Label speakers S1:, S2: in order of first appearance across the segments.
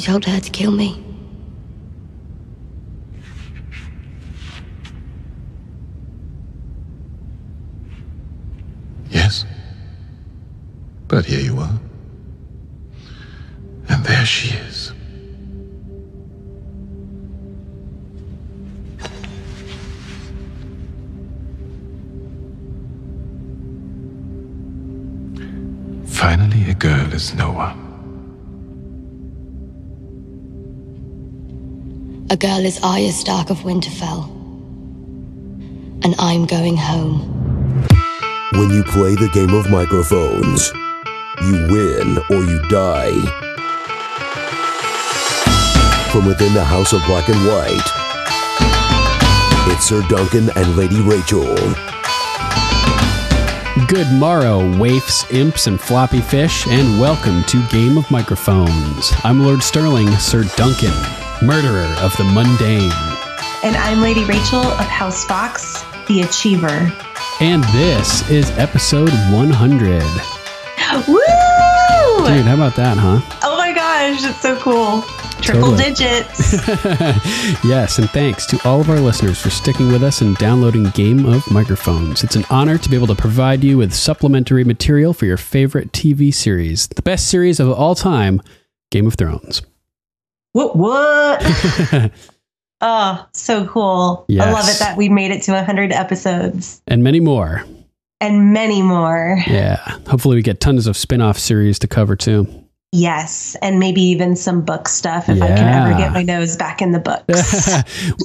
S1: You told her to kill me.
S2: Yes. But here you are. And there she is. Finally, a girl is no one.
S1: A girl is Arya Stark of Winterfell. And I'm going home.
S3: When you play the game of microphones, you win or you die. From within the House of Black and White, it's Sir Duncan and Lady Rachel.
S4: Good morrow, waifs, imps, and floppy fish, and welcome to Game of Microphones. I'm Lord Sterling, Sir Duncan, murderer of the mundane.
S5: And I'm Lady Rachel of House Fox, the Achiever.
S4: And this is episode 100.
S5: Woo!
S4: Dude, how about that, huh?
S5: Oh my gosh, it's so cool. Triple
S4: Totally.
S5: digits.
S4: yes, and thanks to all of our listeners for sticking with us and downloading Game of Microphones. It's an honor to be able to provide you with supplementary material for your favorite TV series, the best series of all time, Game of Thrones.
S5: What? What? oh, so cool. I love it that we made it to 100 episodes
S4: and many more.
S5: and many more.
S4: Yeah. Hopefully, we get tons of spin off series to cover too.
S5: Yes, and maybe even some book stuff if I can ever get my nose back in the books.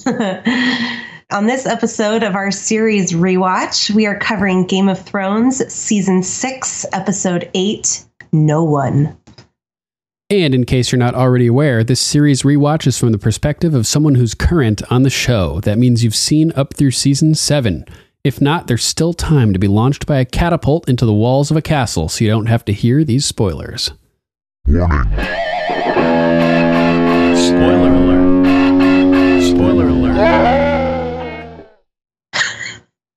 S5: On this episode of our series Rewatch, we are covering Game of Thrones Season 6, Episode 8 No One.
S4: And in case you're not already aware, this series rewatch is from the perspective of someone who's current on the show. That means you've seen up through season seven. If not, there's still time to be launched by a catapult into the walls of a castle so you don't have to hear these spoilers.
S2: Warning.
S6: Spoiler alert. Spoiler alert.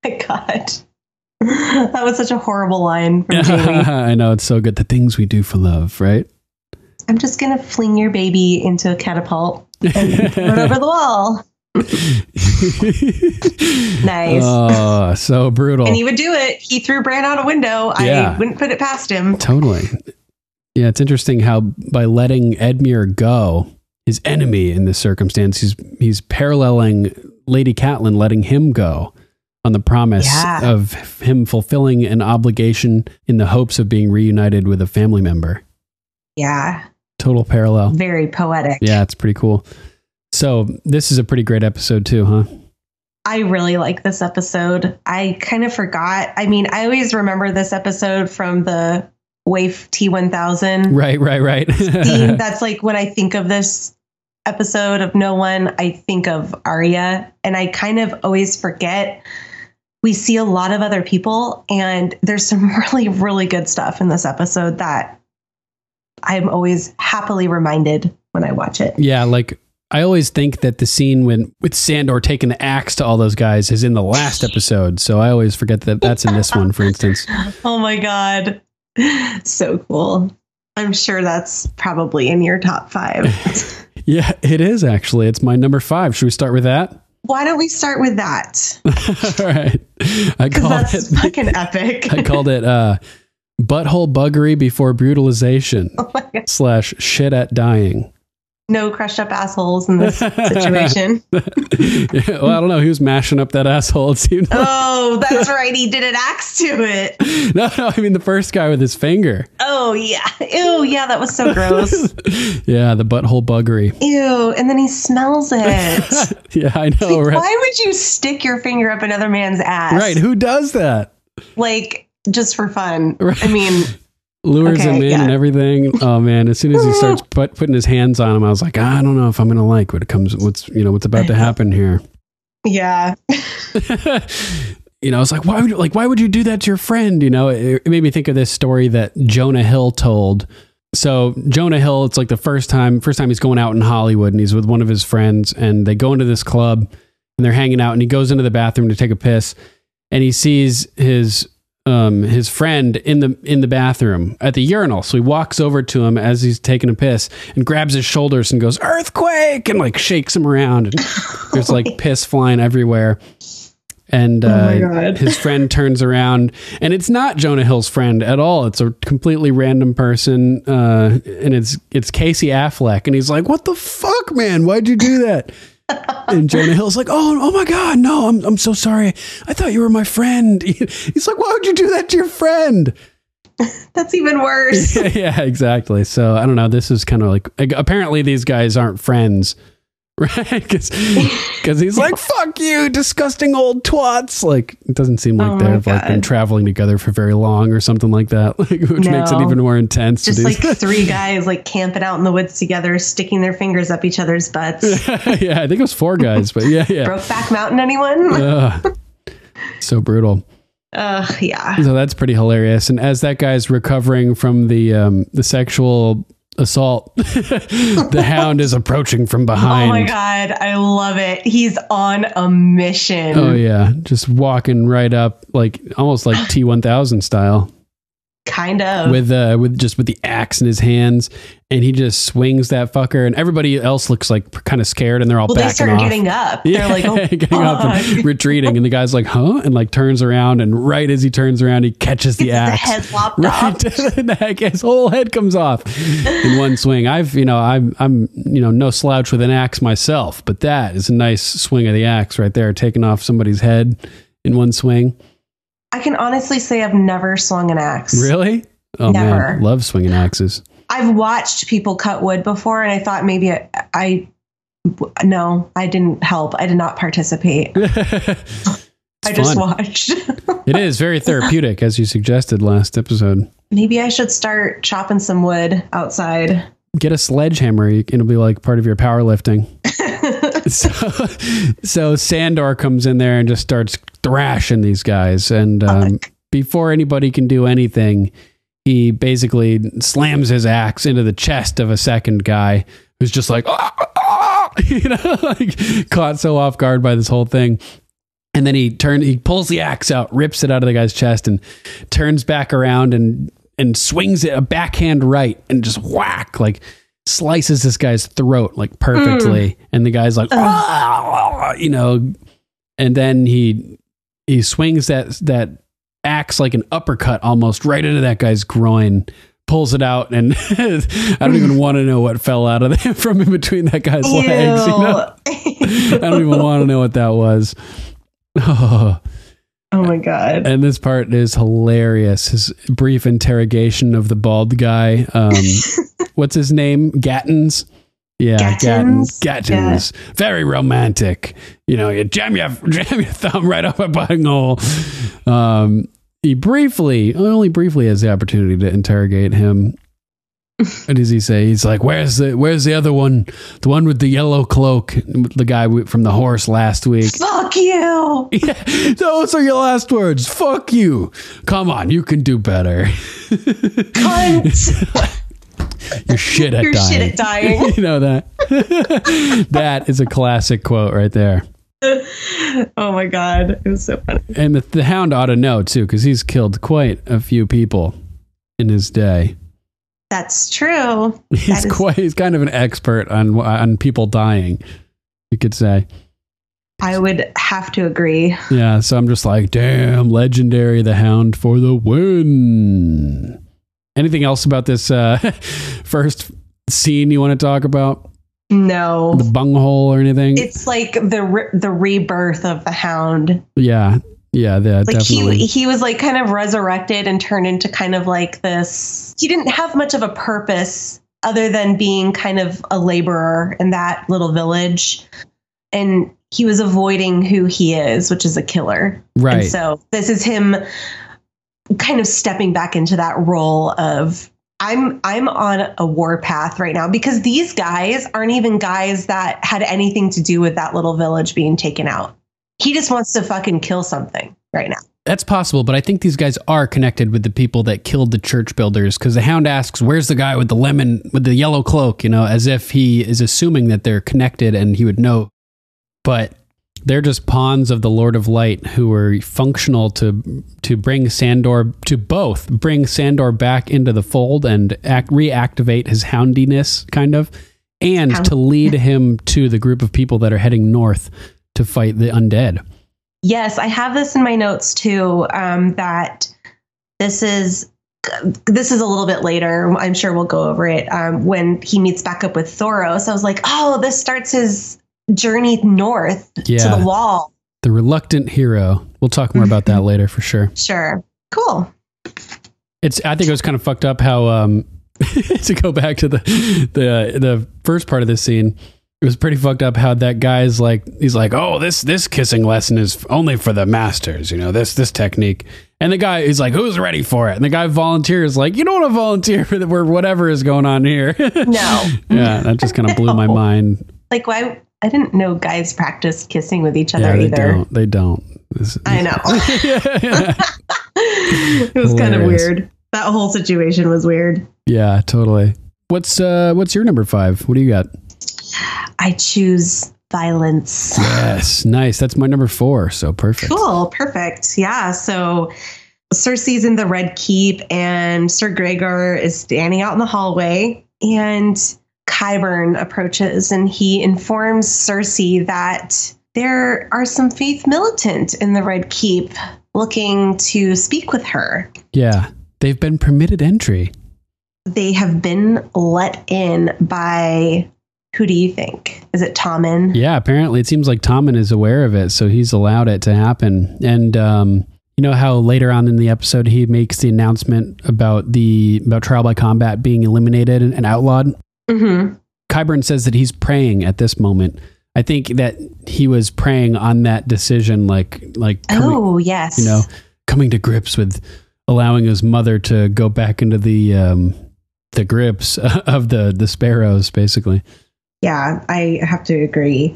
S5: My God. That was such a horrible line from Jaime.
S4: I know, it's so good. The things we do for love, right?
S5: I'm just going to fling your baby into a catapult and throw it over the wall. Nice.
S4: Oh, so brutal.
S5: and he would do it. He threw Bran out a window.
S4: Yeah.
S5: I wouldn't put it past him.
S4: Totally. Yeah, it's interesting how by letting Edmure go, his enemy in this circumstance, he's he's paralleling Lady Catelyn letting him go on the promise
S5: Yeah.
S4: of him fulfilling an obligation in the hopes of being reunited with a family member.
S5: Yeah.
S4: Total parallel.
S5: Very poetic.
S4: Yeah, it's pretty cool. So this is a pretty great episode too, huh?
S5: I really like this episode. I kind of forgot. I mean, I always remember this episode from the Waif T1000
S4: Right, right, right.
S5: That's like when I think of this episode of No One, I think of Arya. And I kind of always forget we see a lot of other people, and there's some really, really good stuff in this episode that I'm always happily reminded when I watch it.
S4: Yeah, like I always think that the scene when with Sandor taking the axe to all those guys is in the last episode, so I always forget that that's in this one, for instance.
S5: Oh my God. so cool. I'm sure that's probably in your top five.
S4: Yeah, it is actually. It's my number five. Should we start with that?
S5: Why don't we start with that?
S4: All right. I called
S5: that's
S4: it.
S5: fucking epic.
S4: I called it uh, butthole buggery before brutalization
S5: oh my God.
S4: slash shit at dying.
S5: No crushed up assholes in this situation.
S4: Yeah, well, I don't know. He was mashing up that asshole. It seemed. Like.
S5: Oh, that's right. He did an axe to it.
S4: No, no. I mean the first guy with his finger.
S5: Oh, yeah. Ew, yeah, that was so gross.
S4: Yeah, the butthole buggery.
S5: Ew. And then he smells it.
S4: Yeah, I know.
S5: Like,
S4: Right.
S5: why would you stick your finger up another man's ass?
S4: Right. Who does that?
S5: Like, just for fun.
S4: Right.
S5: I mean,
S4: Lures
S5: Okay,
S4: him in
S5: yeah.
S4: and everything. Oh man! As soon as he starts put, putting his hands on him, I was like, ah, I don't know if I'm gonna like what it comes. What's you know what's about to happen here.
S5: yeah.
S4: you know, I was like, why would you, like why would you do that to your friend? You know, it, it made me think of this story that Jonah Hill told. So Jonah Hill, it's like the first time first time he's going out in Hollywood, and he's with one of his friends, and they go into this club, and they're hanging out, and he goes into the bathroom to take a piss, and he sees his um his friend in the in the bathroom at the urinal. So he walks over to him as he's taking a piss and grabs his shoulders and goes earthquake and like shakes him around and there's like piss flying everywhere. And
S5: Oh
S4: uh,
S5: God.
S4: his friend turns around, and it's not Jonah Hill's friend at all. It's a completely random person, uh, and it's it's Casey Affleck. And he's like, "What the fuck, man? Why'd you do that?" And Jonah Hill's like, "Oh, oh my god, no! I'm I'm so sorry. I thought you were my friend." He's like, "Why would you do that to your friend?"
S5: That's even worse.
S4: yeah, yeah, exactly. So I don't know. This is kind of like apparently these guys aren't friends, right? Because he's like, "Fuck you, disgusting old twats." Like it doesn't seem like
S5: Oh
S4: they've like been traveling together for very long or something like that, like, which makes it even more intense.
S5: Just like three guys like camping out in the woods together, sticking their fingers up each other's butts.
S4: yeah, I think it was four guys, but yeah, yeah.
S5: Brokeback Mountain, anyone?
S4: Ugh. so brutal.
S5: Ugh, yeah.
S4: So that's pretty hilarious. And as that guy's recovering from the um, the sexual assault, the hound is approaching from behind.
S5: Oh my god, I love it. He's on a mission.
S4: Oh yeah, just walking right up, like almost like T one thousand style,
S5: Kind of.
S4: with uh, with just with the axe in his hands, and he just swings that fucker, and everybody else looks like kind of scared, and they're all
S5: well, they start
S4: off.
S5: getting up.
S4: Yeah,
S5: They're like, oh,
S4: getting up and retreating, and the guy's like, "Huh?" and like turns around, and right as he turns around, he catches the axe.
S5: head lopped
S4: right
S5: off.
S4: to the neck. His whole head comes off in one swing. I've, you know, I'm, I'm, you know, no slouch with an axe myself, but that is a nice swing of the axe right there, taking off somebody's head in one swing.
S5: I can honestly say I've never swung an axe.
S4: Really? Oh man,
S5: Never.
S4: love swinging axes.
S5: I've watched people cut wood before, and I thought maybe I, I no, I didn't help. I did not participate. I just
S4: fun.
S5: watched.
S4: It is very therapeutic, as you suggested last episode.
S5: maybe I should start chopping some wood outside.
S4: Get a sledgehammer; it'll be like part of your powerlifting. so, so Sandor comes in there and just starts thrashing these guys, and um, before anybody can do anything, he basically slams his axe into the chest of a second guy who's just like, "Ah, ah," you know, like caught so off guard by this whole thing. And then he turns, he pulls the axe out, rips it out of the guy's chest, and turns back around and and swings it a backhand right and just whack like slices this guy's throat like perfectly. And the guy's like, "Ah," you know, and then he he swings that that axe like an uppercut almost right into that guy's groin. Pulls it out, and I don't even want to know what fell out of there from in between that guy's legs. You know? I don't even want to know what that was. Oh,
S5: oh my god.
S4: and this part is hilarious. His brief interrogation of the bald guy. Um, what's his name? Gattens. Yeah, Gattens.
S5: Gattens?
S4: Gattens. Very romantic. You know, you jam your jam your thumb right up a buttonhole. Um, he briefly, only briefly, has the opportunity to interrogate him. What does he say? He's like, "Where's the Where's the other one? The one with the yellow cloak? The guy from the horse last week."
S5: Fuck you.
S4: Yeah, those are your last words. Fuck you. Come on, you can do better.
S5: Cunt.
S4: You're shit at
S5: You're
S4: dying.
S5: shit at dying.
S4: you know that. that is a classic quote right there.
S5: oh my god. It was so funny.
S4: And the, the hound ought to know too, because he's killed quite a few people. in his day.
S5: That's true.
S4: He's
S5: That
S4: quite he's kind of an expert on on people dying. You could say.
S5: I would have to agree.
S4: Yeah, so I'm just like, damn, legendary the hound for the win. Anything else about this uh first scene you want to talk about?
S5: No.
S4: The bunghole or anything?
S5: It's like the re- the rebirth of the hound.
S4: yeah. Yeah, yeah,
S5: Like
S4: definitely.
S5: he he was like kind of resurrected and turned into kind of like this. He didn't have much of a purpose other than being kind of a laborer in that little village, and he was avoiding who he is, which is a killer.
S4: right.
S5: And so this is him kind of stepping back into that role of I'm I'm on a war path right now because these guys aren't even guys that had anything to do with that little village being taken out. He just wants to fucking kill something right now.
S4: That's possible, but I think these guys are connected with the people that killed the church builders because the hound asks, Where's the guy with the lemon, with the yellow cloak? You know, as if he is assuming that they're connected and he would know. But they're just pawns of the Lord of Light who are functional to to bring Sandor to both bring Sandor back into the fold and act, reactivate his houndiness, kind of, and
S5: Hound-
S4: to lead him to the group of people that are heading north to fight the undead.
S5: Yes, I have this in my notes too. Um, that this is this is a little bit later. I'm sure we'll go over it um, when he meets back up with Thoros. I was like, oh, this starts his journey north
S4: Yeah.
S5: to the wall.
S4: The reluctant hero. We'll talk more about that later for sure.
S5: Sure, cool.
S4: It's I think it was kind of fucked up how um to go back to the the the first part of this scene. It was pretty fucked up how that guy's like he's like, "Oh, this this kissing lesson is only for the masters, you know, this this technique." And the guy is like, "Who's ready for it?" And the guy volunteers like, "You don't want to volunteer for the, whatever is going on here."
S5: No,
S4: yeah, that just kind of blew my mind.
S5: like why? I didn't know guys practice kissing with each other
S4: Yeah, they
S5: either.
S4: don't. They don't. This-
S5: I know. it was kind of weird. That whole situation was weird.
S4: yeah, totally. What's uh what's your number 5? What do you got?
S5: I choose violence.
S4: Yes, nice. That's my number four. So perfect.
S5: Cool, perfect. Yeah. So Cersei's in the Red Keep, and Sir Gregor is standing out in the hallway, and Qyburn approaches, and he informs Cersei that there are some faith militant in the Red Keep looking to speak with her.
S4: Yeah, they've been permitted entry.
S5: They have been let in by. Who do you think? Is it Tommen?
S4: Yeah, apparently it seems like Tommen is aware of it, so he's allowed it to happen. And um, you know how later on in the episode he makes the announcement about the about trial by combat being eliminated and, and outlawed.
S5: Mm-hmm.
S4: Qyburn says that he's praying at this moment. I think that he was praying on that decision, like like coming,
S5: Oh, yes.
S4: you know, coming to grips with allowing his mother to go back into the um, the grips of the the sparrows, basically.
S5: Yeah, I have to agree.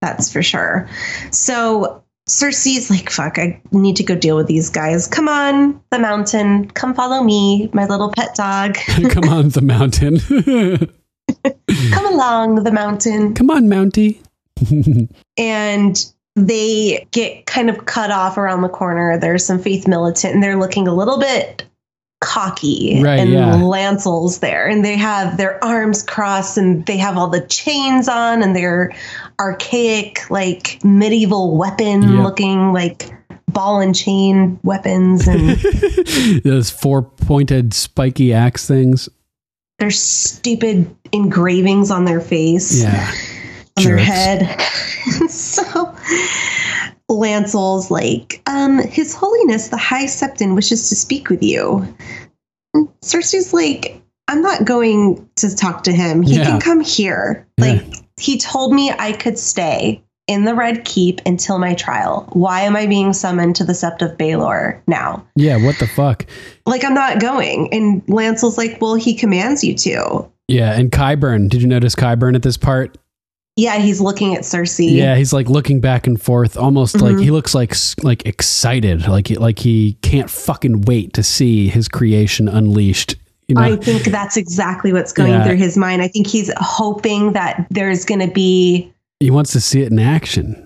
S5: That's for sure. So Cersei's like, fuck, I need to go deal with these guys. Come on, the mountain. Come follow me, my little pet dog.
S4: Come on, the mountain.
S5: Come along, the mountain.
S4: Come on, Mountie.
S5: And they get kind of cut off around the corner. There's some faith militant, and they're looking a little bit cocky.
S4: Right,
S5: and
S4: yeah.
S5: Lancel's there, and they have their arms crossed, and they have all the chains on, and they're archaic, like medieval weapon
S4: Yep.
S5: looking, like ball and chain weapons, and
S4: Those four pointed spiky axe things.
S5: there's stupid engravings on their face.
S4: Yeah.
S5: on their head. so Lancel's like, um, His Holiness the High Septon wishes to speak with you. And Cersei's like, I'm not going to talk to him. He
S4: Yeah.
S5: can come here.
S4: Yeah.
S5: Like he told me I could stay in the Red Keep until my trial. Why am I being summoned to the Sept of Baelor now?
S4: Yeah, what the fuck?
S5: Like I'm not going. And Lancel's like, Well, he commands you to.
S4: Yeah, and Qyburn. Did you notice Qyburn at this part?
S5: Yeah, he's looking at Cersei.
S4: Yeah, he's like looking back and forth, almost like
S5: Mhm.
S4: he looks like like excited, like he, like he can't fucking wait to see his creation unleashed. You know?
S5: I think that's exactly what's going
S4: Yeah.
S5: through his mind. I think he's hoping that there's going to be,
S4: he wants to see it in action.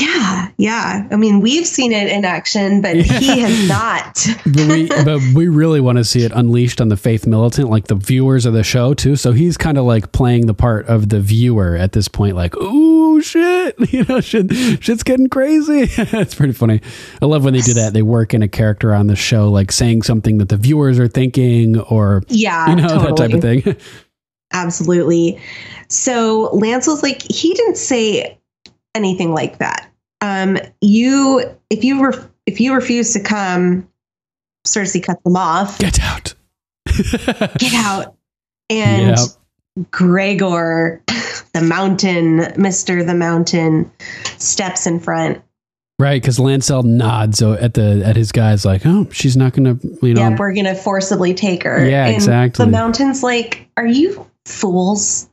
S5: Yeah, yeah. I mean, we've seen it in action, but he has not.
S4: but we but we really want to see it unleashed on the faith militant, like the viewers of the show too. So he's kind of like playing the part of the viewer at this point, like, ooh shit, you know, shit, shit's getting crazy. it's pretty funny. I love when they do that. They work in a character on the show, like saying something that the viewers are thinking, or
S5: Yeah,
S4: you know that type of thing.
S5: Absolutely. So Lance was like, he didn't say anything like that. Um, you, if you were, if you refuse to come, Cersei cuts them off.
S4: Get out.
S5: Get out. And
S4: Yep.
S5: Gregor, the mountain, Mister the Mountain, steps in front.
S4: Right, because Lancel nods so at the at his guys like, oh, she's not gonna, you know,
S5: Yep, we're gonna forcibly take her.
S4: Yeah,
S5: and
S4: exactly.
S5: The mountain's like, are you fools?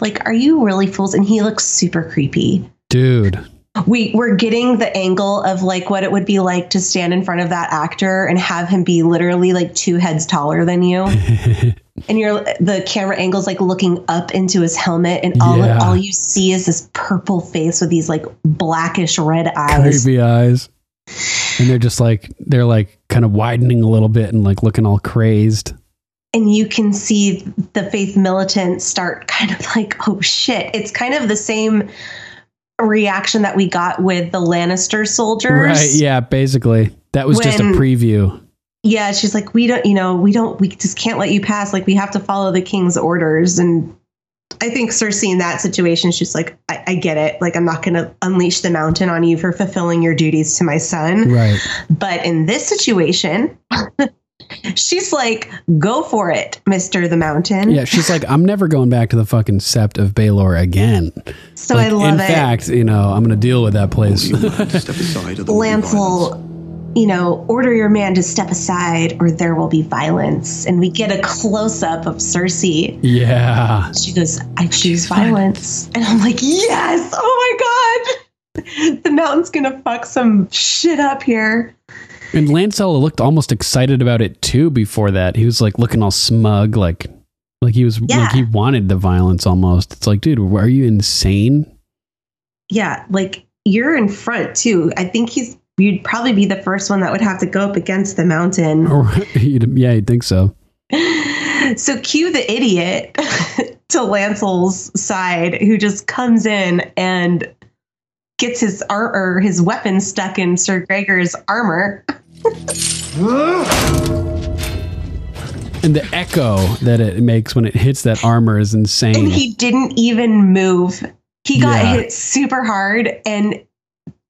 S5: Like, are you really fools? And he looks super creepy.
S4: Dude.
S5: we we're getting the angle of like what it would be like to stand in front of that actor and have him be literally like two heads taller than you. And you're the camera angles like looking up into his helmet and all
S4: Yeah.
S5: all you see is this purple face with these like blackish red eyes.
S4: Creepy eyes. And they're just like they're like kind of widening a little bit and like looking all crazed.
S5: And you can see the faith militant start kind of like oh shit. It's kind of the same reaction that we got with the lannister soldiers
S4: right yeah basically that was just a preview
S5: yeah, she's like, we don't, you know, we don't, we just can't let you pass. Like, we have to follow the king's orders. And I think Cersei in that situation, she's like, I, I get it. Like, I'm not going to unleash the mountain on you for fulfilling your duties to my son.
S4: right
S5: But in this situation, she's like, go for it, Mister the Mountain.
S4: yeah she's like i'm never going back to the fucking sept of baelor again
S5: So
S4: Like,
S5: I love
S4: in
S5: it.
S4: fact you know i'm gonna deal with that place
S2: Step aside of the
S5: Lance will, you know, order your man to step aside or there will be violence. And we get a close up of Cersei.
S4: yeah
S5: She goes, I choose violence. And I'm like, yes. Oh my God. The mountain's going to fuck some shit up here.
S4: And lancel looked almost excited about it too before that he was like looking all smug like like he was
S5: Yeah.
S4: like he wanted the violence almost it's like dude are you insane
S5: Yeah. Like you're in front too. I think he's, you'd probably be the first one that would have to go up against the mountain.
S4: or yeah you'd think so
S5: So cue the idiot to Lancel's side who just comes in and gets his ar- or his weapon stuck in Sir Gregor's armor.
S4: And the echo that it makes when it hits that armor is insane.
S5: And he didn't even move. He got
S4: Yeah.
S5: hit super hard and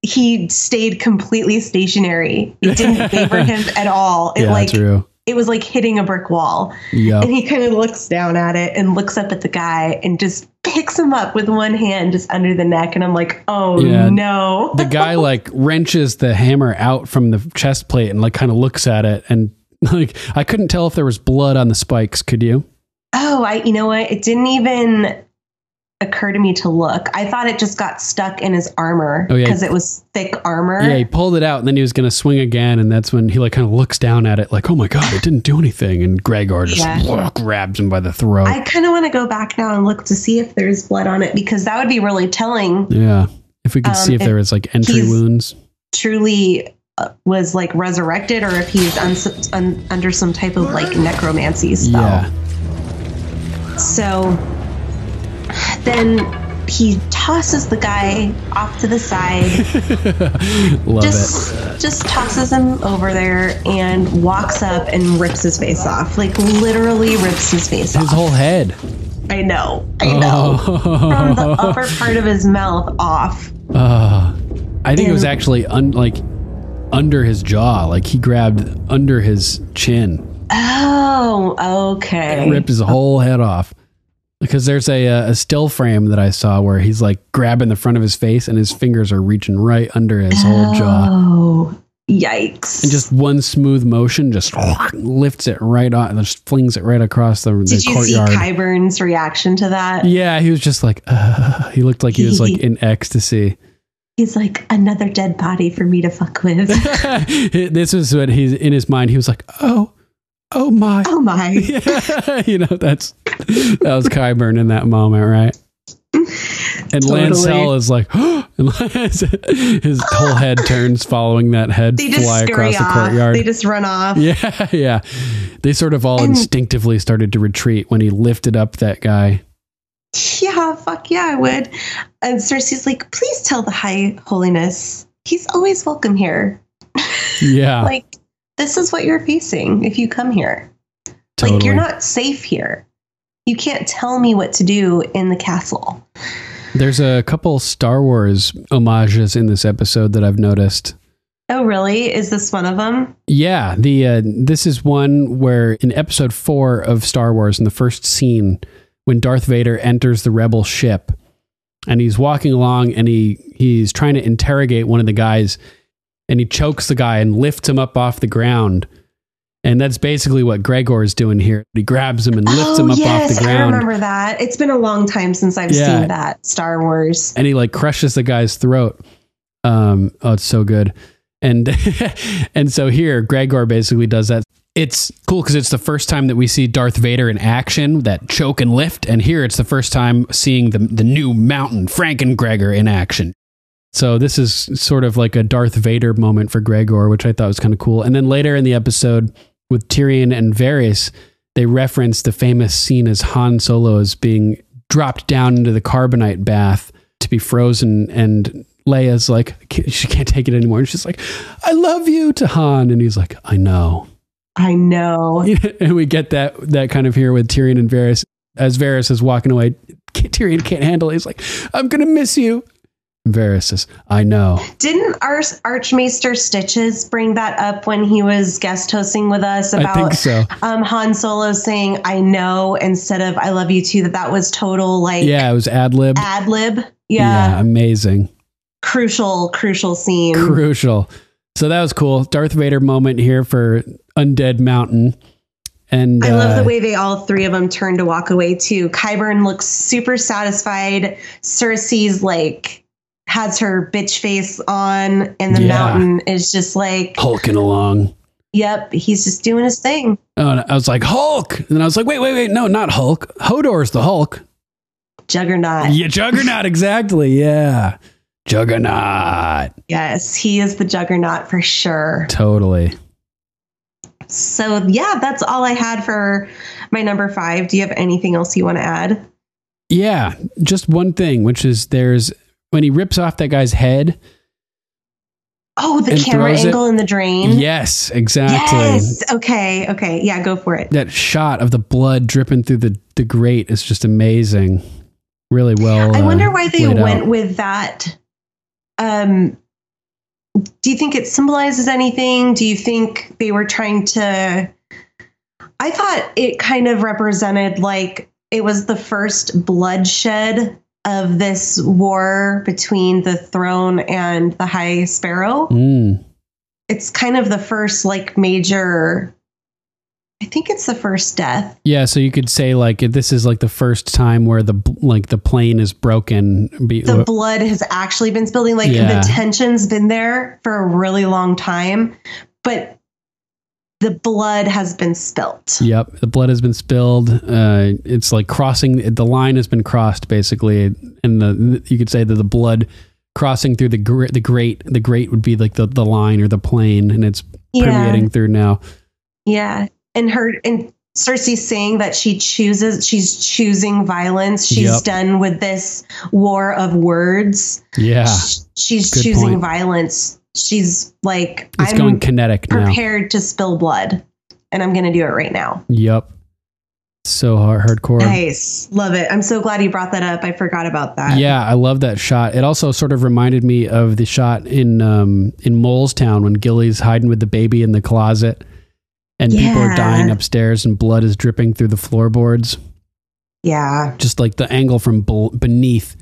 S5: he stayed completely stationary. It didn't favor him at all. It
S4: yeah,
S5: like
S4: true.
S5: it was like hitting a brick wall.
S4: Yep.
S5: And he kind of looks down at it and looks up at the guy and just picks him up with one hand just under the neck. And I'm like, oh
S4: Yeah.
S5: no.
S4: the guy like wrenches the hammer out from the chest plate and like kind of looks at it and like I couldn't tell if there was blood on the spikes. Could you?
S5: oh, I you know what? It didn't even occur to me to look. I thought it just got stuck in his armor
S4: Oh, yeah.
S5: because it was thick armor.
S4: Yeah, he pulled it out and then he was gonna swing again, and that's when he like kind of looks down at it like, oh my god, it didn't do anything, and Gregor just
S5: Yeah.
S4: grabs him by the throat.
S5: I kind of want to go back now and look to see if there's blood on it because that would be really telling.
S4: yeah, if we could
S5: Um,
S4: see if
S5: if
S4: there was like entry wounds.
S5: Truly uh, was like resurrected or if he's uns- un- under some type of like necromancy spell.
S4: Yeah,
S5: So then he tosses the guy off to the side,
S4: love it.
S5: just just tosses him over there and walks up and rips his face off. Like literally rips his face
S4: His
S5: off.
S4: His whole head.
S5: I know. I know. From the upper part of his mouth off.
S4: Uh, I think it was actually un- like under his jaw. Like he grabbed under his chin,
S5: Oh, okay.
S4: ripped his whole head off. Because there's a, uh, a still frame that I saw where he's like grabbing the front of his face and his fingers are reaching right under his whole jaw.
S5: Oh, yikes.
S4: And just one smooth motion just lifts it right on, just flings it right across the, the
S5: Did you
S4: courtyard.
S5: see Qyburn's reaction to that?
S4: yeah, he was just like, uh, he looked like he was like in ecstasy.
S5: He's like, another dead body for me to fuck with.
S4: this is what he's in his mind. He was like, oh, oh my.
S5: oh my.
S4: Yeah, you know, that's that was Qyburn in that moment, right? And
S5: Totally.
S4: Lancel is like, and his whole head turns following that head
S5: They just
S4: fly across the courtyard.
S5: They just run off.
S4: yeah, yeah. They sort of all
S5: And-
S4: instinctively started to retreat when he lifted up that guy.
S5: Yeah, fuck yeah, I would. And Cersei's like, please tell the High Holiness he's always welcome here.
S4: Yeah,
S5: Like, this is what you're facing if you come here.
S4: totally.
S5: Like, you're not safe here. You can't tell me what to do in the castle.
S4: There's a couple Star Wars homages in this episode that I've noticed.
S5: Oh, really? Is this one of them?
S4: Yeah, the uh, this is one where in episode four of Star Wars, in the first scene, when Darth Vader enters the Rebel ship, and he's walking along, and he he's trying to interrogate one of the guys, and he chokes the guy and lifts him up off the ground, and that's basically what Gregor is doing here. He grabs him and lifts
S5: oh,
S4: him up
S5: yes,
S4: off the ground.
S5: I remember that. It's been a long time since I've
S4: Yeah.
S5: seen that Star Wars.
S4: and he like crushes the guy's throat. Um, oh, it's so good. And and so here, Gregor basically does that. It's cool because it's the first time that we see Darth Vader in action, that choke and lift, and here it's the first time seeing the the new Mountain Franken Gregor in action. So this is sort of like a Darth Vader moment for Gregor, which I thought was kind of cool. And then later in the episode with Tyrion and Varys, they reference the famous scene as Han Solo is being dropped down into the carbonite bath to be frozen and Leia's like she can't take it anymore. And she's like I love you to Han and he's like I know.
S5: I know.
S4: and we get that that kind of here with Tyrion and Varys. As Varys is walking away Tyrion can't handle it. He's like I'm gonna miss you Varys says I know
S5: Didn't our Archmaester Stitches bring that up when he was guest hosting with us
S4: I think
S5: about
S4: so
S5: um, Han Solo saying "I know" instead of "I love you too"? That that was total like
S4: yeah it was ad lib
S5: ad lib. Yeah.
S4: amazing
S5: crucial, crucial scene.
S4: crucial. So that was cool. Darth Vader moment here for Undead Mountain. And
S5: I love
S4: uh,
S5: the way they all three of them turn to walk away too. Qyburn looks super satisfied. Cersei's like has her bitch face on, and the
S4: Yeah.
S5: mountain is just like,
S4: hulking along.
S5: yep, he's just doing his thing.
S4: Oh, and I was like Hulk, and I was like, wait, wait, wait, no, not Hulk. Hodor's the Hulk.
S5: Juggernaut.
S4: Yeah, Juggernaut, exactly. Yeah, Juggernaut.
S5: Yes, he is the juggernaut for sure.
S4: Totally.
S5: So, yeah, that's all I had for my number five. Do you have anything else you want to add?
S4: Yeah, just one thing, which is there's when he rips off that guy's head.
S5: Oh, the camera
S4: throws it-
S5: angle in the drain.
S4: Yes, exactly.
S5: Yes. Okay. Okay. Yeah, go for it.
S4: That shot of the blood dripping through the, the grate is just amazing. Really well.
S5: I
S4: uh,
S5: wonder why they went
S4: out.
S5: with that. Um, do you think it symbolizes anything? Do you think they were trying to? I thought it kind of represented like it was the first bloodshed of this war between the throne and the High Sparrow.
S4: Mm.
S5: It's kind of the first like major. I think it's the first death.
S4: Yeah, so you could say like this is like the first time where the like the plane is broken.
S5: The blood has actually been spilling. Like
S4: Yeah.
S5: the tension's been there for a really long time, but the blood has been spilt.
S4: Yep, the blood has been spilled. Uh, it's like crossing the line has been crossed basically, and the you could say that the blood crossing through the gr- the grate the grate would be like the the line or the plane, and it's
S5: Yeah.
S4: permeating through now.
S5: Yeah. And her and Cersei's saying that she chooses she's choosing violence. She's
S4: Yep.
S5: done with this war of words.
S4: Yeah,
S5: Sh- She's
S4: Good
S5: choosing
S4: point.
S5: violence. She's like
S4: it's
S5: I'm
S4: going kinetic now.
S5: prepared to spill blood and I'm going to do it right now.
S4: Yep, so hard, hardcore.
S5: Nice. Love it. I'm so glad you brought that up. I forgot about that.
S4: Yeah, I love that shot. It also sort of reminded me of the shot in um, in Mole's Town when Gilly's hiding with the baby in the closet, and people are dying upstairs, and blood is dripping through the floorboards.
S5: Yeah.
S4: Just like the angle from beneath,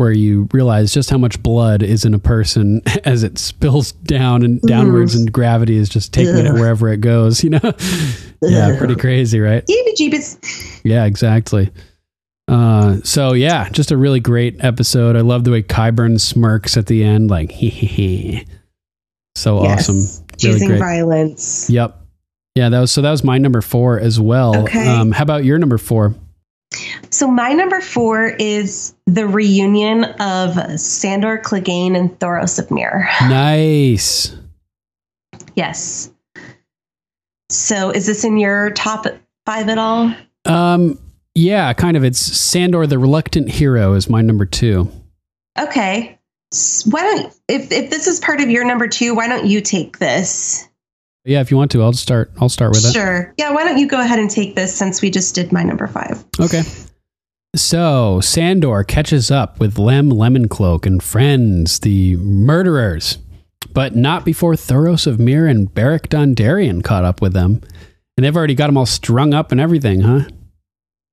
S4: where you realize just how much blood is in a person as it spills down and downwards, and gravity is just taking it wherever it goes. You know? yeah, pretty crazy, right? Yeah, exactly. Uh, so yeah, just a really great episode. I love the way Qyburn smirks at the end, like hee hee hee. So
S5: Yes.
S4: awesome. Really
S5: Choosing
S4: great.
S5: violence.
S4: Yep. Yeah, that was so that was my number four as well.
S5: Okay.
S4: Um, how about your number four?
S5: So my number four is the reunion of Sandor Clegane and Thoros of Myr.
S4: Nice.
S5: Yes. So is this in your top five at all?
S4: Um, yeah, kind of. It's Sandor the Reluctant Hero is my number two.
S5: Okay. Why don't if if this is part of your number two, why don't you take this?
S4: Yeah, if you want to, I'll start. I'll start with it.
S5: Sure. Yeah, why don't you go ahead and take this since we just did my number five?
S4: Okay. So Sandor catches up with Lem Lemoncloak and friends, the murderers, but not before Thoros of Myr and Beric Dondarrion caught up with them. And they've already got them all strung up and everything, huh?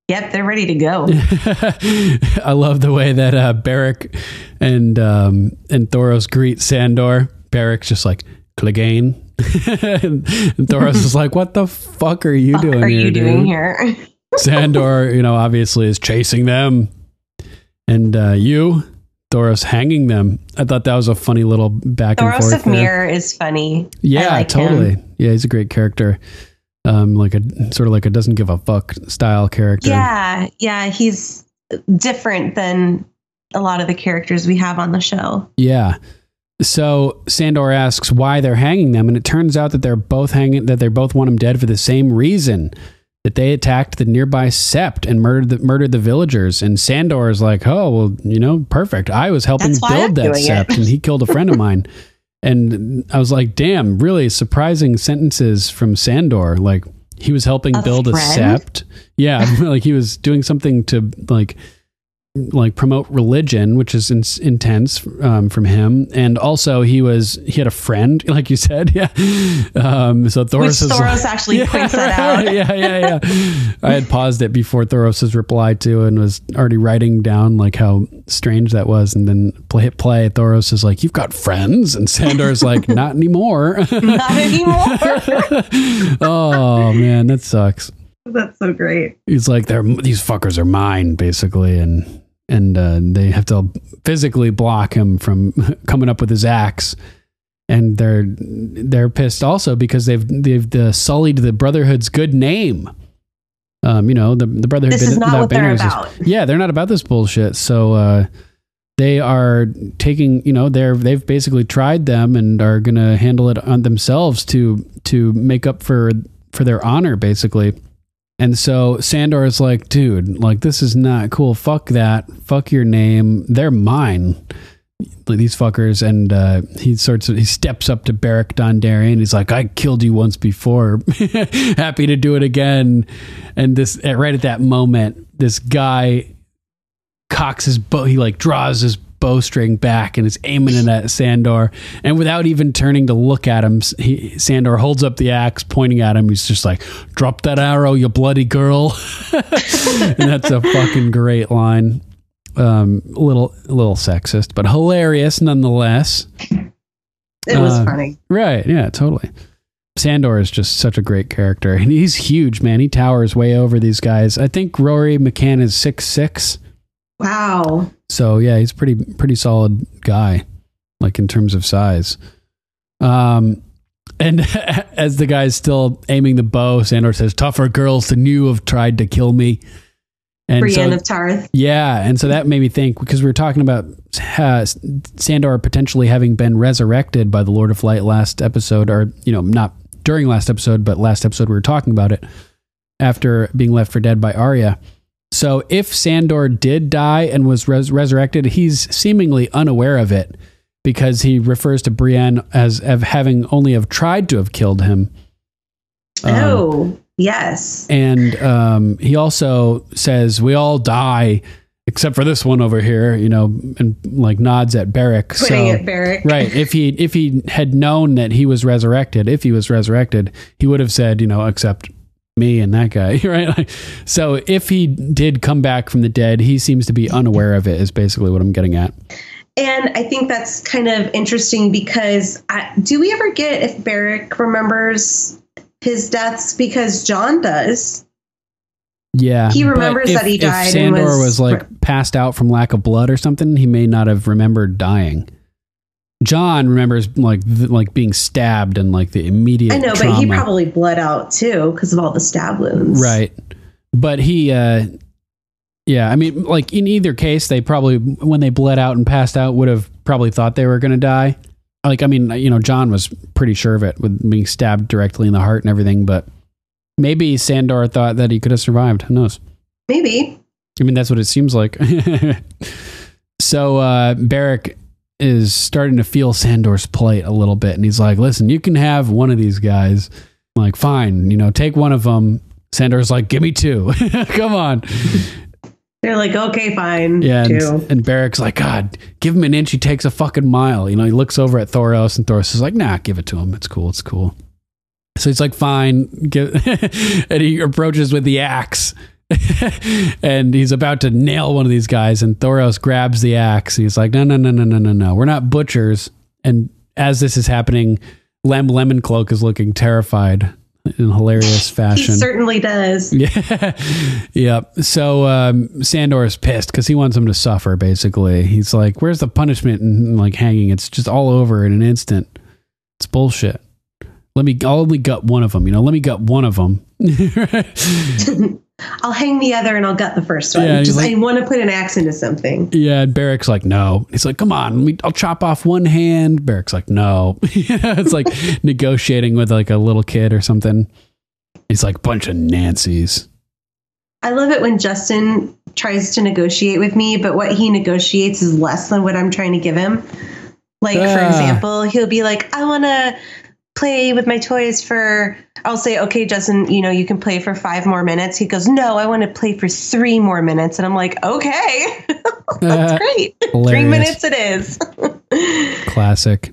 S5: Yep, they're ready to go.
S4: I love the way that uh, Beric and um, and Thoros greet Sandor. Beric's just like Clegane, and, and Thoros is like, "What the fuck are you
S5: What
S4: doing
S5: are
S4: here,
S5: you doing
S4: dude?"
S5: here?
S4: Sandor, you know, obviously is chasing them, and uh, you, Thoros, hanging them. I thought that was a funny little back and
S5: Thoros
S4: forth.
S5: of
S4: there.
S5: Is funny.
S4: Yeah,
S5: like him.
S4: totally. Yeah, he's a great character. Um, like a sort of like a doesn't give a fuck style character.
S5: Yeah, yeah, he's different than a lot of the characters we have on the show.
S4: Yeah. So Sandor asks why they're hanging them, and it turns out that they're both hanging that they both want him dead for the same reason. That they attacked the nearby sept and murdered the, murdered the villagers. And Sandor is like, oh well, you know, perfect. I was helping
S5: That's
S4: build that sept, and he killed a friend of mine. And I was like, damn, really surprising sentences from Sandor. Like he was helping
S5: A
S4: build a sept. Yeah, like he was doing something to like like promote religion, which is in- intense um, from him, and also he was he had a friend, like you said, yeah. Um, so Thoros
S5: Thoros
S4: like-
S5: actually
S4: Yeah,
S5: points that
S4: right,
S5: out.
S4: Yeah, yeah, yeah. I had paused it before Thoros's reply to, and was already writing down like how strange that was, and then play hit play. Thoros is like, "You've got friends," and Sandor's like, "Not anymore."
S5: Not anymore.
S4: oh man, that sucks.
S5: That's so great.
S4: He's like, "They're these fuckers are mine," basically, and and uh, they have to physically block him from coming up with his axe. And they're they're pissed also because they've they've uh, sullied the Brotherhood's good name. Um, you know the the Brotherhood.
S5: This is not what they're
S4: banners is-
S5: about.
S4: yeah, they're not about this bullshit. So uh, they are taking, you know, they're they've basically tried them and are gonna handle it on themselves to to make up for for their honor, basically. And so Sandor is like, dude, like this is not cool. Fuck that. Fuck your name. They're mine. These fuckers, and uh, he sorts of he steps up to Beric Dondarrion. He's like, "I killed you once before, happy to do it again." And this, right at that moment, this guy cocks his bow. He like draws his bowstring back and is aiming it at Sandor. And without even turning to look at him, he, Sandor holds up the axe, pointing at him. He's just like, "Drop that arrow, you bloody girl!" and that's a fucking great line. Um, little, little sexist, but hilarious nonetheless.
S5: It was
S4: Uh,
S5: funny.
S4: Right? Yeah, totally. Sandor is just such a great character, and he's huge, man. He towers way over these guys. I think Rory McCann is six six.
S5: Wow.
S4: So yeah, he's pretty pretty solid guy, like in terms of size. Um, and as the guy's still aiming the bow, Sandor says, "Tougher girls than you have tried to kill me." And
S5: Brienne
S4: so,
S5: of Tarth.
S4: yeah, and so that made me think because we were talking about uh, Sandor potentially having been resurrected by the Lord of Light last episode, or you know, not during last episode, but last episode we were talking about it after being left for dead by Arya. So if Sandor did die and was res- resurrected, he's seemingly unaware of it because he refers to Brienne as of having only have tried to have killed him. Um,
S5: oh, yes.
S4: and um, he also says we all die except for this one over here, you know, and like nods at Beric.
S5: Putting
S4: so,
S5: it Beric.
S4: right, if he if he had known that he was resurrected, if he was resurrected, he would have said, you know, except me and that guy, right? Like, so if he did come back from the dead, he seems to be unaware of it. Is basically what I'm getting at.
S5: And I think that's kind of interesting because I, do we ever get if Beric remembers his deaths? Because Jon does.
S4: Yeah,
S5: He remembers
S4: if-
S5: that he
S4: if
S5: died and
S4: Sandor was,
S5: was-
S4: like passed out from lack of blood or something. He may not have remembered dying. Jon remembers like th- like being stabbed and like the immediate.
S5: I know,
S4: trauma.
S5: but he probably bled out too because of all the stab wounds.
S4: right, but he uh Yeah, I mean, like in either case, they probably when they bled out and passed out would have probably thought they were going to die. Like, I mean, you know, Jon was pretty sure of it with being stabbed directly in the heart and everything, but maybe Sandor thought that he could have survived. Who knows?
S5: Maybe.
S4: I mean, that's what it seems like. so uh, Beric is starting to feel Sandor's plate a little bit, and he's like, "Listen, you can have one of these guys. I'm like, fine, you know, take one of them." Sandor's like, "Give me two. Come on."
S5: They're like, okay, fine.
S4: Yeah, and, and Beric's like, God, give him an inch, he takes a fucking mile. You know, he looks over at Thoros, and Thoros is like, Nah, give it to him. It's cool. It's cool. So he's like, Fine. And he approaches with the axe. and he's about to nail one of these guys, and Thoros grabs the axe. And He's like, No, no, no, no, no, no, no. We're not butchers. And as this is happening, Lem Lemoncloak is looking terrified in hilarious fashion.
S5: he certainly does.
S4: Yeah. yep. So um, Sandor is pissed because he wants him to suffer, basically. He's like, where's the punishment and like hanging? It's just all over in an instant. It's bullshit. Let me, I'll only gut one of them, you know, let me gut one of them.
S5: I'll hang the other and I'll gut the first one.
S4: Yeah,
S5: Just
S4: like-
S5: I want to put an axe into something.
S4: yeah. And Beric's like, no. He's like, come on, me, I'll chop off one hand. Beric's like, no. it's like negotiating with like a little kid or something. He's like, bunch of Nancy's.
S5: I love it when Justin tries to negotiate with me, but what he negotiates is less than what I'm trying to give him. Like, for example, he'll be like, I want to play with my toys for, I'll say, okay, Justin, you know, you can play for five more minutes. He goes, No, I want to play for three more minutes. And I'm like, Okay, that's uh, great. three minutes it is.
S4: Classic.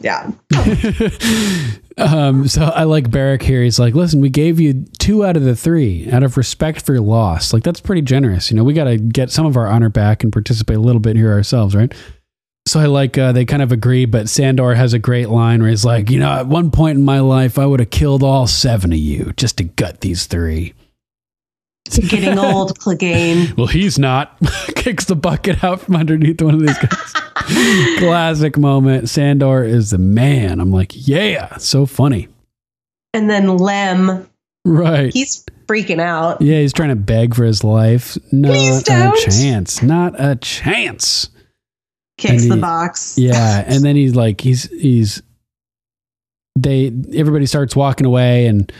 S5: yeah.
S4: Um, so I like Beric here. He's like, listen, we gave you two out of the three out of respect for your loss. Like, that's pretty generous. You know, we got to get some of our honor back and participate a little bit here ourselves, right? So I like, uh, they kind of agree, but Sandor has a great line where he's like, you know, at one point in my life, I would have killed all seven of you just to gut these three.
S5: It's Getting old, Clegane.
S4: Well, he's not. Kicks the bucket out from underneath one of these guys. Classic moment. Sandor is the man. I'm like, yeah, so funny.
S5: And then Lem,
S4: Right.
S5: he's freaking out.
S4: Yeah, he's trying to beg for his life. Not a chance. Not a chance.
S5: Kicks
S4: And
S5: the box.
S4: Yeah, and then he's like, he's he's they everybody starts walking away, and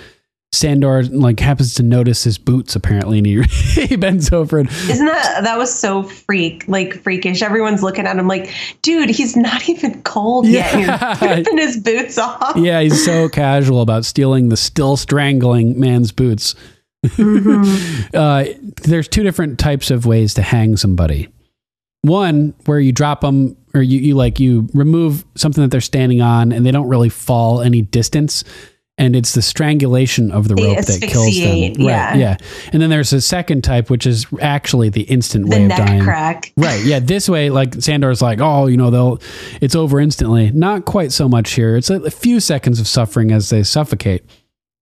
S4: Sandor like happens to notice his boots apparently, and he he bends over and
S5: Isn't that that was so freak like freakish? Everyone's looking at him like, dude, he's not even cold yet.
S4: Yeah.
S5: you're ripping his boots off.
S4: yeah, he's so casual about stealing the still strangling man's boots. uh, there's two different types of ways to hang somebody. One where you drop them, or you, you like you remove something that they're standing on, and they don't really fall any distance, and it's the strangulation of the
S5: They
S4: rope that kills them.
S5: yeah.
S4: Right, yeah. And then there's a second type, which is actually the instant
S5: The
S4: way of dying.
S5: crack.
S4: Right. Yeah. This way, like Sandor's like, oh, you know, they'll, it's over instantly. Not quite so much here. It's a, a few seconds of suffering as they suffocate.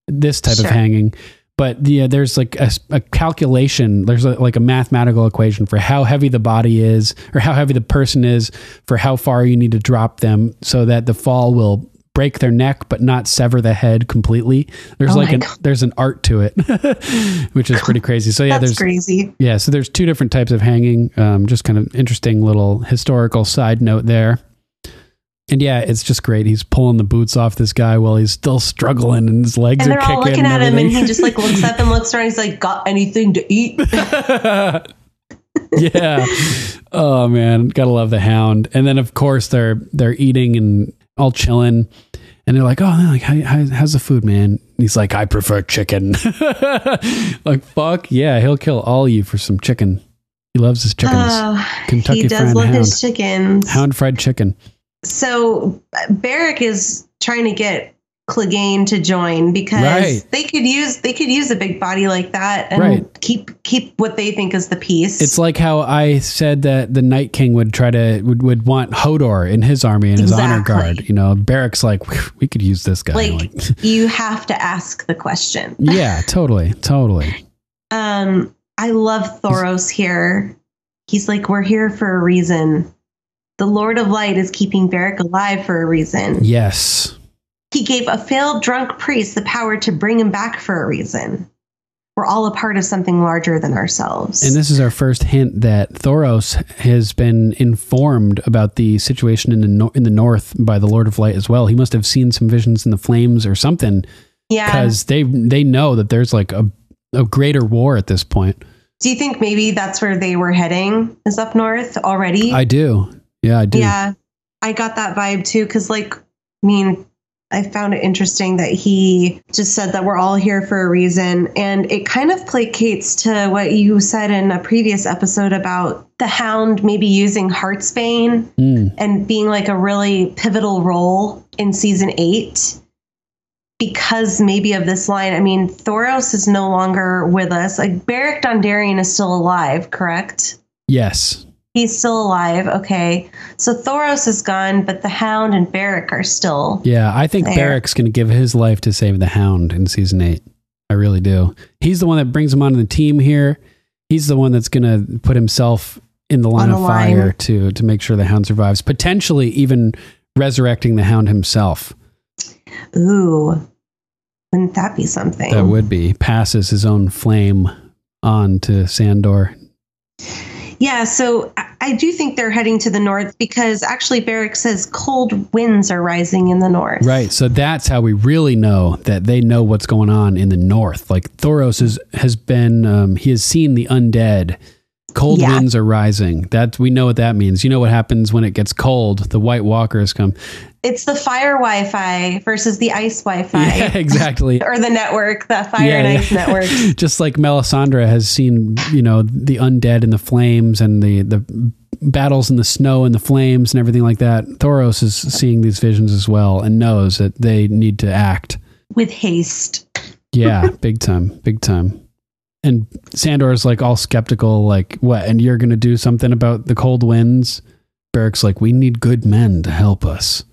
S4: This type of hanging. But yeah, there's like a, a calculation. There's a, like a mathematical equation for how heavy the body is, or how heavy the person is, for how far you need to drop them, so that the fall will break their neck but not sever the head completely. There's
S5: Oh
S4: like an
S5: God.
S4: there's an art to it, which is pretty crazy. So yeah,
S5: That's
S4: there's
S5: crazy.
S4: yeah, so there's two different types of hanging. Um, just kind of interesting little historical side note there. And yeah, it's just great. He's pulling the boots off this guy while he's still struggling and his legs
S5: And
S4: are
S5: they're all
S4: kicking.
S5: looking at him, and he just like looks up and looks around. He's like, "Got anything to eat?"
S4: yeah. Oh man, gotta love the hound. And then of course they're they're eating and all chilling, and they're like, "Oh, like how, how, how's the food, man?" And he's like, "I prefer chicken." like fuck yeah, he'll kill all you for some chicken. He loves his chickens.
S5: Oh,
S4: Kentucky
S5: he does love
S4: Hound.
S5: his chickens.
S4: Hound fried chicken.
S5: So Beric is trying to get Clegane to join because
S4: Right.
S5: they could use they could use a big body like that and
S4: Right.
S5: keep keep what they think is the piece.
S4: It's like how I said that the Night King would try to would, would want Hodor in his army and his honor guard. You know, Beric's like we could use this guy.
S5: like you have to ask the question.
S4: yeah, totally, totally.
S5: Um, I love Thoros here. He's like, we're here for a reason. The Lord of Light is keeping Beric alive for a reason.
S4: Yes.
S5: He gave a failed drunk priest the power to bring him back for a reason. We're all a part of something larger than ourselves.
S4: And this is our first hint that Thoros has been informed about the situation in the nor- in the north by the Lord of Light as well. He must have seen some visions in the flames or something
S5: yeah.
S4: because they they know that there's like a a greater war at this point.
S5: Do you think maybe that's where they were heading? Is up north already?
S4: I do. Yeah, I do.
S5: Yeah, I got that vibe too. Because, like, I mean, I found it interesting that he just said that we're all here for a reason. And it kind of placates to what you said in a previous episode about the hound maybe using Heartsbane
S4: Mm.
S5: and being like a really pivotal role in season eight. Because maybe of this line, I mean, Thoros is no longer with us. Like Beric Dondarrion is still alive, correct?
S4: Yes.
S5: He's still alive. Okay. So Thoros is gone, but the Hound and Beric are still.
S4: Yeah, I think
S5: There.
S4: Beric's going to give his life to save the Hound in season eight. I really do. He's the one that brings him onto the team here. He's the one that's going to put himself in the line of
S5: line.
S4: fire to to make sure the Hound survives. Potentially even resurrecting the Hound himself.
S5: Ooh. Wouldn't that be something?
S4: That would be passes his own flame on to Sandor.
S5: Yeah. So I, do think they're heading to the north because actually Beric says cold winds are rising in the north.
S4: Right. So that's how we really know that they know what's going on in the north. Like Thoros is, has been, um, he has seen the undead. Cold
S5: Yeah.
S4: winds are rising. That we know what that means. You know what happens when it gets cold? The White Walkers come.
S5: It's the fire Wi Fi versus the ice Wi Fi.
S4: Yeah, exactly.
S5: Or the network, the fire
S4: Yeah,
S5: and
S4: yeah.
S5: ice network.
S4: Just like Melisandre has seen, you know, the undead and the flames and the the battles in the snow and the flames and everything like that. Thoros is seeing these visions as well and knows that they need to act.
S5: With haste.
S4: Yeah, big time, big time. And Sandor's like all skeptical, like, what? And you're going to do something about the cold winds? Beric's like, we need good men to help us.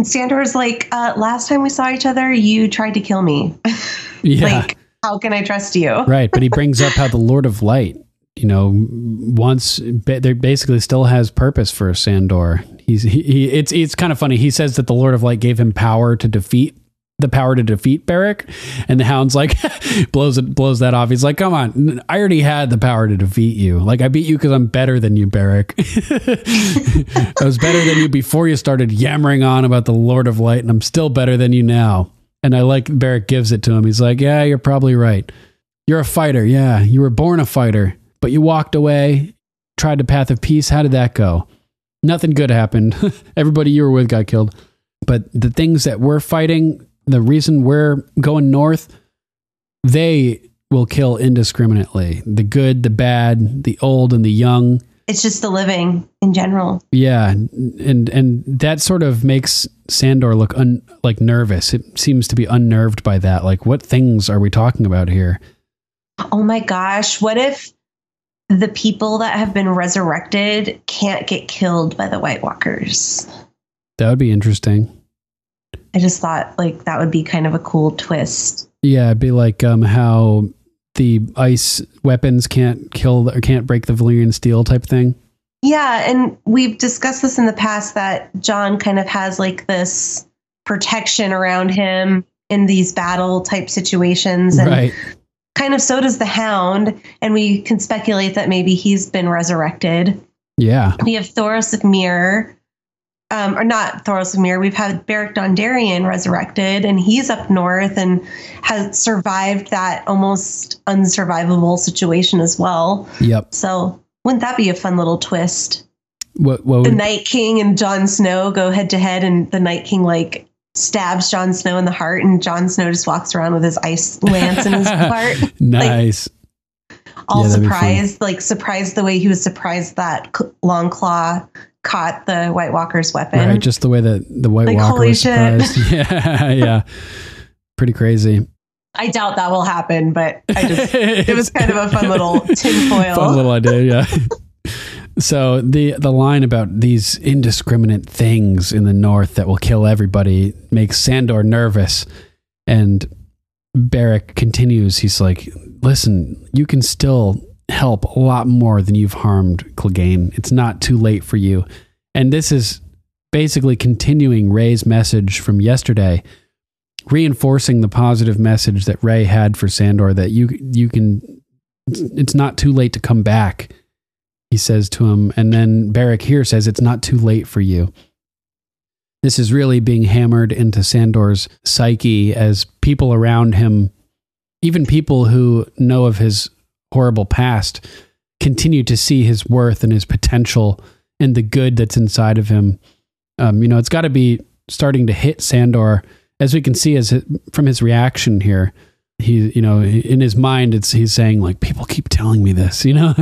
S5: And Sandor's like, uh, last time we saw each other, you tried to kill me.
S4: Yeah.
S5: like, how can I trust you?
S4: right. But he brings up how the Lord of Light, you know, once there basically still has purpose for Sandor. He's, he, he, it's, it's kind of funny. He says that the Lord of Light gave him power to defeat the power to defeat Beric, and the Hound's like blows it blows that off. He's like, "Come on, I already had the power to defeat you. Like I beat you because I'm better than you, Beric. I was better than you before you started yammering on about the Lord of Light, and I'm still better than you now." And I like Beric gives it to him. He's like, "Yeah, you're probably right. You're a fighter. Yeah, you were born a fighter, but you walked away, tried the path of peace. How did that go? Nothing good happened. Everybody you were with got killed." But the things that we're fighting, the reason we're going north, they will kill indiscriminately. The good, the bad, the old and the young.
S5: It's just the living in general.
S4: Yeah, and and that sort of makes Sandor look un, like nervous. It seems to be unnerved by that. Like, what things are we talking about here?
S5: Oh my gosh. What if the people that have been resurrected can't get killed by the White Walkers?
S4: That would be interesting.
S5: I just thought like that would be kind of a cool twist.
S4: Yeah, it'd be like um, how the ice weapons can't kill or can't break the Valyrian steel type thing.
S5: Yeah, and we've discussed this in the past that Jon kind of has like this protection around him in these battle type situations and
S4: Right.
S5: kind of so does the hound and we can speculate that maybe he's been resurrected.
S4: Yeah.
S5: We have Thoros of Myr um, or not Thoros of Myr, we've had Beric Dondarrion resurrected, and he's up north and has survived that almost unsurvivable situation as well.
S4: Yep.
S5: So wouldn't that be a fun little twist?
S4: What? What?
S5: The Night King and Jon Snow go head to head, and the Night King like stabs Jon Snow in the heart, and Jon Snow just walks around with his ice lance in his heart,
S4: nice.
S5: all
S4: Yeah, that'd be fun.
S5: surprised, like surprised the way he was surprised that Longclaw caught the White Walker's weapon.
S4: right. Just the way that the White
S5: Like,
S4: Walker was surprised. Yeah. Yeah. Pretty crazy.
S5: I doubt that will happen, but I just it was kind of a fun little tinfoil.
S4: Fun little idea, yeah. so the the line about these indiscriminate things in the north that will kill everybody makes Sandor nervous, and Beric continues. He's like, "Listen, you can still help a lot more than you've harmed Clegane. It's not too late for you." And this is basically continuing Ray's message from yesterday reinforcing the positive message that Ray had for Sandor that you you can it's, not too late to come back. He says to him, and then Beric here says it's not too late for you. This is really being hammered into Sandor's psyche as people around him, even people who know of his horrible past, continue to see his worth and his potential and the good that's inside of him. Um, you know, it's got to be starting to hit Sandor. As we can see as from his reaction here he you know in his mind it's he's saying like people keep telling me this you know?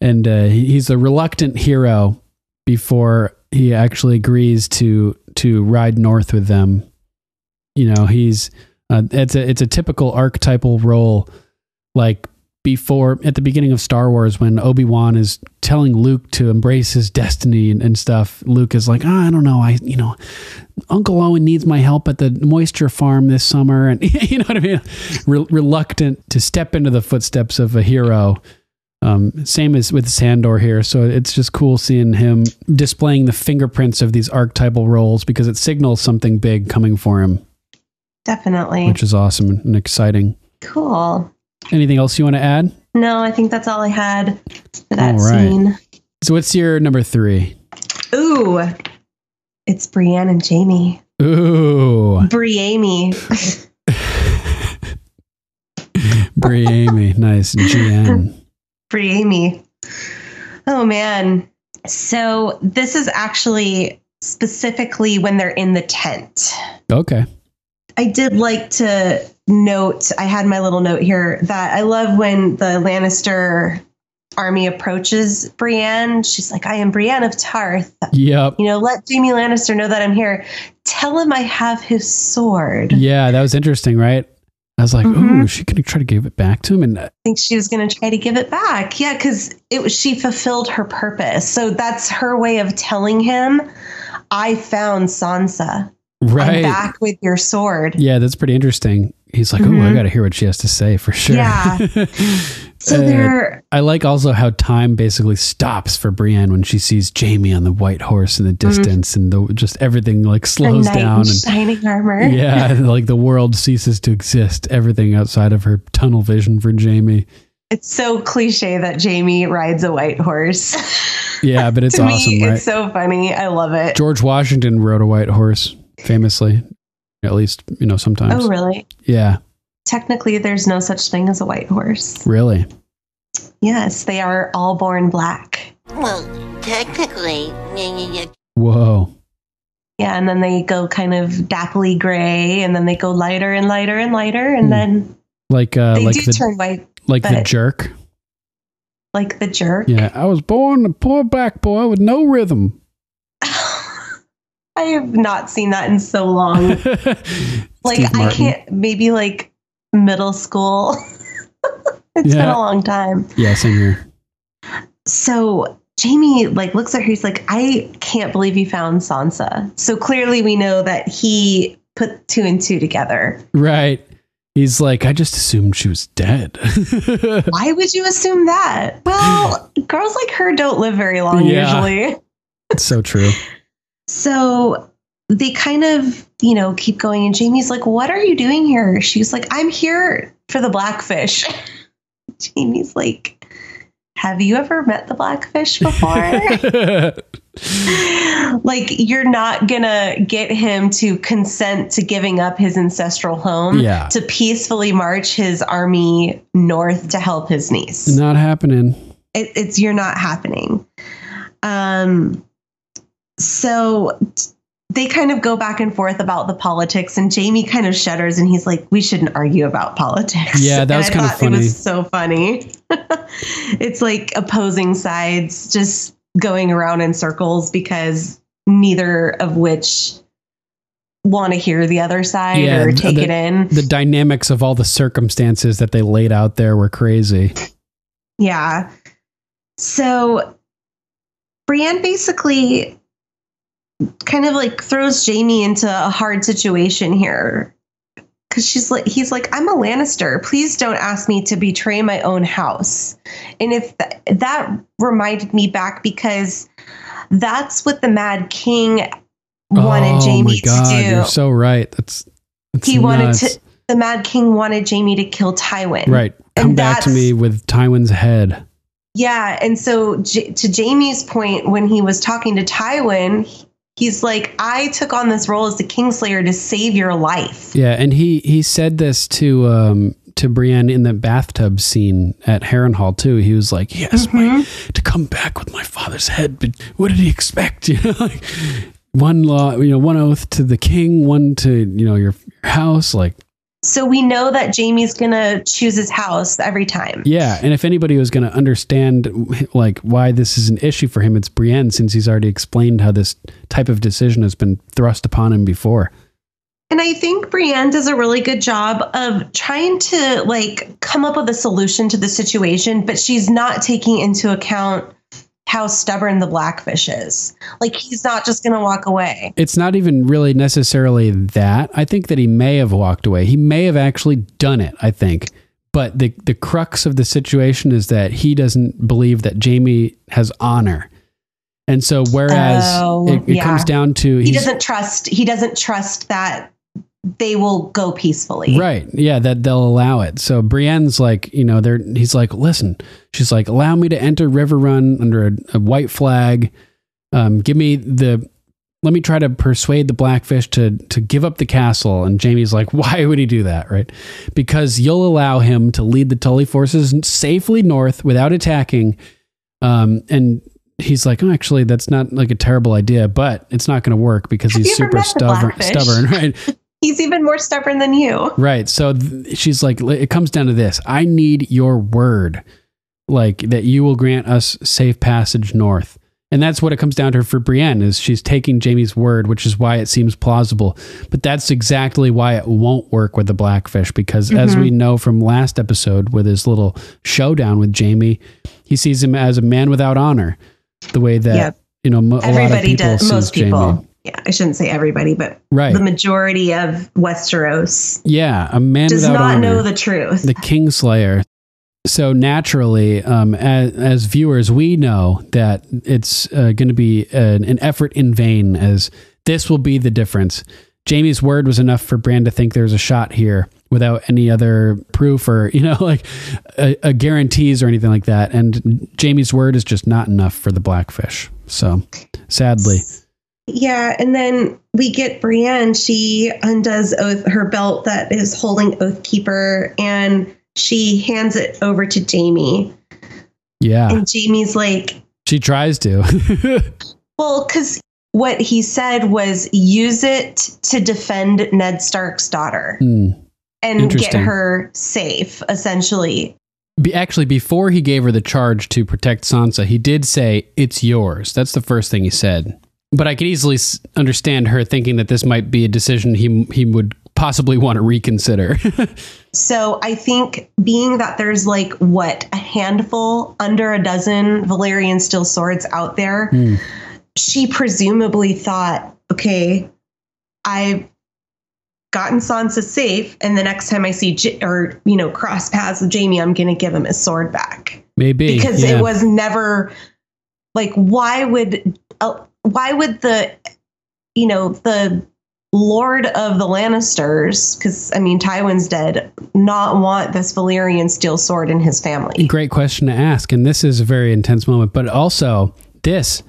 S4: And uh, he's a reluctant hero before he actually agrees to to ride north with them. You know he's uh, it's a it's a typical archetypal role like before at the beginning of Star Wars when Obi-Wan is telling Luke to embrace his destiny and, and stuff Luke is like "Ah, I don't know. I you know Uncle Owen needs my help at the moisture farm this summer. And you know what I mean? Re- reluctant to step into the footsteps of a hero. Um, same as with Sandor here. So it's just cool seeing him displaying the fingerprints of these archetypal roles because it signals something big coming for him.
S5: Definitely.
S4: which is awesome and exciting.
S5: Cool.
S4: Anything else you want to add
S5: No, I think that's all I had for that
S4: All right.
S5: scene.
S4: so what's your number three
S5: Ooh, it's Brienne and Jaime.
S4: Ooh,
S5: Briamie.
S4: Brie Amy, nice. GN.
S5: Briamie. Oh man. So this is actually specifically when they're in the tent.
S4: Okay.
S5: I did like to note, I had my little note here that I love when the Lannister army approaches Brienne. She's like, I am Brienne of Tarth.
S4: Yep.
S5: You know, let Jaime Lannister know that I'm here. Tell him I have his sword.
S4: Yeah, that was interesting, right? I was like,
S5: Mhm.
S4: ooh, is she gonna try to give it back to him? And uh,
S5: I think she was going to try to give it back. Yeah, because it was she fulfilled her purpose. So that's her way of telling him, I found Sansa.
S4: Right.
S5: back with your sword.
S4: Yeah, that's pretty interesting. He's like, oh, I
S5: mm-hmm.
S4: got to hear what she has to say for sure.
S5: Yeah. So they're
S4: I like also how time basically stops for Brienne when she sees Jaime on the white horse in the mm-hmm. distance, and the, just everything like slows down. And
S5: shining armor.
S4: yeah, like the world ceases to exist. Everything outside of her tunnel vision for Jaime.
S5: It's so cliche that Jaime rides a white horse.
S4: Yeah, but it's awesome,
S5: me,
S4: right?
S5: it's so funny. I love it.
S4: George Washington rode a white horse famously, at least you know sometimes.
S5: Oh, really?
S4: Yeah,
S5: Technically, there's no such thing as a white horse.
S4: really.
S5: Yes, they are all born black.
S7: Well, technically.
S4: Whoa.
S5: Yeah, and then they go kind of dappley gray, and then they go lighter and lighter and lighter, and
S4: Hmm.
S5: then
S4: Like uh,
S5: they
S4: like
S5: do
S4: the
S5: turn white,
S4: like the jerk.
S5: like the jerk.
S4: Yeah, I was born a poor black boy with no rhythm.
S5: I have not seen that in so long. like I can't. Maybe like middle school. It's been a long time.
S4: Yeah, same here.
S5: So Jaime like looks at her. He's like, I can't believe you found Sansa. So clearly we know that he put two and two together.
S4: Right. He's like, I just assumed she was dead.
S5: Why would you assume that? Well, girls like her don't live very long
S4: Yeah.
S5: usually.
S4: it's so true.
S5: So they kind of, you know, keep going. And Jaime's like, What are you doing here? She's like, I'm here for the blackfish. Jaime's like, have you ever met the Blackfish before? like, you're not gonna get him to consent to giving up his ancestral home
S4: Yeah.
S5: to peacefully march his army north to help his niece.
S4: Not happening.
S5: It, it's you're not happening. Um, so they kind of go back and forth about the politics, and Jaime kind of shudders, and he's like, "We shouldn't argue about politics."
S4: Yeah, that was kind of funny.
S5: It was so funny. it's like opposing sides just going around in circles because neither of which want to hear the other side or take
S4: the,
S5: it in.
S4: The dynamics of all the circumstances that they laid out there were crazy.
S5: Yeah. So Brienne basically kind of like throws Jaime into a hard situation here. Cause she's like, he's like, I'm a Lannister. Please don't ask me to betray my own house. And if th- that reminded me back because that's what the Mad King wanted
S4: oh
S5: Jaime
S4: my god,
S5: to do.
S4: you're so right. That's, that's
S5: he wanted to, the Mad King wanted Jaime to kill Tywin.
S4: Right. Come
S5: And
S4: back to me with Tywin's head.
S5: Yeah, and so J- to Jaime's point, when he was talking to Tywin, he's like, "I took on this role as the Kingslayer to save your life."
S4: Yeah, and he he said this to um to Brienne in the bathtub scene at Harrenhal too. He was like, "He asked
S5: Mm-hmm.
S4: me to come back with my father's head, but what did he expect? You know, like one law, you know, one oath to the king, one to you know your, your house, like."
S5: So we know that Jaime's gonna choose his house every time.
S4: Yeah, and if anybody was going to understand like why this is an issue for him, it's Brienne, since he's already explained how this type of decision has been thrust upon him before.
S5: And I think Brienne does a really good job of trying to like come up with a solution to the situation, but she's not taking into account how stubborn the blackfish is. Like he's not just gonna walk away.
S4: It's not even really necessarily that. I think that he may have walked away. He may have actually done it, I think. But the the crux of the situation is that he doesn't believe that Jaime has honor. And so whereas
S5: Oh,
S4: it, it
S5: yeah.
S4: comes down to
S5: He doesn't trust he doesn't trust that they will go peacefully.
S4: Right. Yeah, that they'll allow it. So Brienne's like, you know, they're he's like, listen, she's like, allow me to enter Riverrun under a, a white flag. Um, give me the let me try to persuade the blackfish to to give up the castle. And Jaime's like, why would he do that? Right? Because you'll allow him to lead the Tully forces safely north without attacking. Um, and he's like, oh, actually, that's not like a terrible idea, but it's not going to work because
S5: Have
S4: he's super stubborn. Stubborn, right?
S5: He's even more stubborn than you.
S4: Right. So th- she's like, it comes down to this. I need your word, like that you will grant us safe passage north. And that's what it comes down to for Brienne is she's taking Jaime's word, which is why it seems plausible. But that's exactly why it won't work with the Blackfish because as
S5: Mm-hmm.
S4: we know from last episode with his little showdown with Jaime, he sees him as a man without honor, the way that
S5: Yep.
S4: you know mo- a lot of
S5: Everybody
S4: people
S5: does. Most people.
S4: Jaime.
S5: Yeah, I shouldn't say everybody, but
S4: Right.
S5: the majority of Westeros
S4: Yeah, a man
S5: does not
S4: honor.
S5: know the truth.
S4: the Kingslayer. So naturally, um, as, as viewers, we know that it's uh, going to be an, an effort in vain, as this will be the difference. Jaime's word was enough for Bran to think there's a shot here without any other proof or you know like a, a guarantees or anything like that. And Jaime's word is just not enough for the Blackfish. So sadly,
S5: Yeah, and then we get Brienne. She undoes oath her belt that is holding Oathkeeper, and she hands it over to Jaime.
S4: yeah,
S5: And Jaime's like,
S4: she tries to.
S5: well, because what he said was use it to defend Ned Stark's daughter
S4: Hmm.
S5: and get her safe, essentially.
S4: Be, actually, before he gave her the charge to protect Sansa, he did say, It's yours. That's the first thing he said. But I could easily s- understand her thinking that this might be a decision he, he would possibly want to reconsider.
S5: So I think being that there's like what a handful, under a dozen Valyrian steel swords out there,
S4: Hmm.
S5: she presumably thought, okay, I've gotten Sansa safe, and the next time I see J- or you know cross paths with Jaime, I'm going to give him his sword back
S4: Maybe.
S5: because
S4: yeah.
S5: it was never like why would uh, why would the you know the Lord of the Lannisters, because I mean Tywin's dead, not want this Valyrian steel sword in his family?
S4: Great question to ask. And this is a very intense moment, but also this,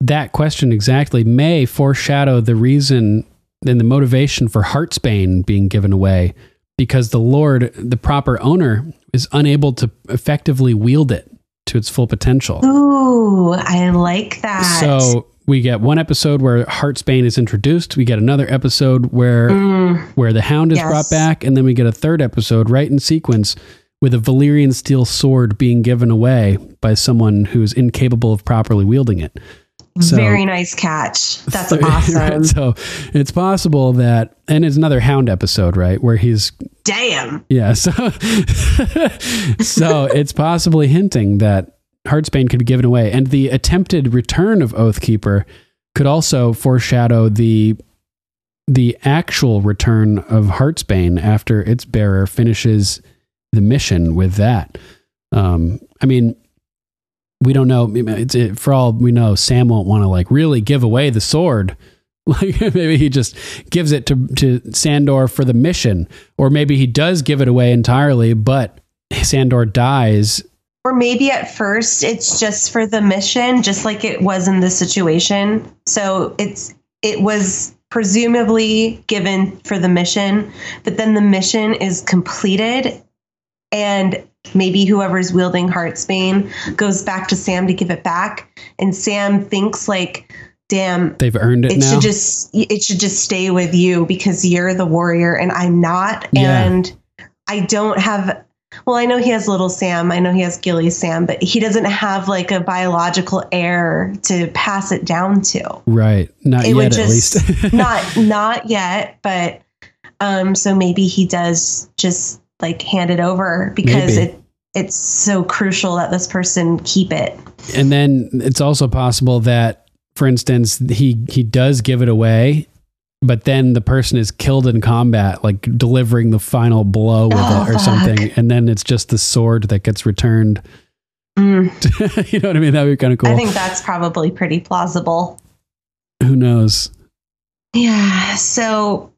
S4: that question exactly may foreshadow the reason and the motivation for Heartsbane being given away because the Lord, the proper owner, is unable to effectively wield it to its full potential.
S5: Ooh, I like that.
S4: So we get one episode where Heartsbane is introduced. We get another episode where where the Hound is
S5: Mm. Yes.
S4: brought back, and then we get a third episode right in sequence with a Valyrian steel sword being given away by someone who's incapable of properly wielding it. So-
S5: Very nice catch. That's awesome.
S4: so it's possible that, and it's another Hound episode, right, where he's
S5: Damn.
S4: yeah. So, so it's possibly hinting that Heartsbane could be given away, and the attempted return of Oathkeeper could also foreshadow the the actual return of Heartsbane after its bearer finishes the mission with that. Um, I mean, we don't know. It, for all we know, Sam won't want to like really give away the sword. Like maybe he just gives it to to Sandor for the mission, or maybe he does give it away entirely, but Sandor dies.
S5: Or maybe at first it's just for the mission, just like it was in this situation. So it's it was presumably given for the mission, but then the mission is completed and maybe whoever's wielding Heartsbane goes back to Sam to give it back. And Sam thinks like, damn,
S4: They've earned it,
S5: it
S4: now.
S5: should just it should just stay with you because you're the warrior and I'm not.
S4: Yeah.
S5: And I don't have well, I know he has little Sam. I know he has Gilly Sam, but he doesn't have like a biological heir to pass it down to.
S4: right, not
S5: it
S4: yet,
S5: would
S4: at least.
S5: not not yet, but um so maybe he does just like hand it over because
S4: Maybe.
S5: it it's so crucial that this person keep it.
S4: and then it's also possible that, for instance, he he does give it away, but then the person is killed in combat, like delivering the final blow with
S5: Oh,
S4: it or
S5: fuck.
S4: something, and then it's just the sword that gets returned.
S5: Mm,
S4: you know what I mean? That'd be kind of cool.
S5: I think that's probably pretty plausible.
S4: Who knows?
S5: Yeah. So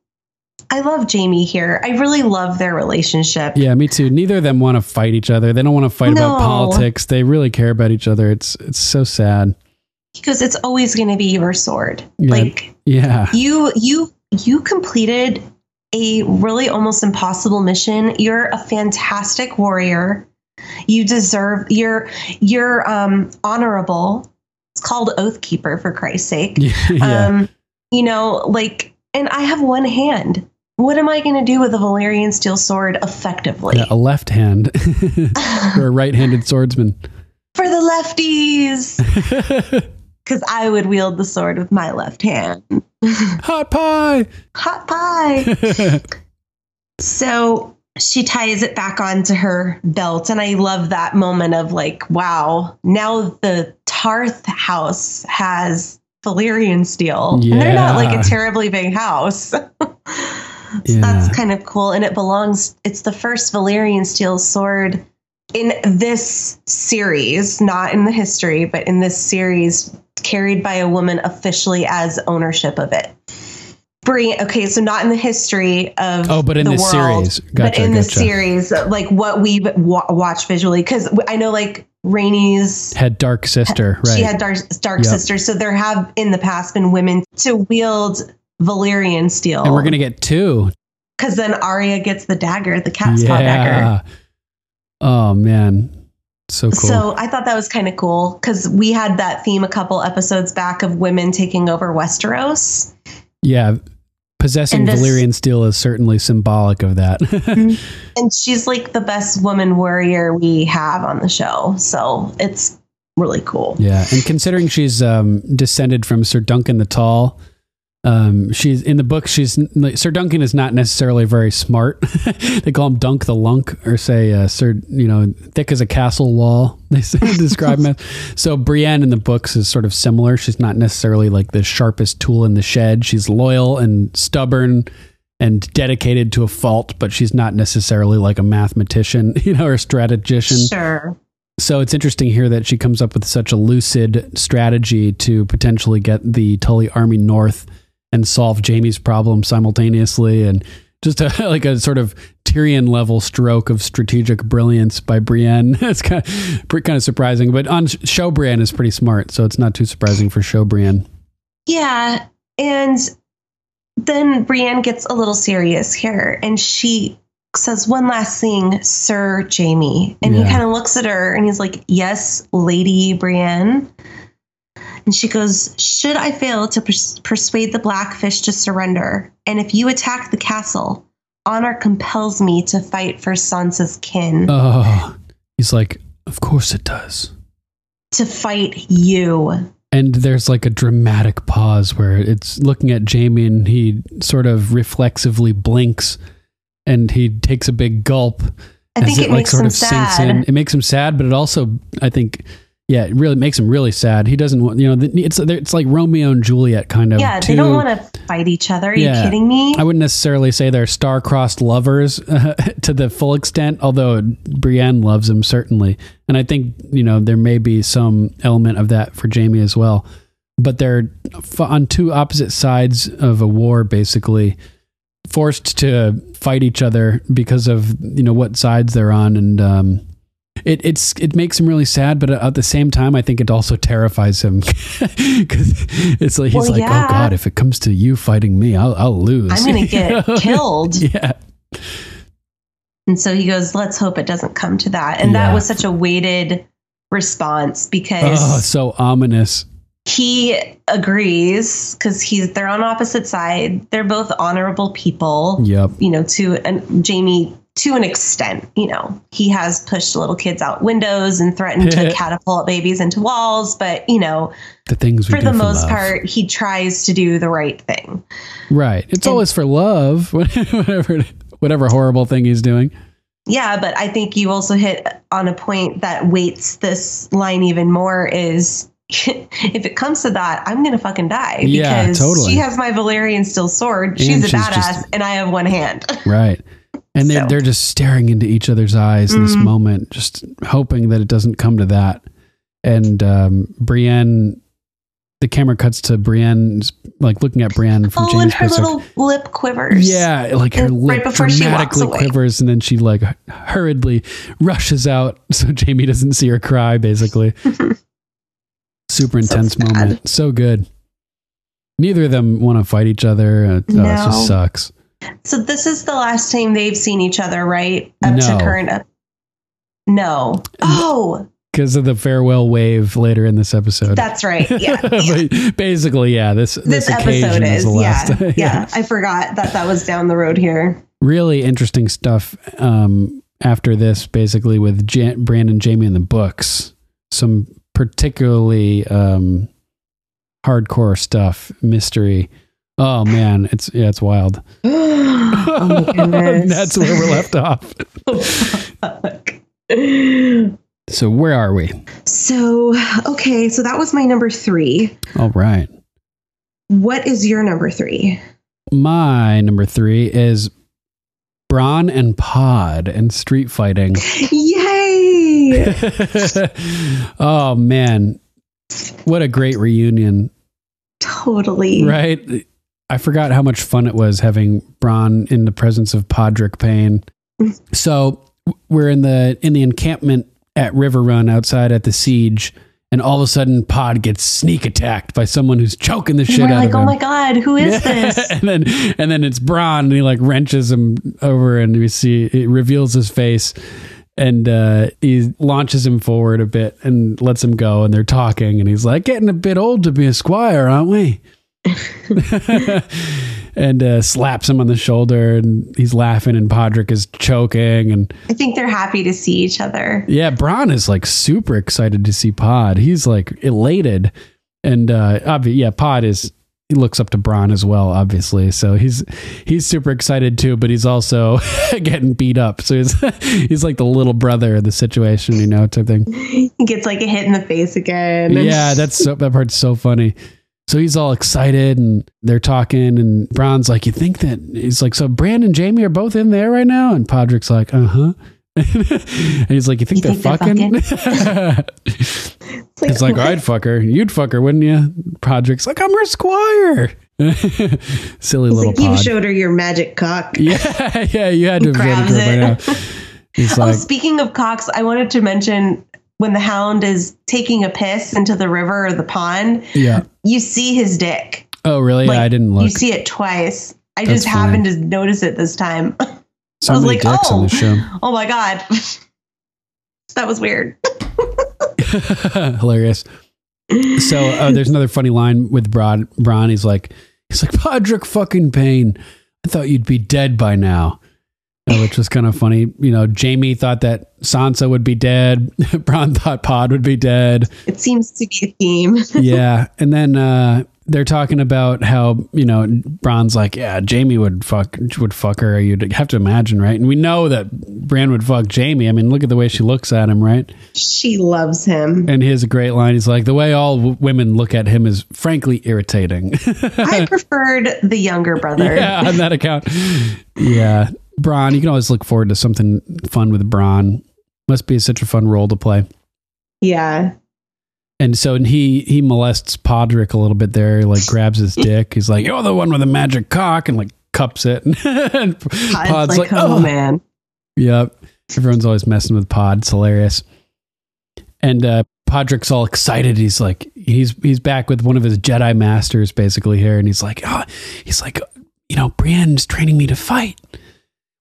S5: I love Jaime here. I really love their relationship.
S4: Yeah, me too. Neither of them want to fight each other. They don't want to fight about politics. They really care about each other. It's it's so sad.
S5: Because it's always going to be your sword.
S4: Yeah.
S5: Like
S4: Yeah.
S5: you, you, you completed a really almost impossible mission. You're a fantastic warrior. You deserve. You're you're um, honorable. It's called Oathkeeper for Christ's sake.
S4: yeah.
S5: Um, you know, like, and I have one hand. What am I going to do with a Valyrian steel sword effectively?
S4: Yeah, a left hand or a right-handed swordsman.
S5: For the lefties. Because I would wield the sword with my left hand.
S4: Hot pie.
S5: Hot pie. so she ties it back onto her belt. And I love that moment of like, wow, now the Tarth house has Valyrian steel. And they're not like a terribly big house. So
S4: Yeah.
S5: that's kind of cool. And it belongs, it's the first Valyrian steel sword in this series, not in the history, but in this series, carried by a woman officially as ownership of it. Brilliant. Okay, so not in the history of
S4: Oh, but in
S5: the
S4: this
S5: world,
S4: series.
S5: but
S4: Gotcha,
S5: in the series, like what we wa- watch visually, because I know like Rhaenys
S4: Had dark sister, right?
S5: she had dark, dark
S4: Yep.
S5: sisters, so there have in the past been women to wield Valyrian steel,
S4: and we're gonna get two.
S5: because then Arya gets the dagger, the cat's paw dagger.
S4: Oh man, so cool.
S5: So I thought that was kind of cool because we had that theme a couple episodes back of women taking over Westeros.
S4: yeah, possessing
S5: this-
S4: Valyrian steel is certainly symbolic of that.
S5: And she's like the best woman warrior we have on the show. So it's really cool.
S4: yeah, and considering she's um, descended from Sir Duncan the Tall. Um, she's in the book. She's Sir Duncan is not necessarily very smart. they call him Dunk the Lunk, or say uh, Sir, you know, thick as a castle wall. They say, describe him. as. So Brienne in the books is sort of similar. She's not necessarily like the sharpest tool in the shed. She's loyal and stubborn and dedicated to a fault, but she's not necessarily like a mathematician, you know, or a strategician.
S5: Sure.
S4: So it's interesting here that she comes up with such a lucid strategy to potentially get the Tully army north and solve Jaime's problem simultaneously, and just a, like a sort of Tyrion level stroke of strategic brilliance by Brienne. it's kind of kind of surprising, but on show Brienne is pretty smart, so it's not too surprising for show Brienne.
S5: Yeah, and then Brienne gets a little serious here, and she says one last thing, Sir Jaime, and he kind of looks at her and he's like, "Yes, Lady Brienne." And she goes, Should I fail to pers- persuade the Blackfish to surrender, and if you attack the castle, honor compels me to fight for Sansa's kin,
S4: Oh, he's like, of course it does.
S5: to fight you.
S4: And there's like a dramatic pause where it's looking at Jaime and he sort of reflexively blinks and he takes a big gulp.
S5: I think it makes him sad.
S4: It makes him sad, but it also, I think, yeah, it really makes him really sad. He doesn't want, you know, it's it's like Romeo and Juliet kind of.
S5: Yeah, they don't want to fight each other. Are you kidding me?
S4: I wouldn't necessarily say they're star-crossed lovers uh, to the full extent, although Brienne loves him certainly, and I think you know there may be some element of that for Jaime as well. But they're f- on two opposite sides of a war, basically forced to fight each other because of you know what sides they're on, and um, it it's it makes him really sad. But at the same time, I think it also terrifies him because it's like he's
S5: Well,
S4: like,
S5: yeah.
S4: oh god, if it comes to you fighting me, I'll I'll lose.
S5: I'm going to get killed.
S4: yeah.
S5: And so he goes, let's hope it doesn't come to that. And
S4: Yeah.
S5: that was such a weighted response because
S4: Oh, so ominous.
S5: he agrees because he's they're on opposite side. They're both honorable people.
S4: Yep.
S5: You know, to and Jaime to an extent, you know, he has pushed little kids out windows and threatened to catapult babies into walls, but you know,
S4: The things
S5: for the most
S4: love.
S5: part, he tries to do the right thing.
S4: Right. It's always for love. whatever whatever horrible thing he's doing.
S5: Yeah, but I think you also hit on a point that weights this line even more is if it comes to that, I'm gonna fucking die
S4: Yeah,
S5: because
S4: totally.
S5: she has my Valyrian steel sword.
S4: And
S5: She's a
S4: she's
S5: badass,
S4: just-
S5: and I have one hand.
S4: Right. And they're
S5: So-
S4: they're just staring into each other's eyes in this
S5: Mhm.
S4: moment, just hoping that it doesn't come to that. And um, Brienne, the camera cuts to Brienne, like looking at Brienne from Jaime's
S5: oh,
S4: James
S5: and her
S4: perspective.
S5: little lip quivers.
S4: Yeah, like her
S5: And
S4: lip
S5: right before she walks
S4: dramatically quivers, and then she like hurriedly rushes out so Jaime doesn't see her cry. Basically, super intense
S5: sad.
S4: moment. So good. Neither of them want to fight each other. Uh, oh, it
S5: No.
S4: just sucks.
S5: So this is the last time they've seen each other, right? Up
S4: No.
S5: to current. Up- no. Oh,
S4: Because of the farewell wave later in this episode.
S5: that's right. Yeah. yeah.
S4: Basically, yeah. This this,
S5: This episode
S4: is
S5: is,
S4: the last.
S5: yeah, yeah. I forgot that that was down the road here.
S4: really interesting stuff um, after this, basically with Jan- Brandon Jaime in the books. Some particularly um, hardcore stuff, mystery. Oh man, it's yeah, it's wild.
S5: oh.
S4: That's where we're left off.
S5: Oh, fuck.
S4: So where are we?
S5: So, okay, so that was my number three.
S4: All right.
S5: What is your number three?
S4: My number three is Bronn and Pod and street fighting.
S5: Yay!
S4: oh man, what a great reunion!
S5: totally.
S4: Right? I forgot how much fun it was having Bronn in the presence of Podrick Payne. So we're in the in the encampment at Riverrun outside at the siege, and all of a sudden Pod gets sneak attacked by someone who's choking the
S5: And
S4: shit
S5: we're
S4: out
S5: like,
S4: of
S5: oh my god, who is this?
S4: and then and then it's Bronn, and he like wrenches him over, and we see it reveals his face, and uh, he launches him forward a bit and lets him go, and they're talking, and he's like, "Getting a bit old to be a squire, aren't we?" and uh, slaps him on the shoulder, and he's laughing, and Podrick is choking, and
S5: I think they're happy to see each other.
S4: yeah, Bronn is like super excited to see Pod. He's like elated, and uh, obvi- yeah, Pod is he looks up to Bronn as well, obviously. So he's he's super excited too, but he's also getting beat up. So he's he's like the little brother of the situation, you know, type thing.
S5: He gets like a hit in the face again.
S4: Yeah, that's so, that part's so funny. So he's all excited and they're talking and Bronn's like, you think that he's like, so Brand and Jaime are both in there right now? And Podrick's like, uh-huh. and he's like, you think
S5: You
S4: they're
S5: think they're
S4: fucking?
S5: It's like,
S4: He's like,
S5: what?
S4: I'd fuck her. You'd fuck her, wouldn't you? Podrick's like, I'm her squire. Silly
S5: He's
S4: little
S5: like, you
S4: pod.
S5: showed her your magic cock.
S4: yeah, yeah, you had to have showed it
S5: Grabs
S4: to her by
S5: it.
S4: now. He's
S5: oh,
S4: like,
S5: speaking of cocks, I wanted to mention when the hound is taking a piss into the river or the pond,
S4: yeah.
S5: you see his dick.
S4: Oh, really?
S5: Like,
S4: I didn't
S5: You see it twice. I
S4: That's
S5: just happened to notice it this time.
S4: so
S5: I was like,
S4: dicks on
S5: oh,
S4: the show.
S5: oh my god, that was weird.
S4: Hilarious. So uh, there's another funny line with Bronn. Bronn. He's like, he's like, Podrick fucking Payne. I thought you'd be dead by now. Which was kind of funny. You know, Jaime thought that Sansa would be dead. Bronn thought Pod would be dead.
S5: It seems to be a theme.
S4: yeah. And then uh, they're talking about how, you know, Bronn's like, yeah, Jaime would fuck would fuck her. You'd have to imagine, right? And we know that Bran would fuck Jaime. I mean, look at the way she looks at him, right?
S5: she loves him.
S4: And his great line. He's like, the way all w- women look at him is frankly irritating.
S5: I preferred the younger brother.
S4: yeah, on that account. Yeah. Bronn, you can always look forward to something fun with Bronn. Must be such a fun role to play.
S5: Yeah.
S4: And so he he molests Podrick a little bit there, like grabs his dick. He's like, "You're the one with the magic cock," and like cups it. and
S5: Pod's like, oh, man.
S4: Yep. Everyone's always messing with Pod. It's hilarious. And uh, Podrick's all excited. He's like, he's he's back with one of his Jedi masters basically here, and he's like, oh, he's like, you know, Brienne's training me to fight.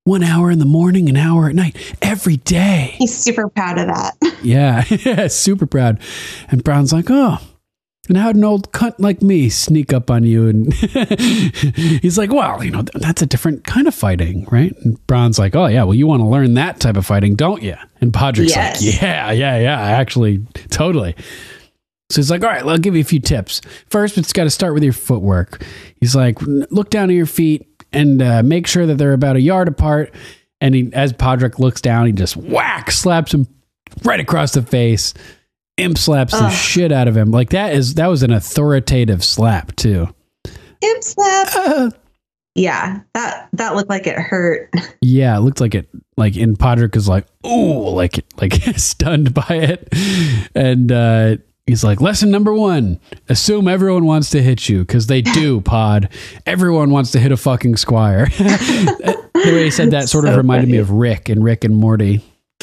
S4: One hour in the morning, an hour at night, every day.
S5: He's super proud of that.
S4: Yeah, yeah, super proud. And Bronn's like, oh, and how'd an old cunt like me sneak up on you? And he's like, well, you know, that's a different kind of fighting, right? And Bronn's like, oh, yeah, well, you want to learn that type of fighting, don't you? And Podrick's
S5: Yes.
S4: like, yeah, yeah, yeah, actually, totally. So he's like, all right, well, I'll give you a few tips. First, it's got to start with your footwork. He's like, look down at your feet and uh, make sure that they're about a yard apart. And he, as Podrick looks down, he just whack slaps him right across the face. Imp slaps the
S5: Ugh.
S4: shit out of him. Like that is that was an authoritative slap too.
S5: Imp slap.
S4: Uh,
S5: Yeah, that that looked like it hurt.
S4: yeah, it looked like it. Like and Podrick is like, oh, like like stunned by it, and uh, he's like, lesson number one: assume everyone wants to hit you because they do. Pod, everyone wants to hit a fucking squire. the way he said that sort of
S5: So
S4: reminded me of Rick and Rick and Morty.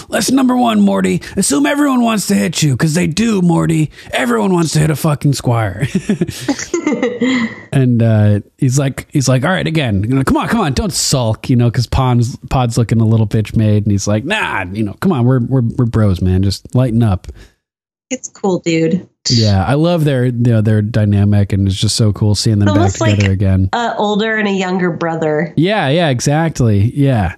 S4: Lesson number one, Morty. Assume everyone wants to hit you because they do, Morty. Everyone wants to hit a fucking squire. and uh, he's like, he's like, all right, again, you know, come on, come on, don't sulk, you know, because Pod's Pod's looking a little bitch made, and he's like, nah, you know, come on, we're we're we're bros, man, just lighten up.
S5: It's cool, dude.
S4: Yeah, I love their you know, their dynamic, and it's just so cool seeing them back together
S5: like
S4: again.
S5: a older and a younger brother.
S4: Yeah, yeah, exactly. Yeah.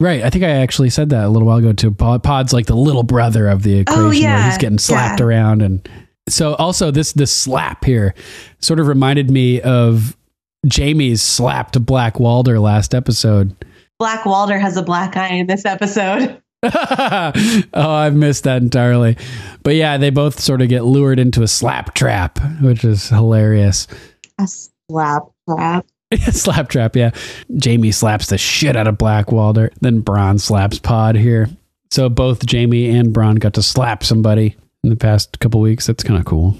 S4: Right. I think I actually said that a little while ago too. Pod's like the little brother of the oh, equation
S5: Oh, yeah,
S4: he's getting slapped
S5: yeah.
S4: around and so also this this slap here sort of reminded me of Jaime's slap to Black Walder last episode.
S5: Black Walder has a black eye in this episode.
S4: oh, I've missed that entirely. But yeah, they both sort of get lured into a slap trap, which is hilarious.
S5: A slap trap.
S4: slap trap, yeah. Jaime slaps the shit out of Black Walder. Then Bronn slaps Pod here. So both Jaime and Bronn got to slap somebody in the past couple weeks. That's kind of cool.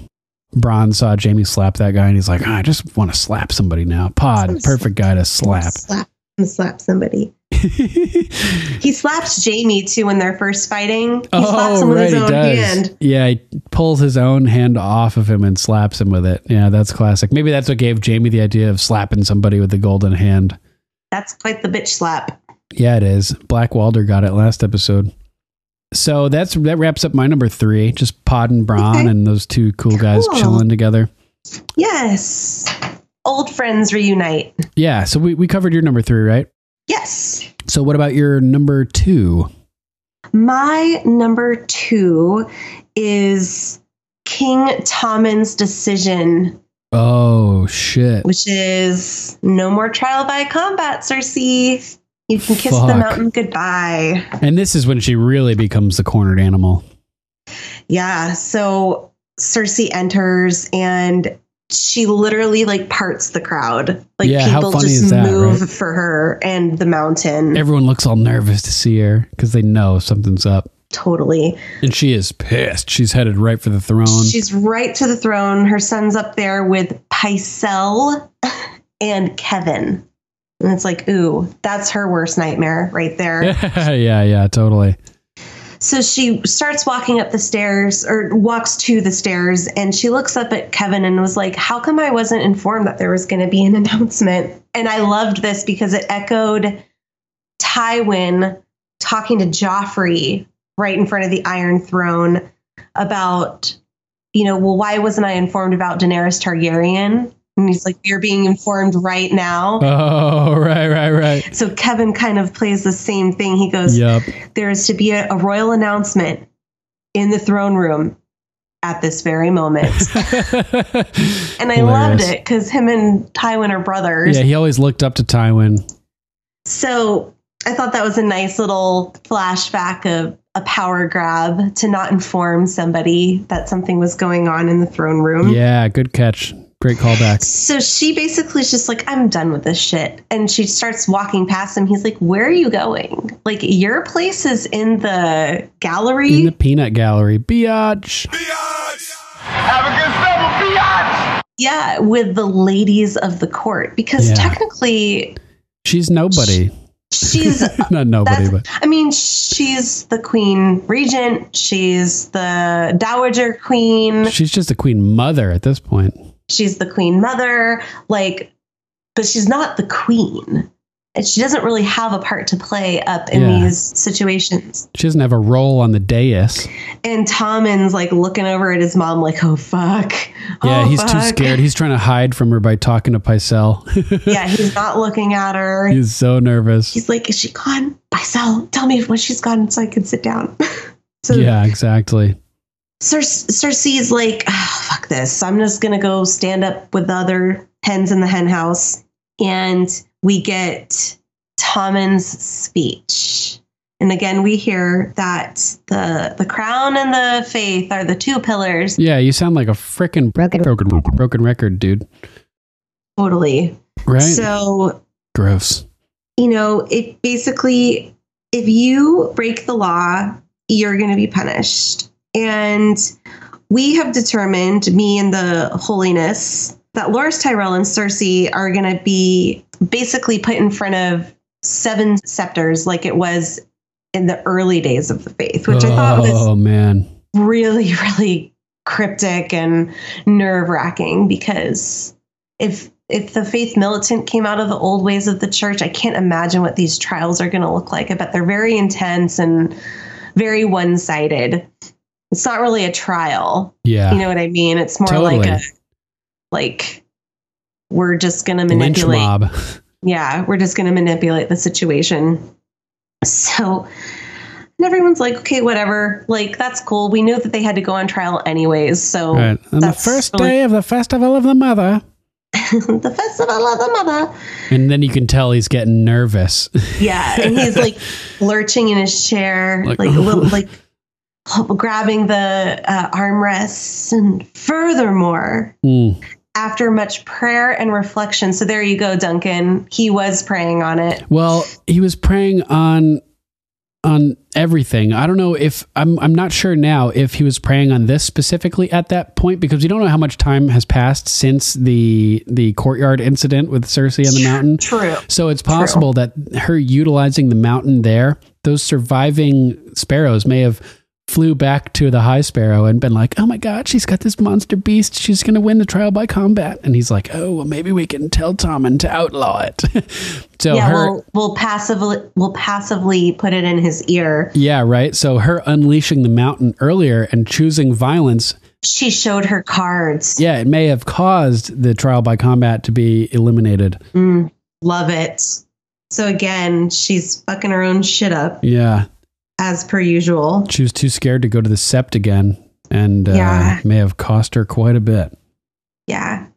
S4: Bronn saw Jaime slap that guy and he's like, "Ah, I just want to slap somebody now. Pod, perfect guy to slap.
S5: Slap and slap somebody. he slaps Jaime too when they're first fighting. He oh, slaps him with his own hand.
S4: Yeah, he pulls his own hand off of him and slaps him with it. Yeah, that's classic. Maybe that's what gave Jaime the idea of slapping somebody with the golden hand.
S5: That's quite the bitch slap.
S4: Yeah, it is. Black Walder got it last episode. So that's that wraps up my number three. Just Pod and Bronn
S5: Okay.
S4: and those two cool guys chilling together.
S5: Yes. Old friends reunite.
S4: Yeah. So we, we covered your number three, right?
S5: Yes.
S4: So what about your number two?
S5: My number two is King Tommen's decision,
S4: Oh shit.
S5: which is no more trial by combat, Cersei. You can kiss the mountain goodbye.
S4: And this is when she really becomes the cornered animal.
S5: Yeah. So Cersei enters and she literally like parts the crowd. Like
S4: Yeah, how
S5: people
S4: funny
S5: just
S4: is that,
S5: move
S4: right?
S5: for her and the mountain.
S4: Everyone looks all nervous to see her because they know something's up.
S5: totally.
S4: And she is pissed. She's headed right for the throne.
S5: She's right to the throne. Her son's up there with Pycelle and Kevan. And it's like, ooh, that's her worst nightmare right there.
S4: yeah, yeah, totally.
S5: So she starts walking up the stairs or walks to the stairs and she looks up at Kevan and was like, How come I wasn't informed that there was going to be an announcement? And I loved this because it echoed Tywin talking to Joffrey right in front of the Iron Throne about, you know, well, why wasn't I informed about Daenerys Targaryen? And he's like, You're being informed right now.
S4: Oh, right, right, right.
S5: So Kevan kind of plays the same thing. He goes,
S4: Yep.
S5: There is to be a, a royal announcement in the throne room at this very moment. and I loved it because him and Tywin are brothers.
S4: Yeah, he always looked up to Tywin.
S5: So I thought that was a nice little flashback of a power grab to not inform somebody that something was going on in the throne room.
S4: Yeah, good catch. Great callback.
S5: So she basically is just like, I'm done with this shit. And she starts walking past him. He's like, Where are you going? Like, your place is in the gallery.
S4: In the peanut gallery. Biatch. Biatch! Have a good summer, Biatch!
S5: Yeah, with the ladies of the court. Because
S4: Yeah.
S5: technically,
S4: She's nobody.
S5: she's
S4: Not nobody, but
S5: I mean, she's the queen regent. She's the dowager queen.
S4: she's just a queen mother at this point.
S5: She's the queen mother. Like, but she's not the queen. And she doesn't really have a part to play up in
S4: Yeah.
S5: these situations.
S4: She doesn't have a role on the dais.
S5: And Tommen's like looking over at his mom, like, "Oh fuck."
S4: Yeah,
S5: Oh,
S4: he's too scared. He's trying to hide from her by talking to Pycelle.
S5: yeah, he's not looking at her.
S4: he's so nervous.
S5: He's like, "Is she gone? Pycelle, tell me when she's gone, so I can sit down." so
S4: yeah, exactly.
S5: Cer- Cersei's like, "Ah, fuck this. I'm just going to go stand up with the other hens in the hen house. And we get Tommen's speech. And again, we hear that the the crown and the faith are the two pillars.
S4: Yeah, you sound like a freaking broken, broken, broken record, dude.
S5: Totally.
S4: Right?
S5: So,
S4: Gross.
S5: you know, it basically, if you break the law, you're going to be punished. And we have determined, me and the holiness, that Loras Tyrell and Cersei are going to be basically put in front of seven scepters like it was in the early days of the faith, which I thought was
S4: oh man.
S5: really, really cryptic and nerve wracking because if if the faith militant came out of the old ways of the church, I can't imagine what these trials are going to look like. I bet they're very intense and very one sided. It's not really a trial.
S4: Yeah.
S5: You know what I mean? It's more like a like we're just going to
S4: Lynch
S5: manipulate
S4: mob.
S5: yeah, we're just going to manipulate the situation. So, and everyone's like, okay, whatever. Like, that's cool. We knew that they had to go on trial anyways. So,
S4: Right. On the first
S5: really-
S4: day of the festival of the mother.
S5: the festival of the mother.
S4: And then you can tell he's getting nervous.
S5: Yeah. And he's like lurching in his chair,
S4: Like-
S5: like, a little, like grabbing the uh, armrests. And furthermore,
S4: Mm.
S5: after much prayer and reflection, so there you go, Duncan. He was praying on it.
S4: Well, he was praying on on everything. I don't know if I'm I'm not sure now if he was praying on this specifically at that point because we don't know how much time has passed since the the courtyard incident with Cersei on the mountain.
S5: True.
S4: So it's possible that her utilizing the mountain there, those surviving sparrows may have flew back to the high sparrow and been like, "Oh my god, she's got this monster beast. She's going to win the trial by combat." And he's like, "Oh, well maybe we can tell Tommen to outlaw it." so
S5: yeah,
S4: her
S5: we'll, we'll passively we'll passively put it in his ear.
S4: Yeah, right. So her unleashing the mountain earlier and choosing violence,
S5: She showed her cards.
S4: yeah, it may have caused the trial by combat to be eliminated.
S5: Mm, love it. So again, she's fucking her own shit up
S4: Yeah.
S5: As per usual.
S4: She was too scared to go to the sept again and uh,
S5: Yeah.
S4: may have cost her quite a bit.
S5: Yeah.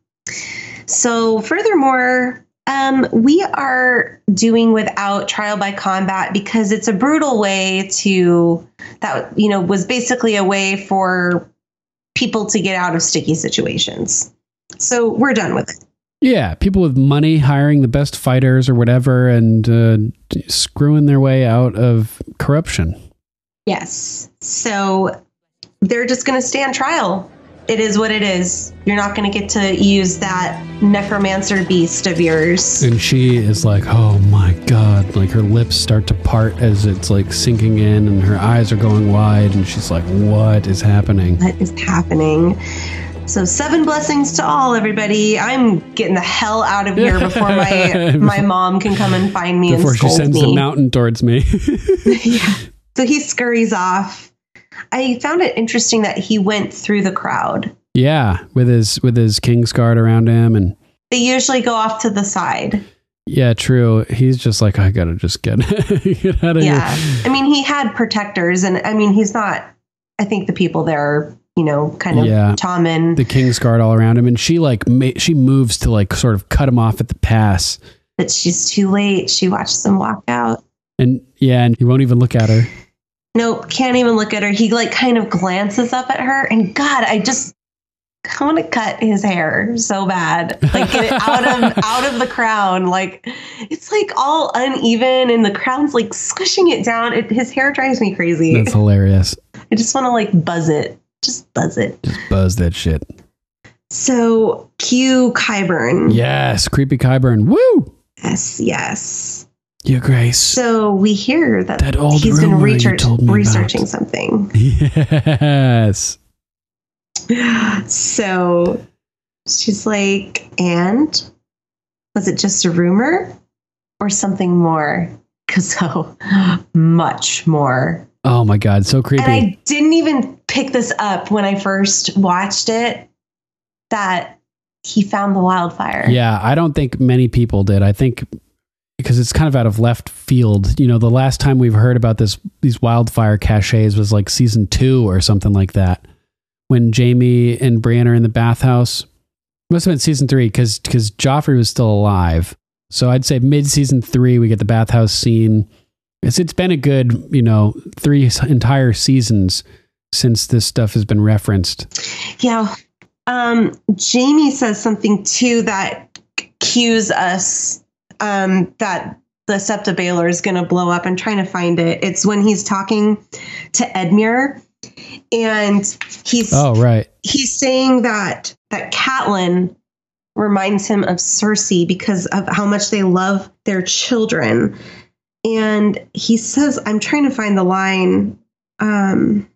S5: So furthermore, um, we are doing without trial by combat because it's a brutal way to that you know was basically a way for people to get out of sticky situations. So we're done with it.
S4: Yeah, people with money hiring the best fighters or whatever and uh, screwing their way out of corruption.
S5: Yes. So they're just going to stand trial. It is what it is. You're not going to get to use that necromancer beast of yours.
S4: And she is like, oh my God. Like her lips start to part as it's like sinking in and her eyes are going wide. And she's like, what is happening?
S5: What is happening? So seven blessings to all, everybody. I'm getting the hell out of here before my my mom can come and find me
S4: Before
S5: and
S4: she sends
S5: me.
S4: the mountain towards me.
S5: yeah. So he scurries off. I found it interesting that he went through the crowd.
S4: yeah. With his, with his king's guard around him. And
S5: They usually go off to the side.
S4: yeah, true. He's just like, I gotta just get, get out of
S5: Yeah.
S4: here.
S5: I mean, he had protectors, and I mean, he's not. I think the people there are, you know, kind of
S4: Yeah.
S5: Tommen
S4: The king's guard all around him. And she like, ma- she moves to like sort of cut him off at the pass.
S5: but she's too late. She watches him walk out.
S4: And yeah, and he won't even look at her.
S5: Nope, can't even look at her. He like kind of glances up at her, and God, I just I want to cut his hair so bad. Like get it out of out of the crown. Like it's like all uneven, and the crown's like squishing it down. It, his hair drives me crazy.
S4: That's hilarious.
S5: I just want to like buzz it. Just buzz it.
S4: Just buzz that shit.
S5: So cue Qyburn.
S4: Yes, creepy Qyburn. Woo!
S5: Yes, yes.
S4: Your Grace.
S5: So we hear that,
S4: That old
S5: he's been research-
S4: me about.
S5: researching something.
S4: Yes.
S5: So she's like, and was it just a rumor or something more? Because so much more.
S4: Oh my god, so creepy.
S5: And I didn't even pick this up when I first watched it that he found the wildfire.
S4: yeah, I don't think many people did. I think because it's kind of out of left field. You know, the last time we've heard about this these wildfire caches was like season 2 or something like that. When Jaime and Brienne are in the bathhouse. Must have been season 3 cuz cuz Joffrey was still alive. So I'd say mid season 3 we get the bathhouse scene. It's it's been a good, you know, 3 entire seasons since this stuff has been referenced.
S5: Yeah. Um, Jaime says something too that cues us um, that the Sept of Baelor is going to blow up. I'm trying to find it. It's when he's talking to Edmure, and he's
S4: Oh, right.
S5: he's saying that that Catelyn reminds him of Cersei because of how much they love their children. And he says, I'm trying to find the line. Um,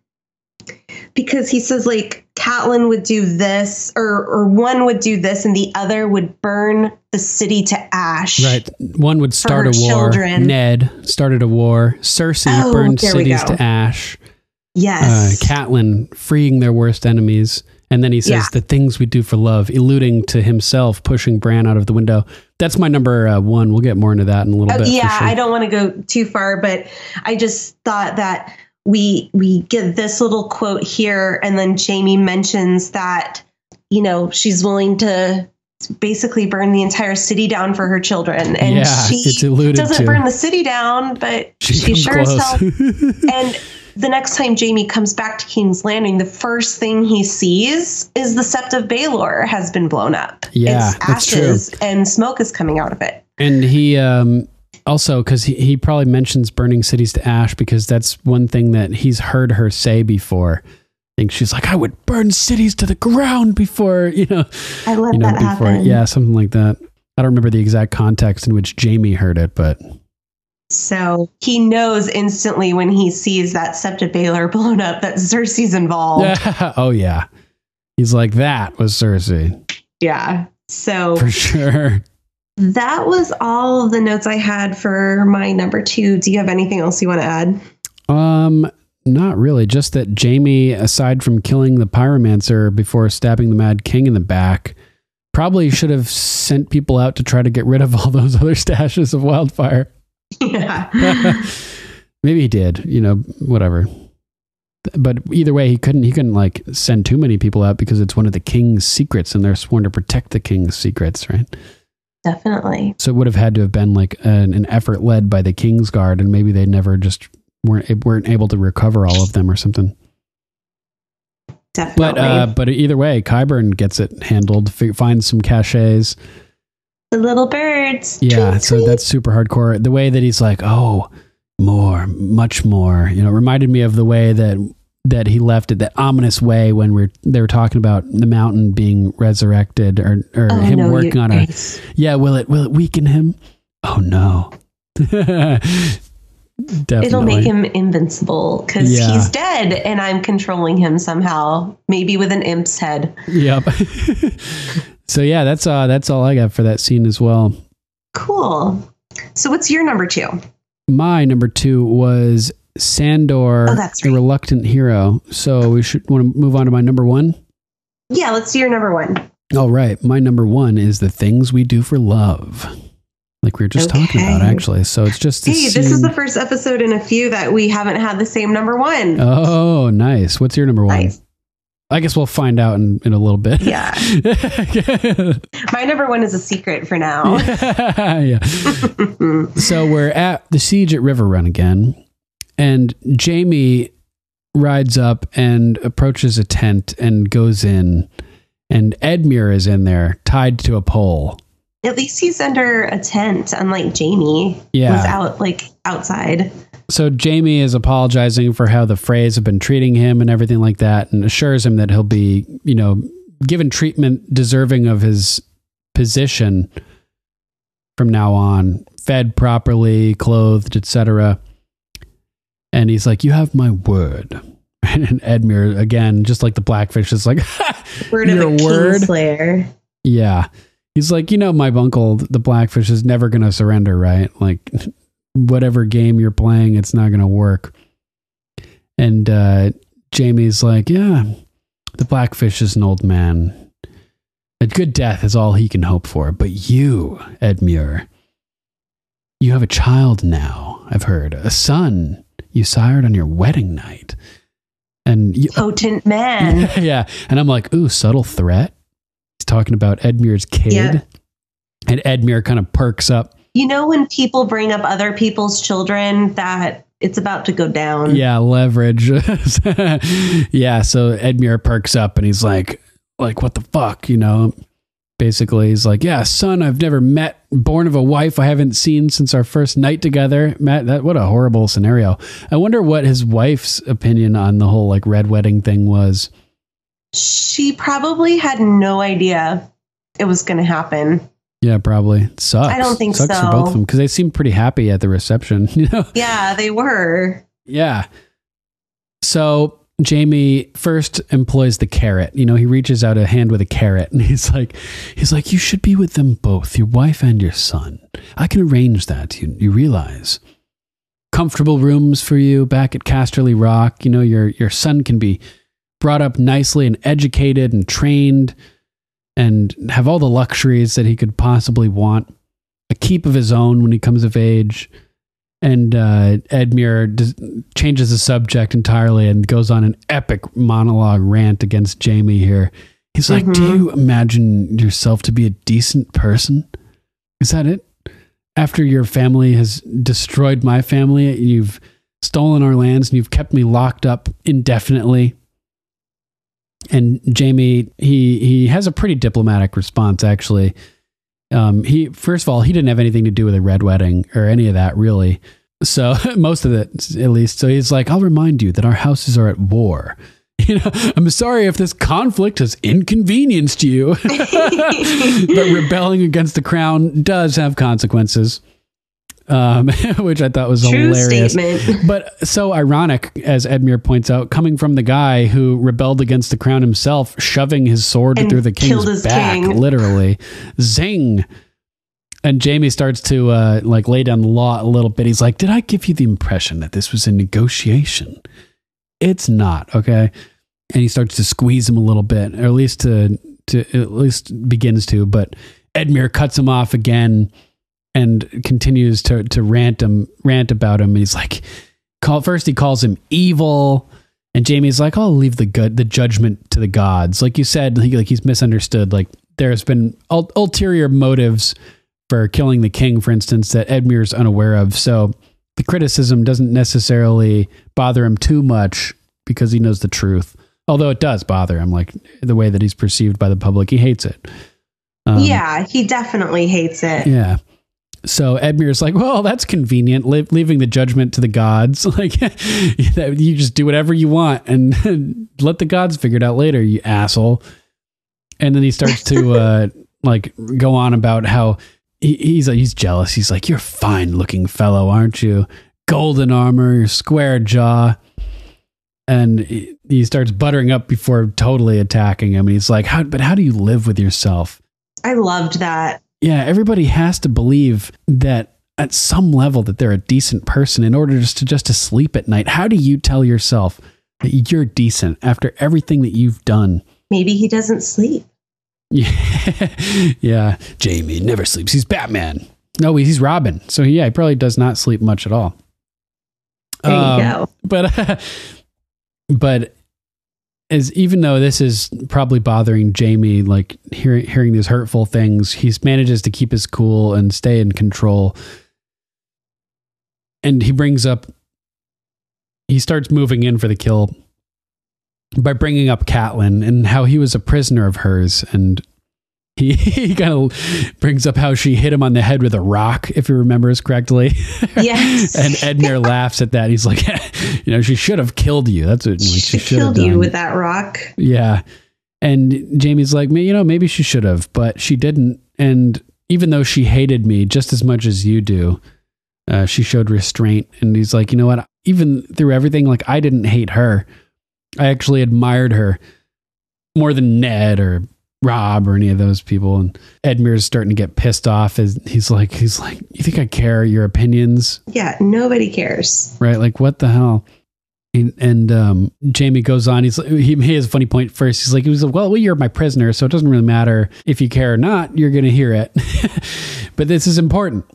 S5: because he says like Catelyn would do this or or one would do this and the other would burn the city to ash.
S4: Right. One would start a war.
S5: children.
S4: Ned started a war. Cersei
S5: Oh,
S4: burned cities to ash. Uh,
S5: Yes.
S4: Catelyn freeing their worst enemies. And then he says,
S5: Yeah.
S4: the things we do for love, alluding to himself pushing Bran out of the window. That's my number uh, one. We'll get more into that in a little
S5: Oh,
S4: bit.
S5: yeah,
S4: sure.
S5: I don't want to go too far, but I just thought that we we get this little quote here, and then Jaime mentions that you know she's willing to basically burn the entire city down for her children, and
S4: Yeah,
S5: she doesn't
S4: to.
S5: burn the city down, but
S4: She
S5: she, sure as hell. and the next time Jaime comes back to King's Landing, the first thing he sees is the Sept of Baelor has been blown up.
S4: Yeah,
S5: it's ashes and smoke is coming out of it.
S4: And he um, also, because he, he probably mentions burning cities to ash because that's one thing that he's heard her say before. I think she's like, I would burn cities to the ground before, you know,
S5: I let
S4: you know,
S5: that
S4: before,
S5: happen.
S4: yeah, something like that. I don't remember the exact context in which Jaime heard it, but
S5: So he knows instantly when he sees that Sept of Baelor blown up that Cersei's involved.
S4: oh yeah, he's like that was Cersei
S5: Yeah. So
S4: for sure.
S5: That was all the notes I had for my number two. Do you have anything else you want to add?
S4: Um, not really. Just that Jaime, aside from killing the pyromancer before stabbing the Mad King in the back, probably should have sent people out to try to get rid of all those other stashes of wildfire.
S5: yeah.
S4: Maybe he did. You know, whatever. But either way, he couldn't. He couldn't like send too many people out because it's one of the king's secrets, and they're sworn to protect the king's secrets, right?
S5: Definitely.
S4: So it would have had to have been like an, an effort led by the king's guard, and maybe they never just weren't weren't able to recover all of them or something.
S5: Definitely.
S4: But uh, but either way, Qyburn gets it handled. F- finds some caches.
S5: the little birds.
S4: Yeah,
S5: Tweet,
S4: so
S5: tweet.
S4: that's super hardcore. The way that he's like, oh, more, much more. You know, reminded me of the way that that he left it, that ominous way when we're they were talking about the mountain being resurrected or or
S5: Oh,
S4: him
S5: no,
S4: working on a yeah. Will it will it weaken him? Oh no. Definitely.
S5: It'll make him invincible because
S4: Yeah.
S5: he's dead and I'm controlling him somehow, maybe with an imp's head.
S4: Yep. so yeah, that's uh that's all I got for that scene as well.
S5: Cool. So, what's your number two?
S4: My number two was Sandor,
S5: Oh, that's
S4: the reluctant hero. So we should want to move on to my number one.
S5: Yeah, let's do your number one.
S4: All right, my number one is the things we do for love, like we were just talking about, actually. So it's just
S5: Hey, this is the first episode in a few that we haven't had the same number one.
S4: Oh, nice. What's your number one? I guess we'll find out in, in a little bit.
S5: Yeah. My number one is a secret for now.
S4: yeah. so we're at the siege at Riverrun again, and Jaime rides up and approaches a tent and goes in, and Edmure is in there tied to a pole.
S5: At least he's under a tent, unlike Jaime.
S4: Yeah.
S5: Was out like outside.
S4: So Jaime is apologizing for how the Freys have been treating him and everything like that, and assures him that he'll be, you know, given treatment deserving of his position from now on, fed properly, clothed, etc. And he's like, "You have my word." And Edmure again, just like the Blackfish, is like,
S5: Word
S4: Your
S5: of a
S4: word?
S5: Kingslayer.
S4: "Yeah." He's like, "You know, my uncle, the Blackfish, is never going to surrender, right? Like, whatever game you're playing, it's not going to work." And uh, Jaime's like, "Yeah, the Blackfish is an old man. A good death is all he can hope for. But you, Edmure, you have a child now. I've heard a son you sired on your wedding night." And you,
S5: Potent man.
S4: yeah. And I'm like, ooh, subtle threat. He's talking about Edmure's kid.
S5: Yeah.
S4: And Edmure kind of perks up.
S5: You know when people bring up other people's children that it's about to go down.
S4: Yeah, leverage. yeah, so Edmure perks up and he's like, like, what the fuck, you know? Basically, he's like, yeah, son, I've never met, born of a wife I haven't seen since our first night together. Matt, that what a horrible scenario. I wonder what his wife's opinion on the whole like red wedding thing was.
S5: She probably had no idea it was going to happen.
S4: Yeah, probably. It sucks.
S5: I don't think
S4: sucks for both of them because they seemed pretty happy at the reception. You know?
S5: Yeah, they were.
S4: Yeah. So Jaime first employs the carrot. You know, he reaches out a hand with a carrot and he's like, he's like, you should be with them both, your wife and your son. I can arrange that. You, you realize comfortable rooms for you back at Casterly Rock. You know, your, your son can be brought up nicely and educated and trained and have all the luxuries that he could possibly want. A keep of his own when he comes of age and uh, Edmure d- changes the subject entirely and goes on an epic monologue rant against Jaime here. He's like, "Do you imagine yourself to be a decent person? Is that it? After your family has destroyed my family, you've stolen our lands and you've kept me locked up indefinitely." And Jaime, he he has a pretty diplomatic response actually. Um, he first of all, he didn't have anything to do with a red wedding or any of that really. So most of it, at least. So he's like, "I'll remind you that our houses are at war." You know, I'm sorry if this conflict has inconvenienced you, but rebelling against the crown does have consequences. Um, which I thought was
S5: True
S4: hilarious.
S5: statement.
S4: But so ironic, as Edmure points out, coming from the guy who rebelled against the crown himself, shoving his sword
S5: And
S4: through the king's
S5: his
S4: back,
S5: king.
S4: literally. Zing. And Jaime starts to uh, like lay down the law a little bit. He's like, "Did I give you the impression that this was a negotiation? It's not, okay." And he starts to squeeze him a little bit, or at least to to at least begins to. But Edmure cuts him off again and continues to to rant him rant about him. And he's like, call first he calls him evil, and Jaime's like, I'll leave the good the judgment to the gods. Like you said, he, like he's misunderstood. Like there's been ul- ulterior motives for killing the king, for instance, that Edmure's unaware of. So the criticism doesn't necessarily bother him too much because he knows the truth. Although it does bother him, like the way that he's perceived by the public, he hates it. Um,
S5: yeah, he definitely hates it.
S4: yeah. So Edmure's like, well, that's convenient, li- leaving the judgment to the gods. Like, you just do whatever you want and let the gods figure it out later, you asshole. And then he starts to uh, like go on about how he, he's he's jealous. He's like, "You're fine looking fellow, aren't you? Golden armor, square jaw." And he, he starts buttering up before totally attacking him. And he's like, how, "But how do you live with yourself?"
S5: I loved that.
S4: Yeah, everybody has to believe that at some level that they're a decent person in order just to just to sleep at night. How do you tell yourself that you're decent after everything that you've done?
S5: Maybe he doesn't sleep.
S4: Yeah, yeah. Jaime never sleeps. He's Batman. No, he's Robin. So yeah, he probably does not sleep much at all.
S5: There you
S4: Um,
S5: go.
S4: But but as even though this is probably bothering Jaime, like hearing hearing these hurtful things, he manages to keep his cool and stay in control. And he brings up, he starts moving in for the kill by bringing up Catelyn and how he was a prisoner of hers, and he, he kind of brings up how she hit him on the head with a rock, if he remembers correctly.
S5: Yes.
S4: and Edmure laughs at that. He's like, you know, she should have killed you. That's what she
S5: She
S4: should have
S5: killed you with that rock.
S4: Yeah. And Jaime's like, "Ma- you know, maybe she should have, but she didn't. And even though she hated me just as much as you do, uh, she showed restraint. And he's like, you know what? Even through everything, like I didn't hate her. I actually admired her more than Ned or Robb or any of those people. And Edmure's starting to get pissed off as he's like, he's like, you think I care your opinions?
S5: Yeah, nobody cares.
S4: right? Like, what the hell? And, and um, Jaime goes on. He's he, has a funny point first. He's like, he was like, well, well, you're my prisoner, so it doesn't really matter if you care or not. You're going to hear it. but this is important.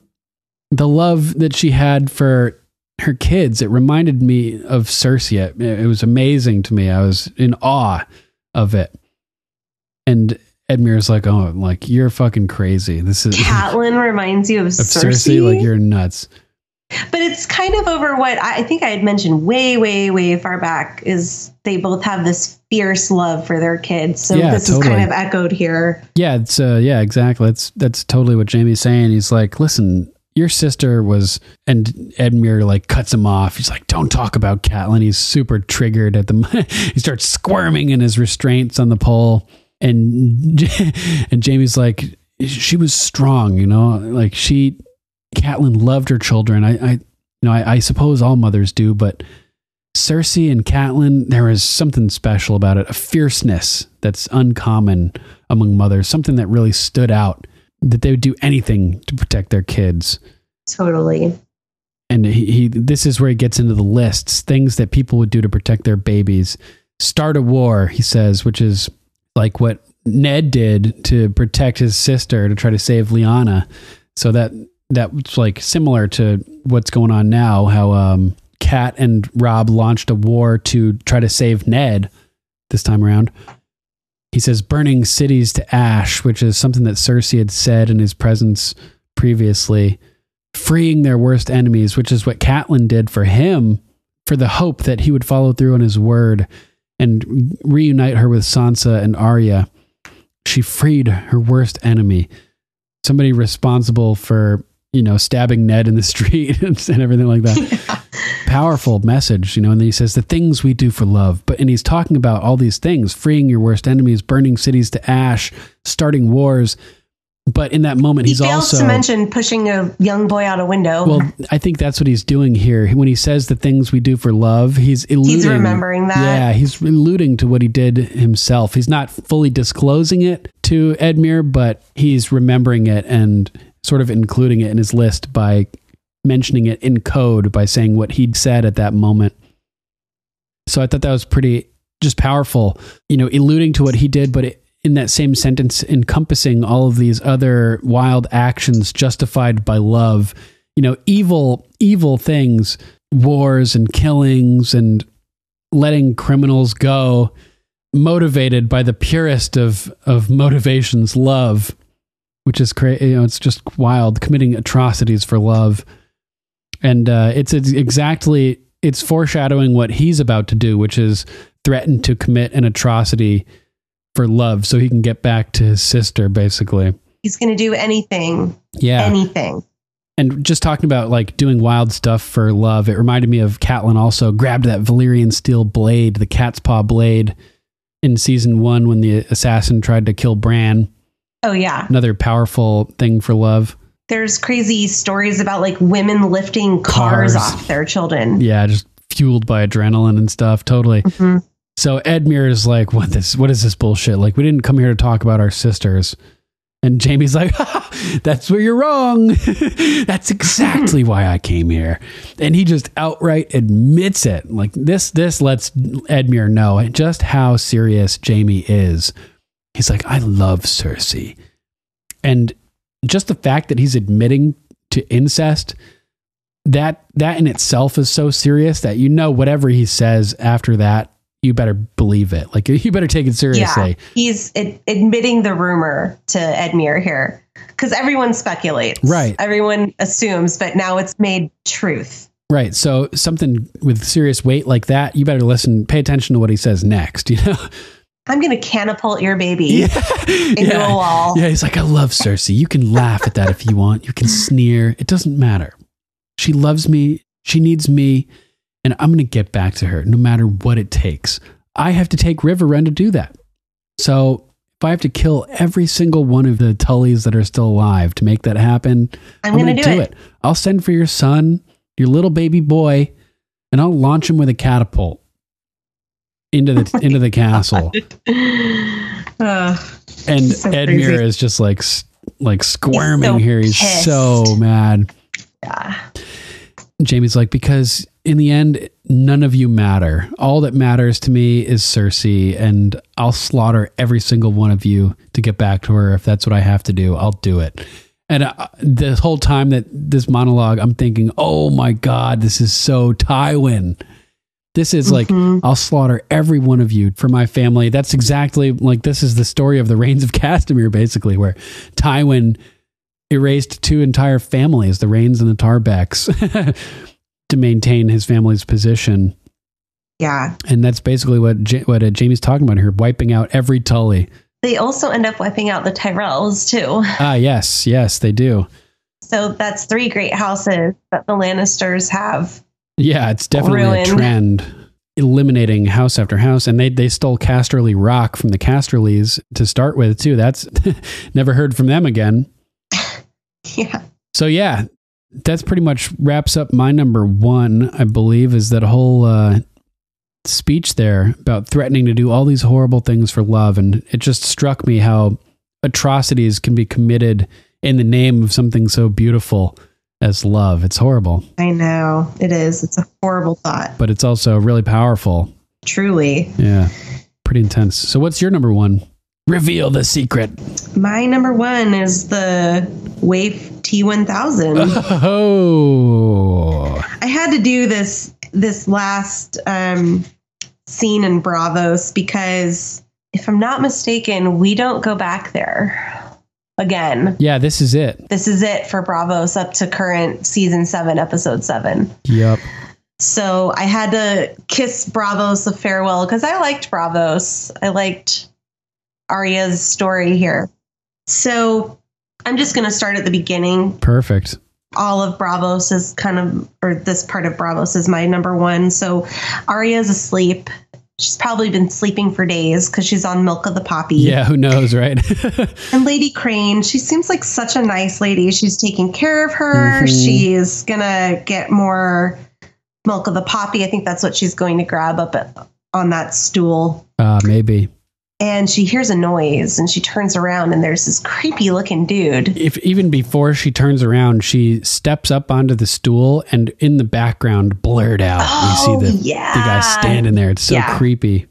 S4: The love that she had for her kids. It reminded me of Cersei. It, it was amazing to me. I was in awe of it. And Edmure's like, oh, like you're fucking crazy. This is
S5: Catelyn reminds you of,
S4: of
S5: Cersei,
S4: Cersei. Like you're nuts.
S5: but it's kind of over what I I think I had mentioned way, way, way far back. Is they both have this fierce love for their kids. So
S4: Yeah,
S5: this is kind of echoed here.
S4: Yeah, it's uh, yeah, exactly. That's that's totally what Jaime's saying. He's like, listen, your sister was, and Edmure like cuts him off. He's like, don't talk about Catelyn. He's super triggered at the. he starts squirming in his restraints on the pole, and and Jaime's like, she was strong, you know, like she, Catelyn loved her children. I, I you know, I, I suppose all mothers do, but Cersei and Catelyn, there is something special about it, a fierceness that's uncommon among mothers, something that really stood out, that they would do anything to protect their kids.
S5: Totally.
S4: And he, he this is where he gets into the lists, things that people would do to protect their babies. Start a war, he says, which is like what Ned did to protect his sister to try to save Lyanna. So that that was like similar to what's going on now, how um Kat and Robb launched a war to try to save Ned this time around. He says burning cities to ash, which is something that Cersei had said in his presence previously. Freeing their worst enemies, which is what Catelyn did for him, for the hope that he would follow through on his word and reunite her with Sansa and Arya. She freed her worst enemy, somebody responsible for you know stabbing Ned in the street and everything like that. Powerful message, you know. And then he says the things we do for love, but and he's talking about all these things: freeing your worst enemies, burning cities to ash, starting wars. But in that moment,
S5: He
S4: he's
S5: fails
S4: also
S5: to mention pushing a young boy out a window.
S4: well, I think that's what he's doing here. When he says the things we do for love, he's alluding.
S5: remembering that.
S4: Yeah, he's alluding to what he did himself. He's not fully disclosing it to Edmure, but he's remembering it and sort of including it in his list by mentioning it in code by saying what he'd said at that moment. So I thought that was pretty just powerful, you know, alluding to what he did, but it, in that same sentence, encompassing all of these other wild actions justified by love, you know, evil, evil things, wars and killings and letting criminals go, motivated by the purest of, of motivations, love, which is crazy. You know, it's just wild, committing atrocities for love. And uh, it's, it's exactly, it's foreshadowing what he's about to do, which is threaten to commit an atrocity for love so he can get back to his sister, basically.
S5: He's going to do anything,
S4: Yeah.
S5: anything.
S4: And just talking about like doing wild stuff for love, it reminded me of Catelyn also grabbed that Valyrian steel blade, the cat's paw blade, in season one when the assassin tried to kill Bran.
S5: Oh yeah.
S4: Another powerful thing for love.
S5: There's crazy stories about like women lifting cars,
S4: Cars.
S5: off their children.
S4: Yeah, just fueled by adrenaline and stuff. Totally.
S5: Mm-hmm.
S4: So Edmure is like, "What this? What is this bullshit? Like, we didn't come here to talk about our sisters." And Jaime's like, "That's where you're wrong. That's exactly why I came here." And he just outright admits it. Like this, this lets Edmure know just how serious Jaime is. He's like, "I love Cersei," and just the fact that he's admitting to incest that that in itself is so serious that you know whatever he says after that you better believe it. Like you better take it seriously.
S5: Yeah, he's ad- admitting the rumor to Edmure here because everyone speculates.
S4: Right.
S5: Everyone assumes, but now it's made truth.
S4: right. So something with serious weight like that you better listen pay attention to what he says next you know?
S5: I'm going to catapult your baby into a wall.
S4: yeah he's like i love cersei. You can laugh at that if you want. You can sneer. It doesn't matter. She loves me. She needs me and i'm going to get back to her no matter what it takes i have to take Riverrun to do that so if i have to kill every single one of the tullys that are still alive to make that happen
S5: I'm gonna
S4: gonna
S5: do it.
S4: i'll send for your son your little baby boy and i'll launch him with a catapult into the oh into the castle and
S5: So
S4: Edmure
S5: crazy.
S4: is just like like squirming
S5: so
S4: here. He's
S5: pissed.
S4: so mad.
S5: Yeah.
S4: Jaime's like, because in the end, none of you matter. All that matters to me is Cersei, and I'll slaughter every single one of you to get back to her. If that's what I have to do, I'll do it. And uh, the whole time that this monologue, I'm thinking, oh my God, this is so Tywin. This is like, I'll slaughter every one of you for my family. That's exactly like this is the story of the Rains of Castamere, basically, where Tywin erased two entire families, the Reynes and the Tarbecks, to maintain his family's position.
S5: Yeah.
S4: And that's basically what what uh, Jaime's talking about here, wiping out every Tully.
S5: They also end up wiping out the Tyrells too.
S4: Ah, yes, yes, they do.
S5: So that's three great houses that the Lannisters have.
S4: Yeah, it's definitely
S5: Ruined.
S4: a trend. Eliminating house after house, and they they stole Casterly Rock from the Casterlys to start with too. That's never heard from them again.
S5: Yeah.
S4: So yeah, that's pretty much wraps up my number one. I believe is that whole uh, speech there about threatening to do all these horrible things for love, and it just struck me how atrocities can be committed in the name of something so beautiful as love. It's horrible,
S5: I know. It is. It's a horrible thought.
S4: but it's also really powerful.
S5: Truly.
S4: Yeah, pretty intense. So what's your number one? Reveal the secret.
S5: My number one is the Waif T1000.
S4: Oh,
S5: I had to do this this last um, scene in Braavos because if I'm not mistaken, we don't go back there again.
S4: yeah, this is it.
S5: This is it for Braavos up to current season seven, episode seven.
S4: Yep.
S5: So I had to kiss Braavos a farewell because I liked Braavos. I liked Arya's story here. So I'm just going to start at the beginning.
S4: Perfect.
S5: All of Braavos is kind of, or this part of Braavos is my number one. So Arya's asleep. She's probably been sleeping for days because she's on Milk of the Poppy.
S4: Yeah, who knows, right?
S5: And Lady Crane, she seems like such a nice lady. She's taking care of her.
S4: Mhm.
S5: She's gonna get more milk of the poppy. I think that's what she's going to grab up at, on that stool.
S4: uh, maybe.
S5: And she hears a noise and she turns around and there's this creepy looking dude.
S4: if even before she turns around, she steps up onto the stool, and in the background, blurred out,
S5: Oh,
S4: you see the,
S5: yeah.
S4: the guy standing there. It's so
S5: Yeah.
S4: creepy.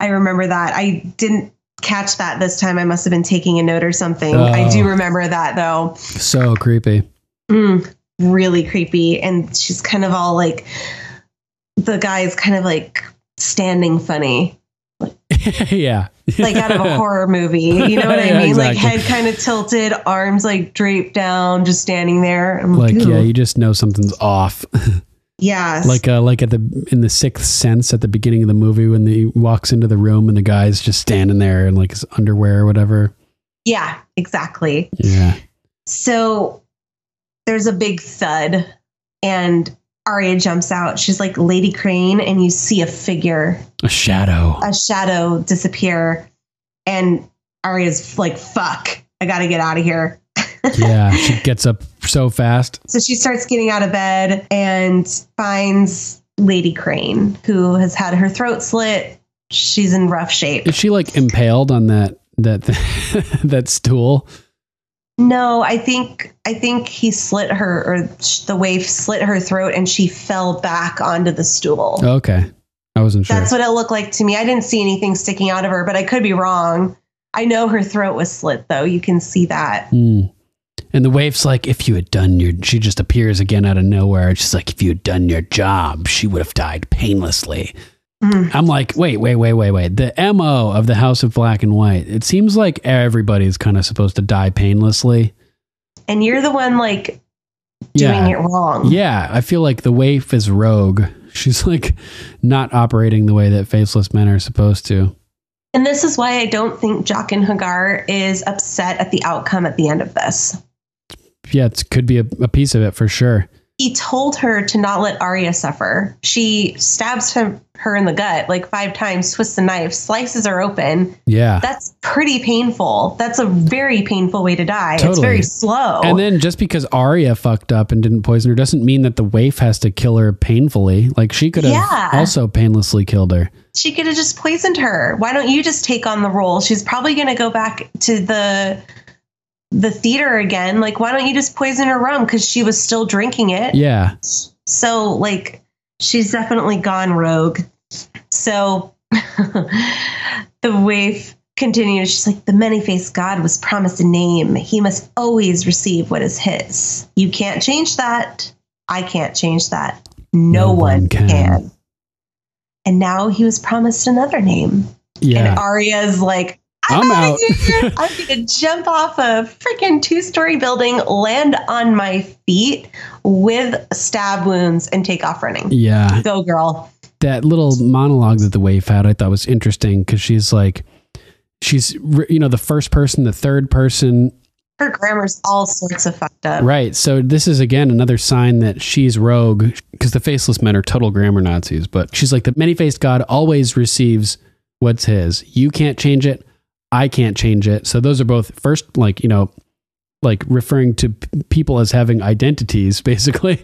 S5: I remember that. I didn't catch that this time. I must have been taking a note or something. I
S4: Oh.
S5: do remember that though.
S4: So creepy.
S5: Mm, really creepy. And she's kind of all like, the guy's kind of like standing funny,
S4: yeah.
S5: like out of a horror movie. You know what I mean? Like head kind of tilted, arms like draped down, just standing there. I'm
S4: Like,
S5: "Ew."
S4: yeah, you just know something's off.
S5: Yes.
S4: like, uh, like at the in the sixth sense at the beginning of the movie when he walks into the room and the guy's just standing there in like his underwear or whatever.
S5: yeah, exactly.
S4: Yeah.
S5: So there's a big thud, and Arya jumps out. She's like Lady Crane, and you see a figure,
S4: A shadow.
S5: a shadow disappear, and Arya's like, "Fuck, I gotta get out of here."
S4: yeah, she gets up so fast.
S5: So she starts getting out of bed and finds Lady Crane, who has had her throat slit. She's in rough shape.
S4: Is she like impaled on that that that stool?
S5: No, I think I think he slit her, or the waif slit her throat, and she fell back onto the stool.
S4: Okay, I wasn't sure.
S5: That's what it looked like to me. I didn't see anything sticking out of her, but I could be wrong. I know her throat was slit, though. You can see that.
S4: Hmm. And the waif's like, if you had done your, she just appears again out of nowhere. She's like, if you had done your job, she would have died painlessly.
S5: Mm.
S4: I'm like, wait, wait, wait, wait, wait. The MO of the House of Black and White, it seems like everybody's kind of supposed to die painlessly.
S5: And you're the one like doing
S4: Yeah.
S5: it wrong.
S4: Yeah, I feel like the waif is rogue. She's like not operating the way that faceless men are supposed to.
S5: And this is why I don't think Jaqen H'ghar is upset at the outcome at the end of this.
S4: Yeah, it could be a, a piece of it for sure.
S5: He told her to not let Arya suffer. She stabs him, her in the gut like five times, twists the knife, slices her open.
S4: Yeah.
S5: That's pretty painful. That's a very painful way to die. It's very slow.
S4: And then just because Arya fucked up and didn't poison her doesn't mean that the waif has to kill her painfully. Like she could have
S5: Yeah.
S4: also painlessly killed her.
S5: she could have just poisoned her. Why don't you just take on the role? She's probably going to go back to the the theater again. Like, why don't you just poison her rum because she was still drinking it?
S4: Yeah.
S5: So, like, she's definitely gone rogue. So, the waif continues. She's like, the many-faced god was promised a name. He must always receive what is his. You can't change that. I can't change that. No,
S4: No
S5: one,
S4: one can.
S5: can. And now he was promised another name.
S4: Yeah.
S5: And Arya's like,
S4: I'm out.
S5: I'm gonna jump off a freaking two-story building, land on my feet with stab wounds, and take off running.
S4: Yeah.
S5: Go, girl.
S4: That little monologue that the waif had, I thought was interesting because she's like, she's, you know, the first person, the third person.
S5: Her grammar's all sorts of fucked up.
S4: Right. So this is again another sign that she's rogue because the faceless men are total grammar Nazis. But she's like, the many faced God always receives what's his. You can't change it. I can't change it. So those are both first, like, you know, like referring to p- people as having identities, basically.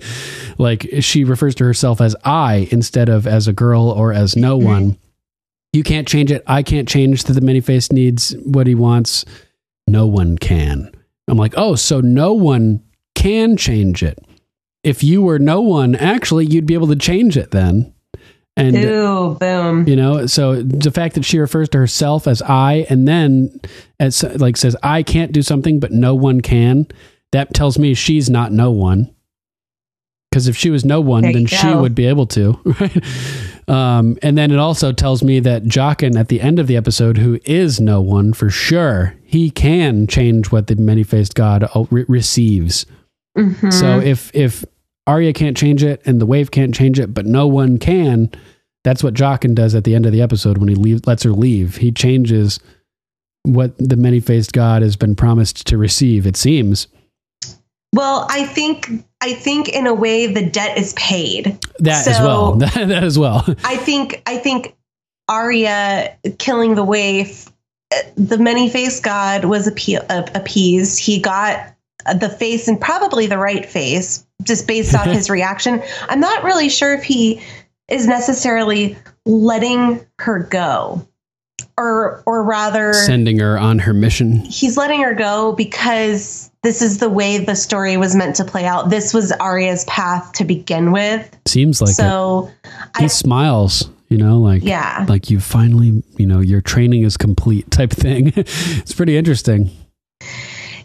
S4: like she refers to herself as I instead of as a girl or as no mm-hmm. one. You can't change it. I can't change that the many face needs what he wants. No one can. I'm like, oh, so no one can change it. If you were no one, actually, you'd be able to change it then. And
S5: Ooh, boom.
S4: you know, so the fact that she refers to herself as I and then as like says I can't do something but no one can, that tells me she's not no one. Because if she was no one,
S5: There
S4: then she would be able to, right? Um, and then it also tells me that Jaqen at the end of the episode, who is no one for sure, he can change what the many faced God uh, re- receives.
S5: Mhm.
S4: So if if Arya can't change it and the waif can't change it, but no one can, that's what Jaqen does at the end of the episode when he leave, lets her leave. He changes what the many faced God has been promised to receive. It seems
S5: well, I think I think in a way the debt is paid.
S4: that as well. That, as well.
S5: I think I think Arya killing the waif, uh, the many faced god was appe- uh, appeased. He got the face and probably the right face just based off his reaction. I'm not really sure if he is necessarily letting her go, or or rather
S4: Sending her on her mission.
S5: he's letting her go because this is the way the story was meant to play out. This was Arya's path to begin with.
S4: Seems like it.
S5: so
S4: He smiles, you know, like
S5: Yeah.
S4: like you finally, you know, your training is complete type thing. it's pretty interesting.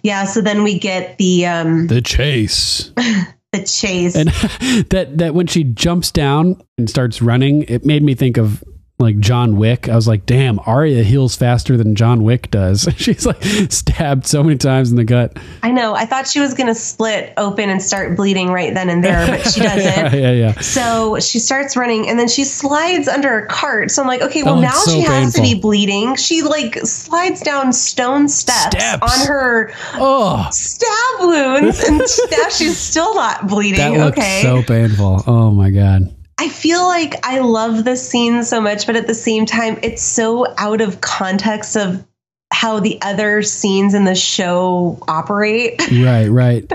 S5: Yeah, so then we get the um
S4: The chase.
S5: the chase.
S4: And that that when she jumps down and starts running, it made me think of like John Wick. I was like, damn, Arya heals faster than John Wick does. She's like stabbed so many times in the gut.
S5: I know. I thought she was going to split open and start bleeding right then and there, but she doesn't.
S4: yeah, yeah, yeah.
S5: So she starts running and then she slides under a cart. So I'm like, okay, well,
S4: Oh,
S5: now
S4: so
S5: she has to be bleeding. She like slides down stone steps,
S4: Steps.
S5: on her
S4: Oh,
S5: stab wounds and now she's still not bleeding.
S4: that
S5: okay.
S4: so painful. Oh my god.
S5: I feel like I love this scene so much, but at the same time, it's so out of context of how the other scenes in the show operate.
S4: Right, right.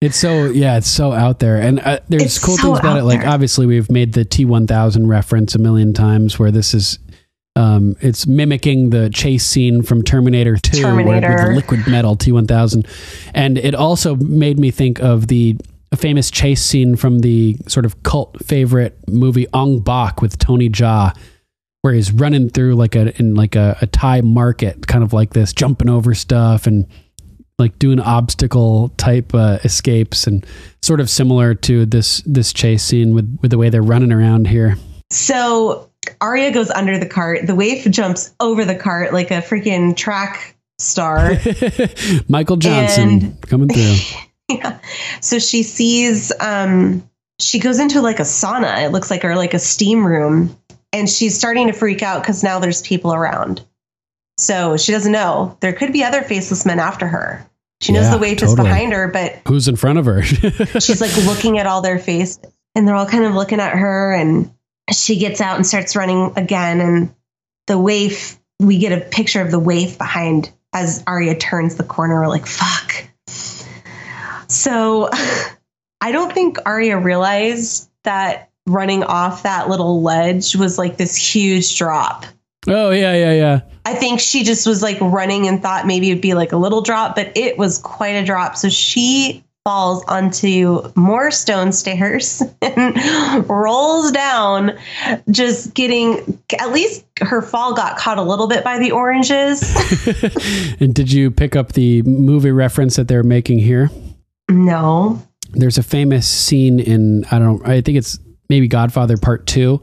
S4: It's so yeah, it's so out there, and uh, there's
S5: It's
S4: cool
S5: so
S4: things about it. Like
S5: there.
S4: obviously, we've made the T1000 reference a million times, where this is. Um, it's mimicking the chase scene from Terminator 2 where- with the liquid metal T1000. And it also made me think of the famous chase scene from the sort of cult favorite movie Ong Bak with Tony Jaa, where he's running through like a in like a, a Thai market, kind of like this, jumping over stuff and like doing obstacle type uh, escapes, and sort of similar to this this chase scene with with the way they're running around here.
S5: So Arya goes under the cart. The waif jumps over the cart like a freaking track star.
S4: Michael Johnson
S5: And-
S4: coming through.
S5: yeah. So she sees um she goes into like a sauna, it looks like or like a steam room, and she's starting to freak out because now there's people around. So she doesn't know. There could be other faceless men after her. She knows
S4: Yeah,
S5: the waif is
S4: totally.
S5: behind her, but
S4: Who's in front of her?
S5: she's like looking at all their faces and they're all kind of looking at her and she gets out and starts running again and the waif we get a picture of the waif behind as Arya turns the corner we're like fuck so I don't think Arya realized that running off that little ledge was like this huge drop
S4: oh yeah, yeah, yeah.
S5: I think she just was like running and thought maybe it'd be like a little drop, but it was quite a drop. So she falls onto more stone stairs and rolls down, just getting at least her fall got caught a little bit by the oranges.
S4: and did you pick up the movie reference that they're making here?
S5: No.
S4: There's a famous scene in I don't I think it's maybe Godfather Part Two,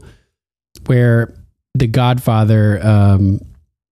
S4: where the Godfather um,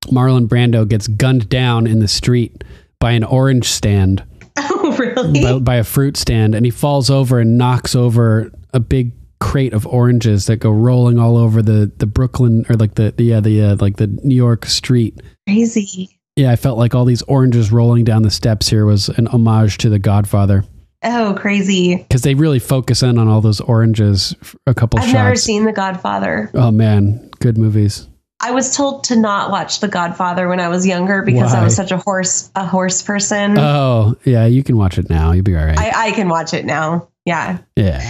S4: Marlon Brando gets gunned down in the street by an orange stand.
S5: Oh, really?
S4: by, by a fruit stand and he falls over and knocks over a big crate of oranges that go rolling all over the the Brooklyn or like the, the yeah the uh, like the New York street.
S5: Crazy.
S4: Yeah, I felt like all these oranges rolling down the steps here was an homage to The Godfather
S5: Oh, crazy.
S4: because they really focus in on all those oranges a couple
S5: I've
S4: shots.
S5: never seen The Godfather.
S4: oh man, good movies.
S5: I was told to not watch The Godfather when I was younger because I was such a horse a horse person.
S4: Oh yeah, you can watch it now. You'll be all right.
S5: I, I can watch it now. Yeah.
S4: yeah,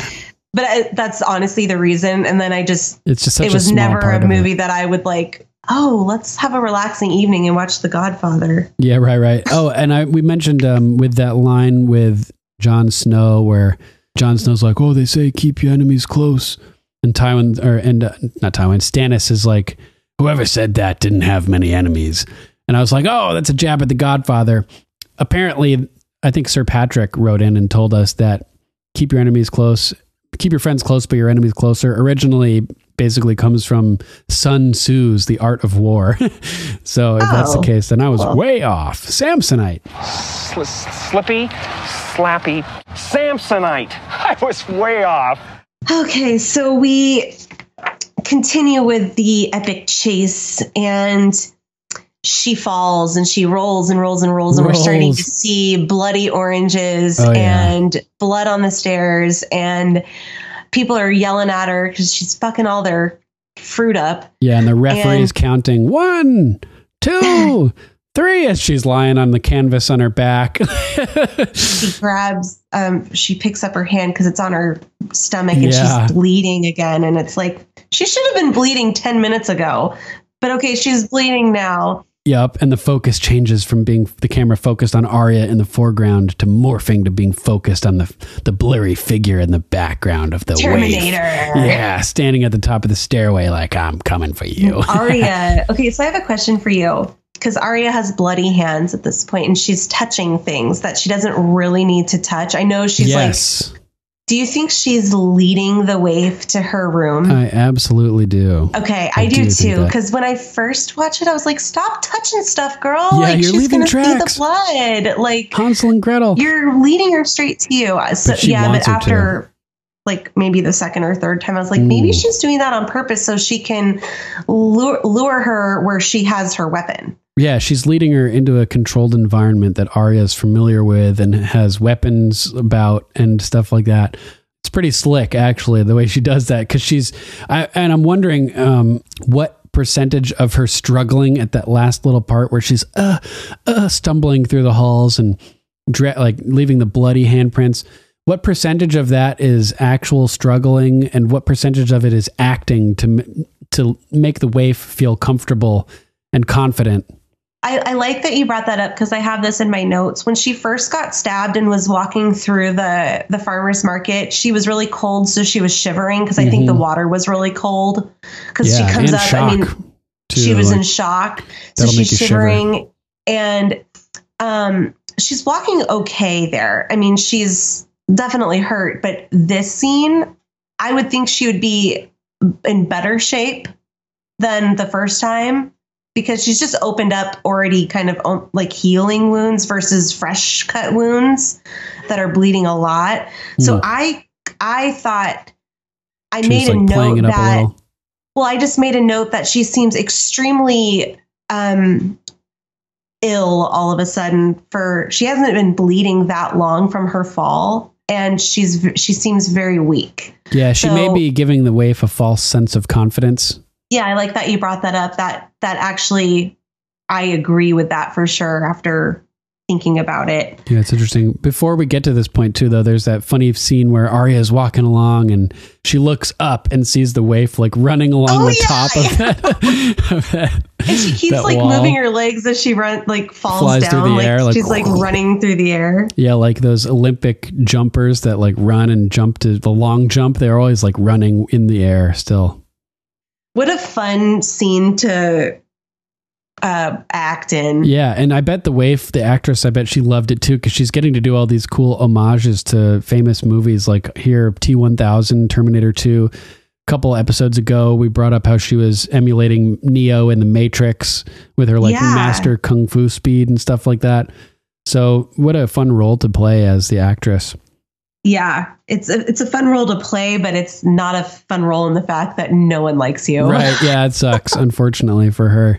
S5: But I, that's honestly the reason. And then I just,
S4: it's just such
S5: it was never a movie that I would like, oh, let's have a relaxing evening and watch The Godfather.
S4: Yeah, right, right. Oh, and I we mentioned um, with that line with Jon Snow where Jon Snow's like, "Oh, they say keep your enemies close," and Tywin or and uh, not Tywin, Stannis is like, "Whoever said that didn't have many enemies," and I was like, "Oh, that's a jab at the Godfather." Apparently, I think Sir Patrick wrote in and told us that keep your enemies close, keep your friends close, but your enemies closer. Originally, basically comes from Sun Tzu's The Art of War. so if that's the
S5: Oh,
S4: case, then I was
S5: well.
S4: way off. Samsonite.
S8: Sli- slippy, slappy, Samsonite. I was way off.
S5: Okay, so we continue with the epic chase and she falls and she rolls and rolls and rolls and we're starting to see bloody oranges
S4: Oh, yeah.
S5: and blood on the stairs and people are yelling at her because she's fucking all their fruit up.
S4: Yeah, and the referee's
S5: And-
S4: counting one, two, three as she's lying on the canvas on her back.
S5: She grabs, um, she picks up her hand because it's on her stomach and
S4: Yeah.
S5: she's bleeding again. And it's like, she should have been bleeding 10 minutes ago. But okay, she's bleeding now.
S4: Yep, and the focus changes from being the camera focused on Arya in the foreground to morphing to being focused on the the blurry figure in the background of the.
S5: Terminator.
S4: Yeah, standing at the top of the stairway like I'm coming for you.
S5: Arya. Okay, so I have a question for you because Arya has bloody hands at this point and she's touching things that she doesn't really need to touch. I know she's
S4: yes.
S5: like Do you think she's leading the waif to her room?
S4: I absolutely do.
S5: Okay, I,
S4: I
S5: do,
S4: do
S5: too. Because when I first watched it, I was like, "Stop touching stuff, girl!
S4: Yeah,
S5: like
S4: you're
S5: she's
S4: leaving
S5: gonna
S4: tracks.
S5: see the blood. Like
S4: Hansel and Gretel.
S5: you're leading her straight to you." So
S4: But
S5: yeah, but
S4: her to.
S5: after like maybe the second or third time, I was like, maybe
S4: Mm.
S5: she's doing that on purpose so she can lure, lure her where she has her weapon.
S4: Yeah, she's leading her into a controlled environment that Arya is familiar with and has weapons about and stuff like that. It's pretty slick, actually, the way she does that. Because she's, I, and I'm wondering um, what percentage of her struggling at that last little part where she's uh, uh, stumbling through the halls and like leaving the bloody handprints. What percentage of that is actual struggling, and what percentage of it is acting to to make the waif feel comfortable and confident?
S5: I, I like that you brought that up because I have this in my notes. When she first got stabbed and was walking through the the farmers market, she was really cold, so she was shivering because I think the
S4: Mhm.
S5: water was really cold. Because
S4: Yeah,
S5: she comes up, I mean,
S4: too,
S5: she was in shock, so she's
S4: you shiver.
S5: shivering, and um, she's walking okay there. I mean, she's definitely hurt, but this scene, I would think she would be in better shape than the first time because she's just opened up already kind of um, like healing wounds versus fresh cut wounds that are bleeding a lot. So
S4: Hmm.
S5: I I thought I
S4: She
S5: made
S4: was
S5: a
S4: like playing
S5: note
S4: up a
S5: that well, I just made a note that she seems extremely um ill all of a sudden for she hasn't been bleeding that long from her fall and she's she seems very weak.
S4: Yeah, she may be giving the waif a false sense of confidence.
S5: Yeah, I like that you brought that up. That that actually I agree with that for sure after thinking about it.
S4: Yeah, it's interesting. Before we get to this point, too, though, there's that funny scene where Arya is walking along and she looks up and sees the waif like running along
S5: Oh,
S4: the
S5: yeah,
S4: top of that. of that-
S5: And she keeps like
S4: wall.
S5: moving her legs as she run like falls
S4: Flies through
S5: down
S4: the
S5: like,
S4: air, like-
S5: she's like running through the air.
S4: Yeah, like those Olympic jumpers that like run and jump to the long jump. They're always like running in the air still.
S5: What a fun scene to uh act in.
S4: Yeah, and I bet the waif, the actress, I bet she loved it too because she's getting to do all these cool homages to famous movies like here T one thousand, Terminator two. A couple episodes ago, we brought up how she was emulating Neo in the Matrix with her like
S5: Yeah.
S4: master kung fu speed and stuff like that. So, what a fun role to play as the actress.
S5: Yeah, it's a, it's a fun role to play, but it's not a fun role in the fact that no one likes you.
S4: Right? Yeah, it sucks, unfortunately for her.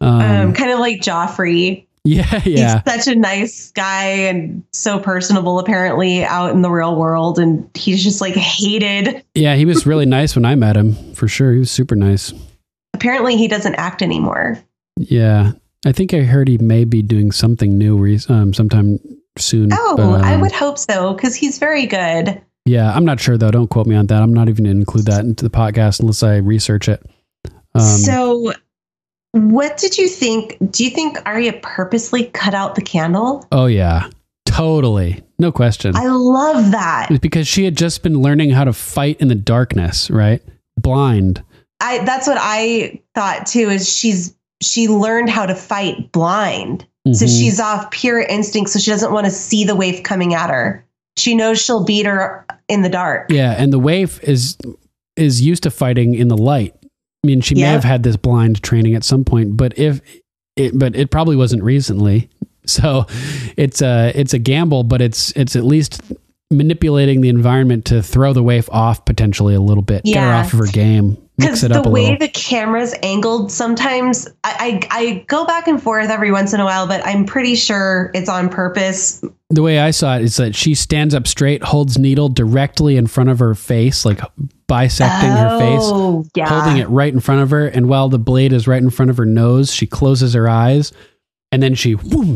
S4: Um,
S5: Um, kind of like Joffrey.
S4: yeah, yeah.
S5: He's such a nice guy and so personable, apparently, out in the real world. And he's just like hated.
S4: Yeah, he was really nice when I met him, for sure. He was super nice.
S5: Apparently, he doesn't act anymore.
S4: Yeah, I think I heard he may be doing something new um, sometime soon.
S5: Oh,
S4: but,
S5: I
S4: um,
S5: would hope so because he's very good.
S4: Yeah, I'm not sure though. Don't quote me on that. I'm not even going to include that into the podcast unless I research it. Um,
S5: so, what did you think? Do you think Arya purposely cut out the candle?
S4: oh yeah, totally, no question.
S5: I love that.
S4: It's because she had just been learning how to fight in the darkness, right? Blind.
S5: I that's what I thought too. Is she's she learned how to fight blind, so
S4: Mhm.
S5: she's off pure instinct. So she doesn't want to see the waif coming at her. She knows she'll beat her in the dark.
S4: Yeah, and the waif is is used to fighting in the light. I mean, she may
S5: Yeah.
S4: have had this blind training at some point, but if it, but it probably wasn't recently. So it's a it's a gamble, but it's it's at least manipulating the environment to throw the waif off potentially a little bit, get her off of her game,
S5: Because the way
S4: little.
S5: the camera's angled, sometimes I, I I go back and forth every once in a while, but I'm pretty sure it's on purpose.
S4: the way I saw it is that she stands up straight, holds needle directly in front of her face, like bisecting her face.
S5: Oh, yeah.
S4: holding it right in front of her. And while the blade is right in front of her nose, she closes her eyes and then she whoom,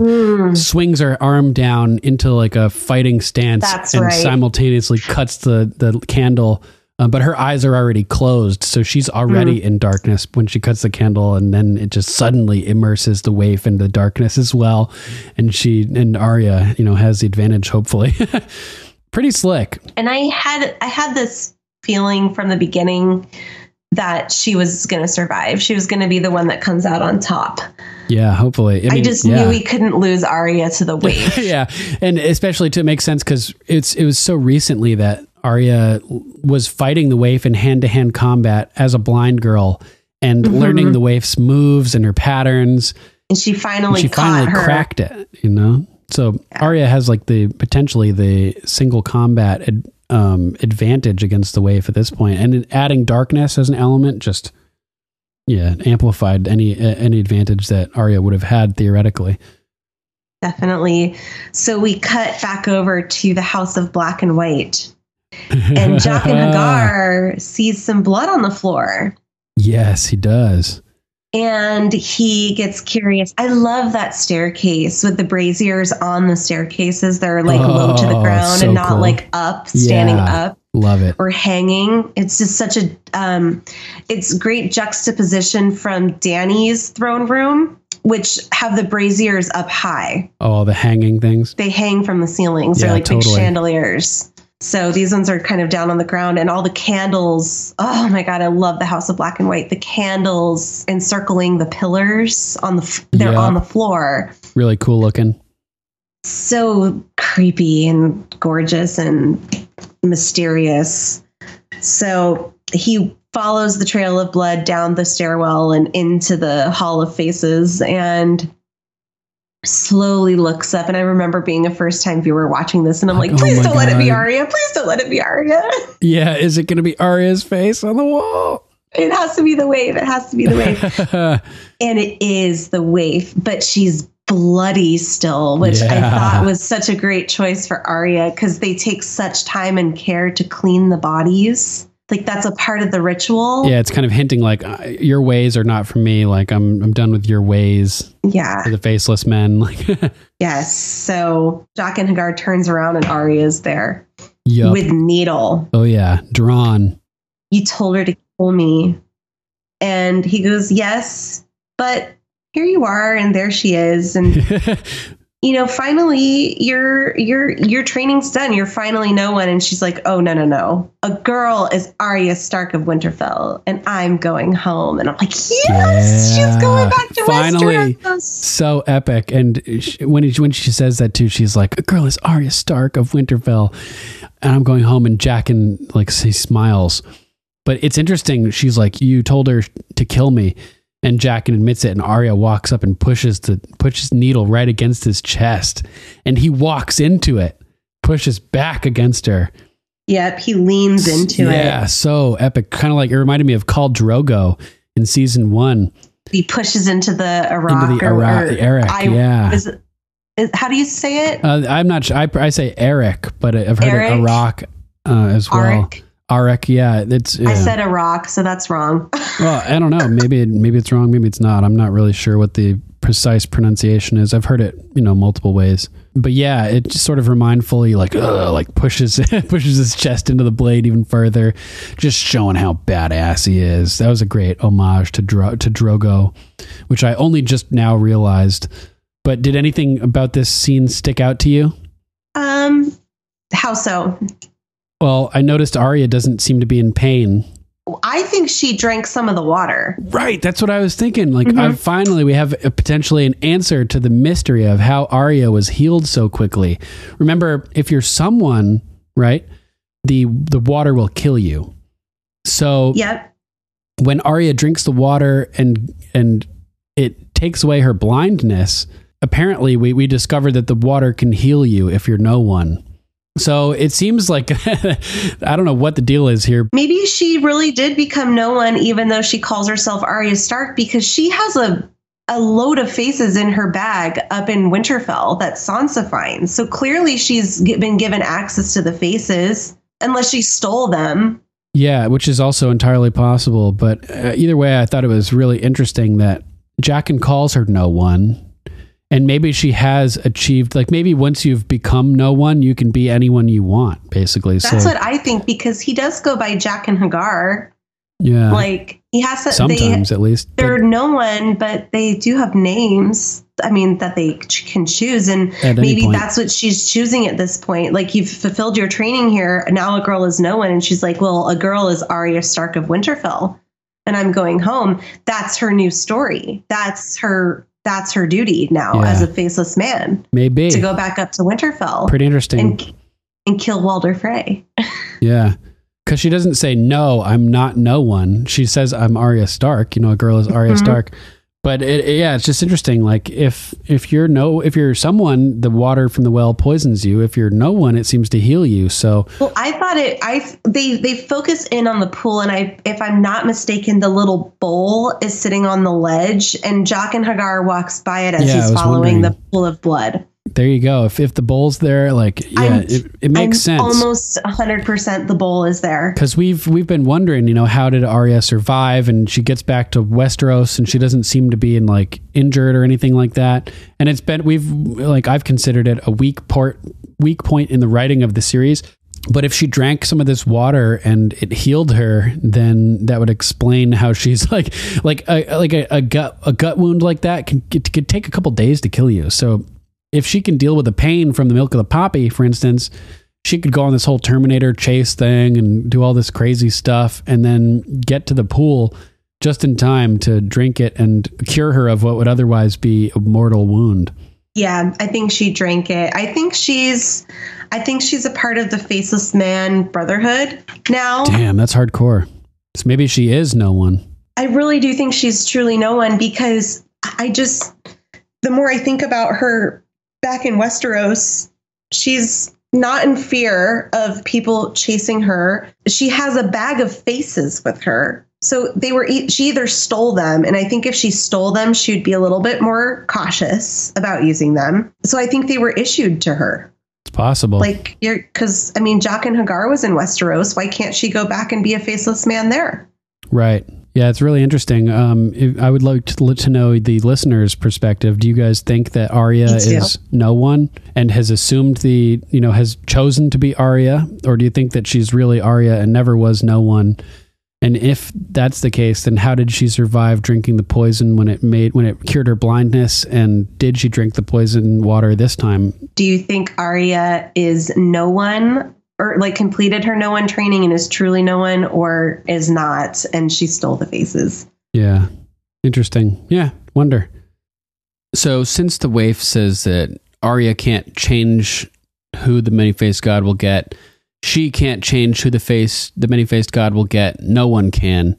S5: Hmm.
S4: swings her arm down into like a fighting stance
S5: That's
S4: and
S5: right.
S4: simultaneously cuts the, the candle. Uh, but her eyes are already closed, so she's already
S5: Hmm.
S4: in darkness when she cuts the candle, and then it just suddenly immerses the waif into the darkness as well. And she and Arya, you know, has the advantage. Hopefully, pretty slick.
S5: And I had I had this feeling from the beginning that she was going to survive. She was going to be the one that comes out on top.
S4: Yeah, hopefully.
S5: I,
S4: mean,
S5: just
S4: yeah.
S5: knew we couldn't lose Arya to the waif.
S4: yeah, and especially to make sense because it's it was so recently that Arya was fighting the waif in hand to hand combat as a blind girl and
S5: Mhm.
S4: learning the waif's moves and her patterns.
S5: and she finally
S4: she finally
S5: her.
S4: cracked it, you know. So Arya has like the potentially the single combat ad, um, advantage against the waif at this point, and adding darkness as an element just yeah amplified any uh, any advantage that Arya would have had theoretically.
S5: Definitely. So we cut back over to the House of Black and White. And Jaqen H'ghar sees some blood on the floor
S4: Yes, he does.
S5: and he gets curious. I love that staircase with the braziers on the staircases. They're like low to the
S4: Oh,
S5: ground
S4: so
S5: and not
S4: cool.
S5: like up, standing
S4: Yeah,
S5: up
S4: Love it.
S5: or hanging. It's just such a um it's great juxtaposition from Dany's throne room, which have the braziers up high.
S4: Oh, the hanging things.
S5: They hang from the ceilings. They're
S4: Yeah,
S5: like big chandeliers. So these ones are kind of down on the ground and all the candles. Oh my god, I love the House of Black and White. The candles encircling the pillars on the they're
S4: Yeah.
S5: on the floor.
S4: Really cool looking.
S5: So creepy and gorgeous and mysterious. So he follows the trail of blood down the stairwell and into the Hall of Faces and slowly looks up. And I remember being a first time viewer watching this, and I'm like,
S4: Oh
S5: please
S4: my
S5: don't let it be
S4: God.
S5: Arya. Please don't let it be Arya.
S4: Yeah, is it going to be Arya's face on the wall?
S5: It has to be the waif. It has to be the waif. and it is the waif, but she's bloody still, which I thought was such a great choice for Arya because they take such time and care to clean the bodies. Like that's a part of the ritual.
S4: yeah, it's kind of hinting like uh, your ways are not for me. Like I'm I'm done with your ways.
S5: Yeah.
S4: For the faceless men. Like
S5: Yes. So Jaqen H'ghar turns around and Arya is there
S4: yup.
S5: with Needle.
S4: oh yeah, drawn.
S5: You told her to kill me. And he goes, Yes, but here you are, and there she is. And you know, finally your your your training's done. You're finally no one. And she's like, Oh no, no, no. A girl is Arya Stark of Winterfell, and I'm going home. And I'm like, Yes, she's going back to
S4: Finally,
S5: Westeros.
S4: so epic. And she, when he, when she says that too, she's like, "A girl is Arya Stark of Winterfell," and I'm going home. And Jaqen like he smiles, but it's interesting. She's like, "You told her to kill me," and Jaqen admits it. And Arya walks up and pushes the pushes Needle right against his chest, and he walks into it, pushes back against her.
S5: Yep, he leans into
S4: yeah,
S5: it.
S4: Yeah, so epic. Kind of like it reminded me of Khal Drogo in season one.
S5: He pushes into the Iraq.
S4: Into the
S5: or-
S4: Iraq-
S5: or
S4: Eric, yeah.
S5: Is is, how do you say it?
S4: Uh, I'm not sure. I, I say Eric, but I've heard
S5: Eric?
S4: it Iraq uh, as well.
S5: Arik?
S4: Arik, yeah. It's
S5: I said Iraq, so that's wrong.
S4: well, I don't know. Maybe it, maybe it's wrong. Maybe it's not. I'm not really sure what the precise pronunciation is. I've heard it, you know, multiple ways. But yeah, it just sort of remindfully like ugh, like pushes pushes his chest into the blade even further, just showing how badass he is. That was a great homage to Dro- to Drogo, which I only just now realized. But did anything about this scene stick out to you?
S5: um, how so?
S4: Well, I noticed Arya doesn't seem to be in pain.
S5: I think she drank some of the water.
S4: Right, that's what I was thinking. Like, mm-hmm. I finally we have a, potentially an answer to the mystery of how Arya was healed so quickly. Remember, if you're someone, right, the the water will kill you. So,
S5: Yep.
S4: when Arya drinks the water and and it takes away her blindness, apparently we we discovered that the water can heal you if you're no one. So it seems like I don't know what the deal is here.
S5: Maybe she really did become no one, even though she calls herself Arya Stark, because she has a a load of faces in her bag up in Winterfell that Sansa finds. So clearly, she's been given access to the faces, unless she stole them.
S4: Yeah, which is also entirely possible. But uh, either way, I thought it was really interesting that Jaqen calls her no one. And maybe she has achieved, like, maybe once you've become no one, you can be anyone you want, basically.
S5: That's
S4: so,
S5: what I think, because he does go by Jaqen H'ghar.
S4: yeah.
S5: Like he has to.
S4: sometimes
S5: they,
S4: at least.
S5: they're no one, but they do have names. I mean, that they ch- can choose, and maybe
S4: point.
S5: that's what she's choosing at this point. Like you've fulfilled your training here. Now a girl is no one, and she's like, "Well, a girl is Arya Stark of Winterfell, and I'm going home." That's her new story. That's her. That's her duty now
S4: Yeah.
S5: as a faceless man
S4: Maybe.
S5: to go back up to Winterfell
S4: Pretty interesting.
S5: and and kill Walder Frey.
S4: Yeah. Because she doesn't say, no, I'm not no one. She says, I'm Arya Stark. You know, a girl is Arya
S5: Mhm.
S4: Stark. But it, it- yeah, it's just interesting. Like if if you're no if you're someone, the water from the well poisons you. If you're no one, it seems to heal you. So
S5: Well, I thought it. I they they focus in on the pool, and I, if I'm not mistaken, the little bowl is sitting on the ledge, and Jaqen H'ghar walks by it as
S4: Yeah,
S5: he's following the pool of blood.
S4: There you go. If if the bowl's there, like yeah, it, it makes
S5: I'm
S4: sense.
S5: Almost 100 percent the bowl is there.
S4: because we've we've been wondering, you know, how did Arya survive? And she gets back to Westeros, and she doesn't seem to be in like injured or anything like that. And it's been we've like I've considered it a weak part weak point in the writing of the series. But if she drank some of this water and it healed her, then that would explain how she's like like a like a, a gut a gut wound like that can it could take a couple days to kill you. So if she can deal with the pain from the milk of the poppy, for instance, she could go on this whole Terminator chase thing and do all this crazy stuff and then get to the pool just in time to drink it and cure her of what would otherwise be a mortal wound.
S5: Yeah, I think she drank it. I think she's, I think she's a part of the Faceless Man Brotherhood now.
S4: Damn, that's hardcore. So maybe she is no one.
S5: I really do think she's truly no one because I just, the more I think about her back in Westeros, she's not in fear of people chasing her. She has a bag of faces with her. So they were, e- she either stole them, and I think if she stole them, she would be a little bit more cautious about using them. So I think they were issued to her.
S4: It's possible.
S5: Like, you're, because I mean, Jaqen H'ghar was in Westeros. Why can't she go back and be a faceless man there?
S4: Right. Yeah, it's really interesting. Um, if, I would like to, to know the listener's perspective. Do you guys think that Arya is no one and has assumed the, you know, has chosen to be Arya? Or do you think that she's really Arya and never was no one? And if that's the case, then how did she survive drinking the poison when it made when it cured her blindness? And did she drink the poison water this time?
S5: do you think Arya is no one or like completed her no one training and is truly no one or is not and she stole the faces?
S4: Yeah. Interesting. Yeah. Wonder. So since the waif says that Arya can't change who the many faced god will get, she can't change who the face the many faced god will get. No one can.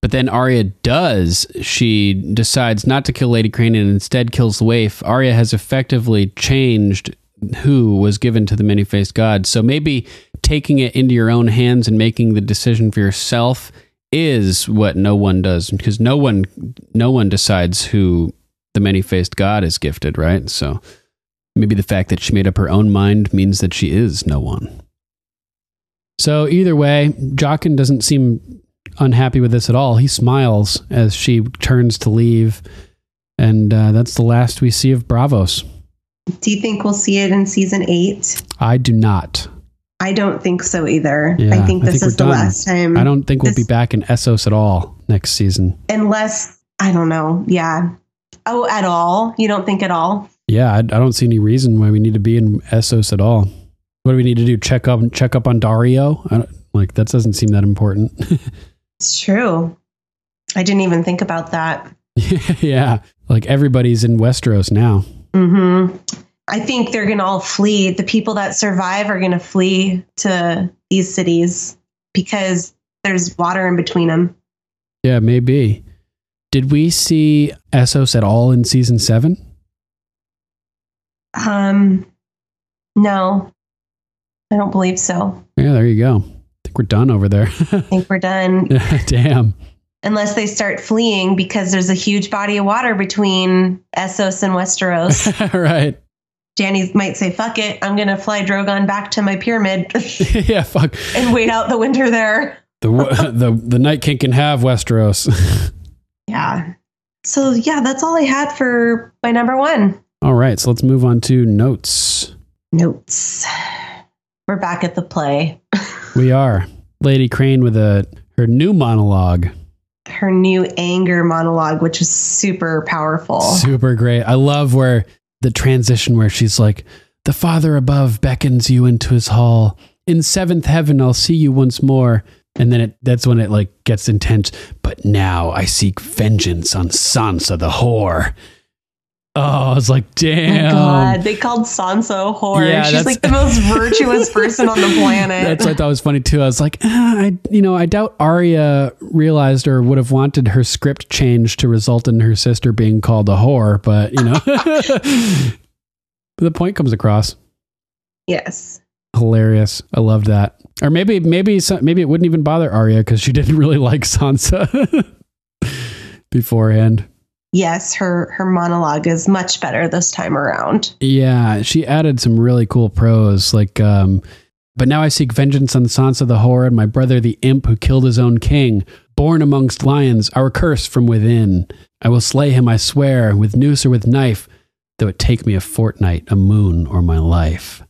S4: But then Arya does. She decides not to kill Lady Crane and instead kills the waif. Arya has effectively changed who was given to the many faced god. So maybe taking it into your own hands and making the decision for yourself is what no one does because no one no one decides who the many faced god is gifted, right? So maybe the fact that she made up her own mind means that she is no one. So either way, Jaqen doesn't seem unhappy with this at all. He smiles as she turns to leave, and uh, that's the last we see of Braavos.
S5: Do you think we'll see it in season eight?
S4: I do not.
S5: I don't think so either.
S4: Yeah,
S5: I think this
S4: we're
S5: is the
S4: done.
S5: last time.
S4: I don't think we'll
S5: this-
S4: be back in Essos at all next season.
S5: unless I don't know. Yeah. Oh, at all? You don't think at all?
S4: Yeah, I, I don't see any reason why we need to be in Essos at all. What do we need to do? Check up check up on Daario? I don't, like that doesn't seem that important.
S5: It's true. I didn't even think about that.
S4: yeah, like everybody's in Westeros now.
S5: Hmm I think they're going to all flee. The people that survive are going to flee to these cities because there's water in between them.
S4: Yeah, maybe. Did we see Essos at all in season seven?
S5: Um, no, I don't believe so.
S4: Yeah, there you go. I think we're done over there.
S5: I think we're done
S4: Damn.
S5: Unless they start fleeing because there's a huge body of water between Essos and Westeros.
S4: right.
S5: Dany might say, fuck it, I'm going to fly Drogon back to my pyramid
S4: yeah, fuck.
S5: and wait out the winter there.
S4: The the the Night King can have Westeros.
S5: Yeah. So, yeah, that's all I had for my number one.
S4: all right, so let's move on to notes.
S5: Notes. We're back at the play.
S4: We are Lady Crane with a her new monologue.
S5: Her new anger monologue, which is super powerful.
S4: Super great. I love where the transition where she's like, "The Father above beckons you into his hall. In seventh heaven, I'll see you once more." And then it, that's when it like gets intense. But now I seek vengeance on Sansa the whore. Oh, I was like, damn.
S5: God, they called Sansa a whore.
S4: Yeah,
S5: She's like the most virtuous person on the planet.
S4: That's what I thought was funny too. I was like, ah, I, you know, I doubt Arya realized or would have wanted her script changed to result in her sister being called a whore, but you know, the point comes across.
S5: yes.
S4: Hilarious. I loved that. Or maybe, maybe, maybe it wouldn't even bother Arya because she didn't really like Sansa beforehand.
S5: Yes, her her monologue is much better this time around.
S4: Yeah, she added some really cool prose, like, um, but now I seek vengeance on Sansa the whore and my brother the imp who killed his own king, born amongst lions, our curse from within. I will slay him, I swear, with noose or with knife, though it take me a fortnight, a moon, or my life.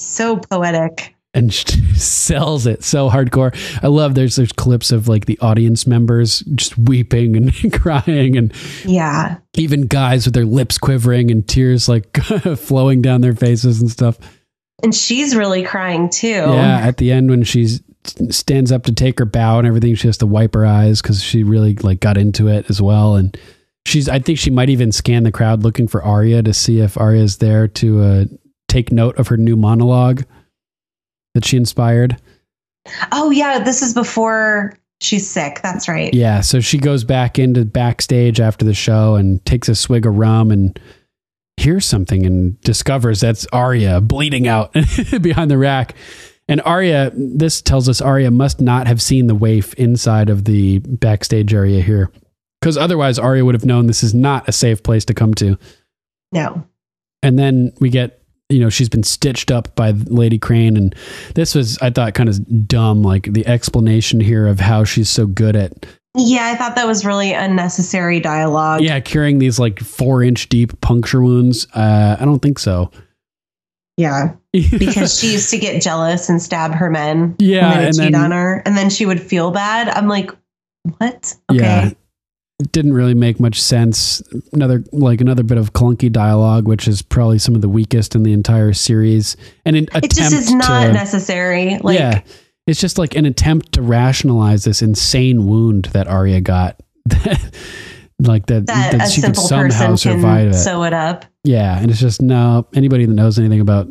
S5: So poetic.
S4: And she sells it so hardcore. I love there's there's clips of like the audience members just weeping and crying and
S5: Yeah.
S4: even guys with their lips quivering and tears like flowing down their faces and stuff.
S5: And she's really crying too.
S4: Yeah, at the end when she stands up to take her bow and everything, she has to wipe her eyes because she really like got into it as well. And she's, I think she might even scan the crowd looking for Arya to see if Arya's there to uh, take note of her new monologue that she inspired.
S5: Oh yeah, this is before she's sick. That's right.
S4: Yeah, so she goes back into backstage after the show and takes a swig of rum and hears something and discovers that's Arya bleeding out behind the rack. And Arya, this tells us Arya must not have seen the waif inside of the backstage area here. Because otherwise, Arya would have known this is not a safe place to come to.
S5: No.
S4: And then we get, you know, she's been stitched up by Lady Crane. And this was, I thought, kind of dumb. Like the explanation here of how she's so good at
S5: Yeah, I thought that was really unnecessary dialogue.
S4: Yeah, curing these like four inch deep puncture wounds. Uh, I don't think so.
S5: Yeah. because she used to get jealous and stab her men.
S4: Yeah,
S5: And,
S4: and
S5: cheat
S4: then-
S5: on her. And then she would feel bad. I'm like, what? Okay.
S4: Yeah. Didn't really make much sense. Another like another bit of clunky dialogue, which is probably some of the weakest in the entire series. And an
S5: It just is not
S4: to-
S5: necessary. Like,
S4: yeah, it's just like an attempt to rationalize this insane wound that Arya got. like that,
S5: that,
S4: that she could somehow survive it.
S5: sew it up.
S4: Yeah, and it's just no anybody that knows anything about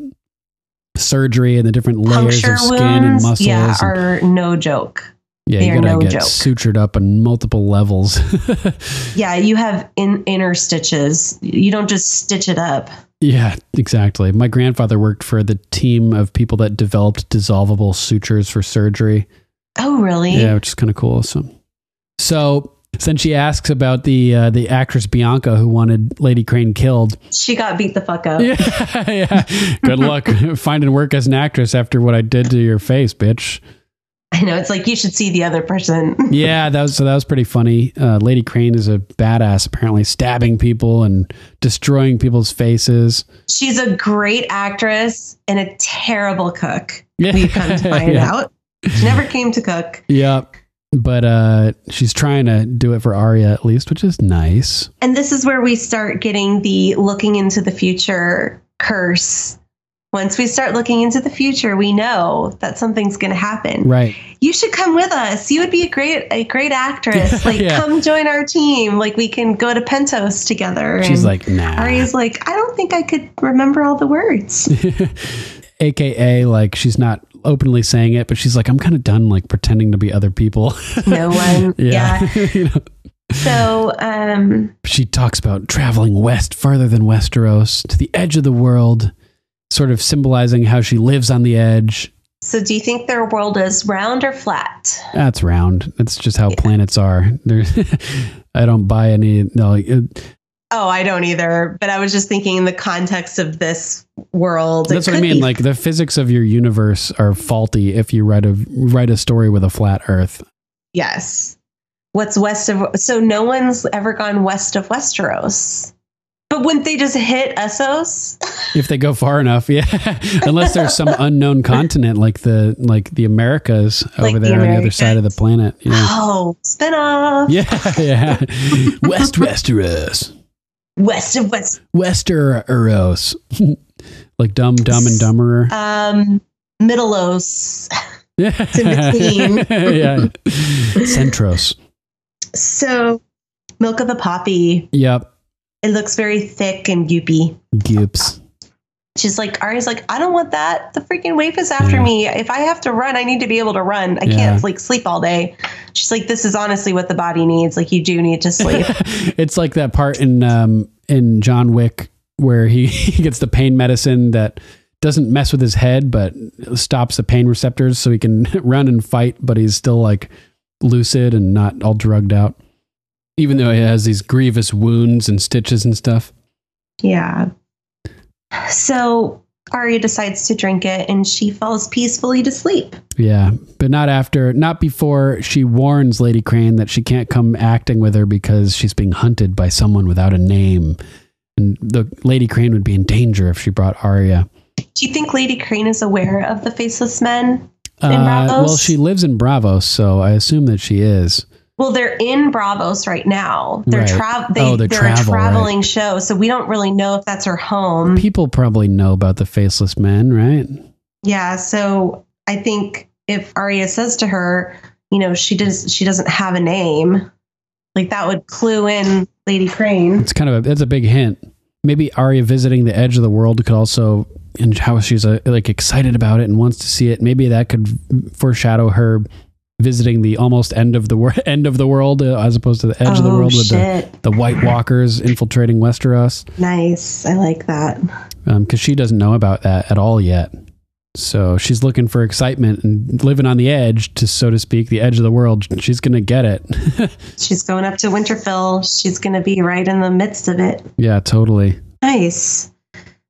S4: surgery and the different layers
S5: Puncture
S4: of skin and
S5: wounds,
S4: muscles.
S5: yeah,
S4: and-
S5: are no joke.
S4: Yeah,
S5: they
S4: you gotta
S5: no
S4: get
S5: joke.
S4: sutured up on multiple levels.
S5: Yeah, you have in, inner stitches. You don't just stitch it up.
S4: yeah, exactly. My grandfather worked for the team of people that developed dissolvable sutures for surgery.
S5: Oh, really?
S4: Yeah, which is kind of cool. So, so then she asks about the uh, the actress Bianca who wanted Lady Crane killed.
S5: She got beat the fuck up.
S4: Yeah, yeah. Good luck finding work as an actress after what I did to your face, bitch.
S5: I know. It's like you should see the other person.
S4: Yeah, that was so that was pretty funny. Uh, Lady Crane is a badass, apparently stabbing people and destroying people's faces.
S5: She's a great actress and a terrible cook.
S4: Yeah.
S5: We come to find
S4: Yeah.
S5: out. She never came to cook.
S4: Yep. But uh, she's trying to do it for Arya at least, which is nice.
S5: And this is where we start getting the looking into the future curse. Once we start looking into the future, we know that something's going to happen.
S4: Right.
S5: You should come with us. You would be a great a great actress. Like
S4: Yeah.
S5: come join our team. Like we can go to Pentos together.
S4: She's
S5: And
S4: like, nah.
S5: Arya's like, I don't think I could remember all the words.
S4: AKA, like, she's not openly saying it, but she's like, I'm kind of done, like, pretending to be other people.
S5: No one.
S4: yeah. You know,
S5: So um
S4: she talks about traveling west farther than Westeros to the edge of the world, sort of symbolizing how she lives on the edge.
S5: so do you think their world is round or flat?
S4: That's round. That's just how planets are. I don't buy any. No, it-
S5: Oh, I don't either. But I was just thinking in the context of this world.
S4: that's what I mean.
S5: be-
S4: Like the physics of your universe are faulty if you write a write a story with a flat Earth.
S5: yes. What's west of so no one's ever gone west of Westeros. But wouldn't they just hit Essos?
S4: If they go far enough, yeah. Unless there's some unknown continent like the like the Americas
S5: Like
S4: over
S5: the
S4: there on the other side of the planet. Yeah.
S5: Oh, spin-off.
S4: Yeah, yeah. West Westeros.
S5: West of West.
S4: Westeros. like dumb, dumb and dumberer.
S5: Um Middleos.
S4: Yeah.
S5: in between.
S4: yeah. Centros.
S5: So Milk of the Poppy.
S4: Yep.
S5: It looks very thick and goopy.
S4: Goops.
S5: She's like, Arya's like, I don't want that. The freaking waif is after
S4: Yeah.
S5: me. If I have to run, I need to be able to run. I
S4: Yeah.
S5: can't like sleep all day. She's like, this is honestly what the body needs. Like you do need to sleep.
S4: it's like that part in um in John Wick where he, he gets the pain medicine that doesn't mess with his head but stops the pain receptors so he can run and fight but he's still like lucid and not all drugged out even though he has these grievous wounds and stitches and stuff
S5: yeah. So Arya decides to drink it and she falls peacefully to sleep.
S4: yeah but not after not before she warns lady crane that she can't come acting with her because she's being hunted by someone without a name and the lady crane would be in danger if she brought Arya
S5: Do you think Lady Crane is aware of the faceless men in
S4: Uh,
S5: Braavos?
S4: well, she lives in Braavos, so I assume that she is.
S5: Well, they're in Braavos right now. They're
S4: Right.
S5: tra- they,
S4: Oh, they're
S5: they're,
S4: travel,
S5: a traveling show, so we don't really know if that's her home.
S4: People probably know about the faceless men, right?
S5: Yeah, so I think if Arya says to her, you know, she does she doesn't have a name, like that would clue in Lady Crane.
S4: It's kind of a, that's a big hint. Maybe Arya visiting the edge of the world could also, and how she's uh, like excited about it and wants to see it. Maybe that could foreshadow her visiting the almost end of the wor- end of the world uh, as opposed to the edge of the
S5: Oh,
S4: world with the, the White Walkers infiltrating Westeros.
S5: Nice. I like that.
S4: because um, she doesn't know about that at all yet. So she's looking for excitement and living on the edge, to so to speak, the edge of the world. She's gonna get it.
S5: She's going up to Winterfell. She's going to be right in the midst of it.
S4: yeah, totally.
S5: Nice.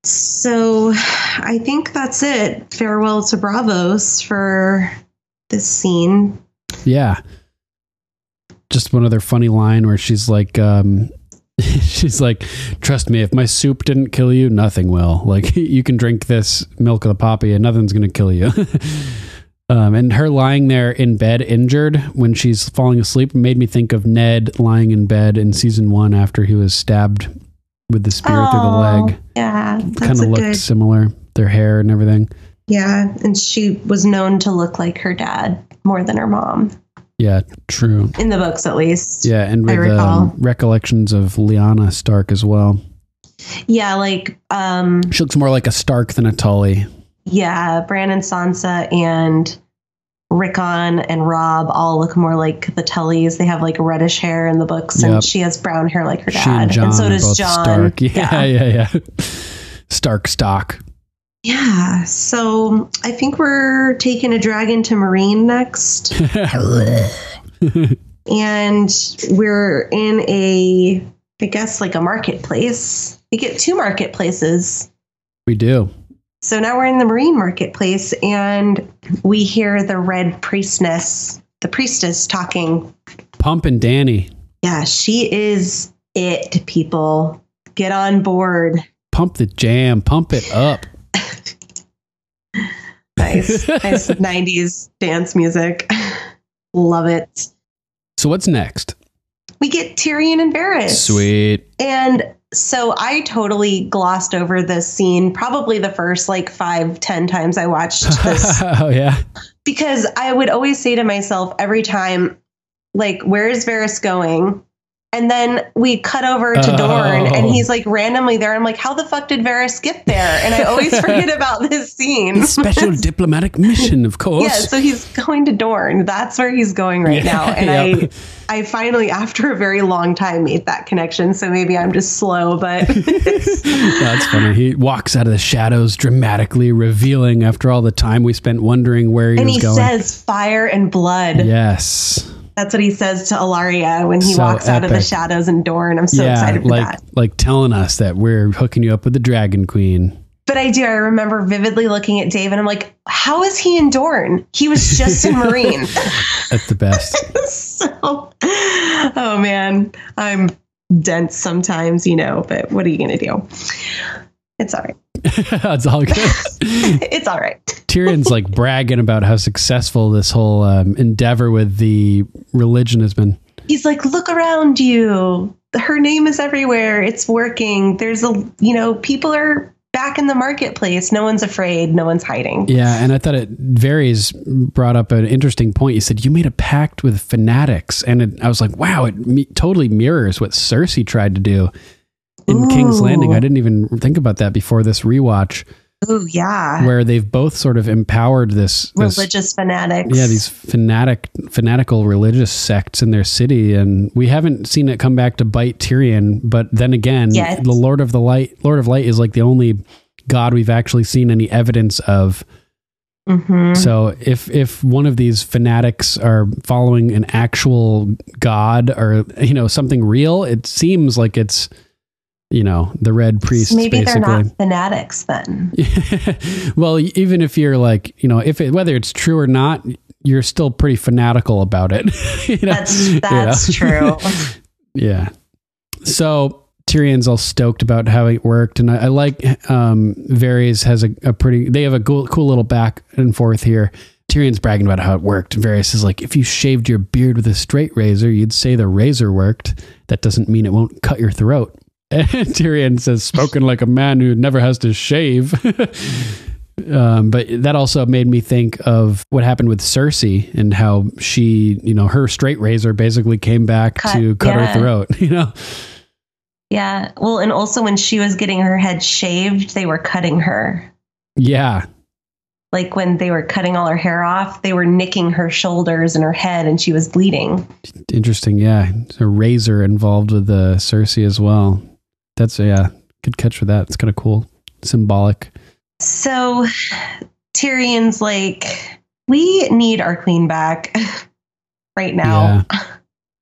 S5: So I think that's it. Farewell to Braavos for this scene.
S4: Yeah. Just one other funny line where she's like, um, she's like, trust me, if my soup didn't kill you, nothing will. Like, you can drink this milk of the poppy and nothing's going to kill you. um, and her lying there in bed injured when she's falling asleep made me think of Ned lying in bed in season one after he was stabbed with the spear through the
S5: Oh,
S4: leg.
S5: Yeah,
S4: Kind of looked
S5: good.
S4: similar, their hair and everything.
S5: Yeah, and she was known to look like her dad more than her mom
S4: Yeah, true.
S5: in the books, at least.
S4: Yeah, and with um, recollections of Lyanna Stark as well.
S5: Yeah, like um,
S4: She looks more like a Stark than a Tully.
S5: yeah, Brandon Sansa and Rickon and Robb all look more like the Tullys. They have like reddish hair in the books,
S4: Yep.
S5: and she has brown hair like her
S4: She
S5: dad,
S4: and Jon
S5: so does Jon.
S4: Stark. Yeah, yeah, yeah. Stark stock.
S5: Yeah, so I think we're taking a dragon to Meereen next. and we're in a, I guess, like a marketplace. We get two marketplaces.
S4: we do.
S5: So now we're in the Meereen marketplace and we hear the red priestess, the priestess talking.
S4: Pump and Dany.
S5: Yeah, she is it, people. Get on board.
S4: Pump the jam. Pump it up.
S5: Nice. nice 90s dance music. Love it.
S4: So what's next?
S5: We get Tyrion and Varys.
S4: Sweet.
S5: And so I totally glossed over this scene probably the first like five, ten times I watched this
S4: oh yeah.
S5: because I would always say to myself every time, like, where is Varys going? And then we cut over to oh. Dorne and
S4: Oh.
S5: he's like randomly there. I'm like, how the fuck did Varys get there? And I always forget about this scene.
S4: Special diplomatic mission, of course.
S5: Yeah, so he's going to Dorne. That's where he's going right
S4: Yeah,
S5: now. And. I I finally after a very long time made that connection. So maybe I'm just slow, but
S4: That's funny. He walks out of the shadows dramatically, revealing after all the time we spent wondering where he
S5: and
S4: was
S5: he
S4: going.
S5: says fire and blood.
S4: yes.
S5: That's what he says to Ellaria when he
S4: So
S5: walks out of the shadows and Dorne. I'm so
S4: yeah,
S5: excited for
S4: like
S5: that.
S4: like telling us that we're hooking you up with the Dragon Queen.
S5: But I do. I remember vividly looking at Dave and I'm like, how is he in Dorne? He was just in Meereen.
S4: That's the best.
S5: so, oh man, I'm dense sometimes, you know, but what are you going to do? It's all right.
S4: That's all good.
S5: It's all right.
S4: Tyrion's like bragging about how successful this whole um, endeavor with the religion has been.
S5: He's like, look around you. Her name is everywhere. It's working. There's a, you know, people are back in the marketplace. No one's afraid. No one's hiding.
S4: Yeah, and I thought it Varys. Brought up an interesting point. You said you made a pact with fanatics, and it, I was like, wow, it me- totally mirrors what Cersei tried to do. In King's Landing. I didn't even think about that before this rewatch,
S5: Ooh, yeah.
S4: where they've both sort of empowered this, this
S5: Religious fanatics.
S4: yeah these fanatic fanatical religious sects in their city and we haven't seen it come back to bite Tyrion but then again the Lord of the Light Lord of Light is like the only god we've actually seen any evidence of
S5: Mhm.
S4: so if if one of these fanatics are following an actual god or you know something real it seems like it's you know the red priests
S5: Maybe
S4: basically
S5: they're not fanatics then.
S4: well, even if you're like, you know, if it, whether it's true or not, you're still pretty fanatical about it. you know?
S5: That's
S4: You
S5: that's
S4: know?
S5: true.
S4: yeah. So Tyrion's all stoked about how it worked, and I, I like um, Varys has a, a pretty. They have a cool, cool little back and forth here. Tyrion's bragging about how it worked. And Varys is like, if you shaved your beard with a straight razor, you'd say the razor worked. That doesn't mean it won't cut your throat. And Tyrion says, spoken like a man who never has to shave. um, but that also made me think of what happened with Cersei and how she, you know, her straight razor basically came back
S5: Cut-
S4: to cut
S5: yeah.
S4: her throat, you know?
S5: Yeah. Well, and also when she was getting her head shaved, they were cutting her.
S4: Yeah.
S5: Like when they were cutting all her hair off, they were nicking her shoulders and her head, and she was bleeding.
S4: Interesting. Yeah. A razor involved with the Cersei as well. That's, yeah, good catch for that. It's kind of cool. Symbolic.
S5: So Tyrion's like, we need our queen back right now.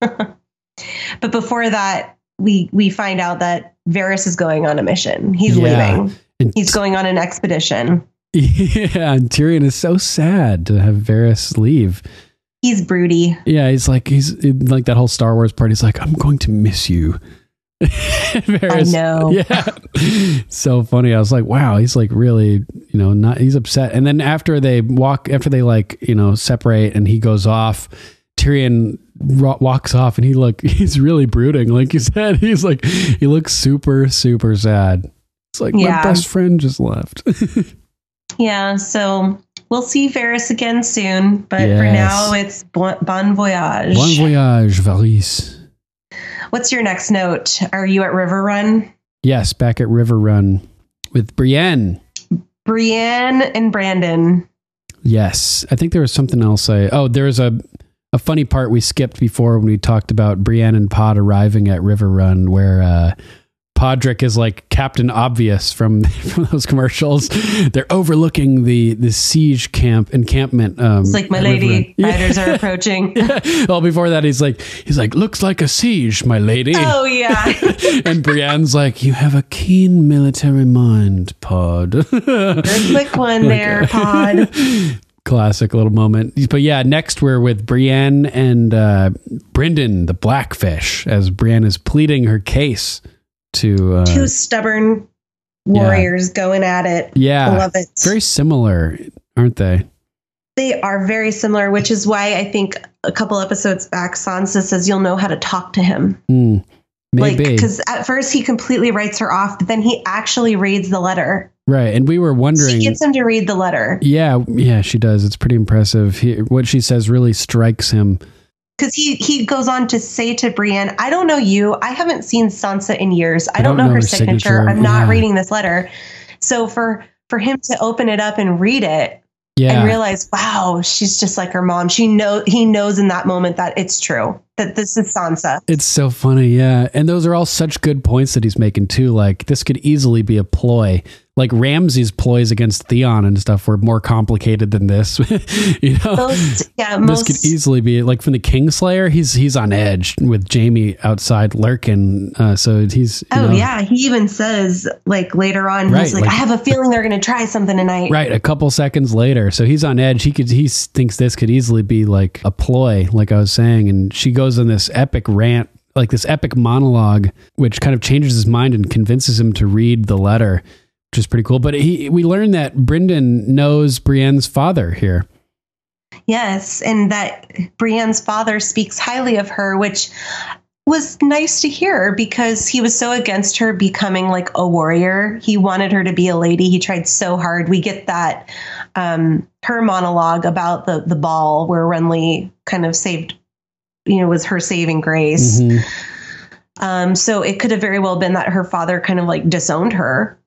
S5: but before that, we we find out that Varys is going on a mission. He's
S4: Yeah.
S5: leaving.
S4: And-
S5: He's going on an expedition.
S4: Yeah. And Tyrion is so sad to have Varys leave.
S5: He's broody.
S4: Yeah, he's like he's like that whole Star Wars part. He's like, I'm going to miss you. Varys-
S5: know.
S4: Yeah, so funny. I was like, wow, he's like really, you know, not. He's upset. And then after they walk, after they like, you know, separate, and he goes off. Tyrion ro- walks off, and he look, he's really brooding. Like you said, he's like, he looks super, super sad. It's like
S5: Yeah.
S4: my best friend just left.
S5: Yeah, so we'll see Varys again soon. But for now, it's bon, bon voyage.
S4: bon voyage, Varys.
S5: What's your next note? Are you at Riverrun?
S4: Yes, back at Riverrun with Brienne.
S5: Brienne and Brynden.
S4: Yes, I think there was something else. I oh, there was a a funny part we skipped before when we talked about Brienne and Pod arriving at Riverrun, where uh, Podrick is like Captain Obvious from from those commercials. They're overlooking the the siege camp encampment. Um,
S5: It's like, my lady, riders are approaching.
S4: well, before that, he's like he's like looks like a siege, my lady.
S5: Oh, yeah.
S4: and Brienne's like, you have a keen military mind, Pod.
S5: Quick one there, Pod.
S4: Classic little moment. But yeah, next we're with Brienne and uh, Brynden, the Blackfish, as Brienne is pleading her case to. Uh,
S5: Two stubborn warriors going at it.
S4: yeah,
S5: I love it.
S4: Very similar, aren't they?
S5: They are very similar, which is why I think a couple episodes back, Sansa says you'll know how to talk to him. Like,
S4: maybe.
S5: because at first he completely writes her off, but then he actually reads the letter.
S4: right. And we were wondering.
S5: She gets him to read the letter
S4: yeah, yeah, she does. It's pretty impressive. He, what she says really strikes him.
S5: Because he he goes on to say to Brienne, "I don't know you. I haven't seen Sansa in years. I, don't, know, her signature. I'm not
S4: yeah.
S5: reading this letter." So for for him to open it up and read it
S4: Yeah.
S5: and realize, wow, she's just like her mom. She know he knows in that moment that it's true that this is Sansa.
S4: It's so funny, yeah. And those are all such good points that he's making too. Like this could easily be a ploy. Like Ramsay's ploys against Theon and stuff were more complicated than this. you know,
S5: Most yeah,
S4: this could easily be like from the Kingslayer. He's he's on edge with Jaime outside lurking. Uh, so he's you
S5: Oh
S4: know,
S5: yeah, he even says like later on,
S4: Right,
S5: he's like,
S4: like-
S5: I have a feeling they're going to try something tonight.
S4: Right, a couple seconds later. So he's on edge. He could he thinks this could easily be like a ploy, like I was saying, and she goes on this epic rant, like this epic monologue, which kind of changes his mind and convinces him to read the letter, which is pretty cool. But he we learn that Brynden knows Brienne's father here.
S5: Yes, and that Brienne's father speaks highly of her, which was nice to hear because he was so against her becoming like a warrior. He wanted her to be a lady. He tried so hard. We get that um, her monologue about the the ball where Renly kind of saved, you know, was her saving grace.
S4: Mhm.
S5: Um, so it could have very well been that her father kind of like disowned her.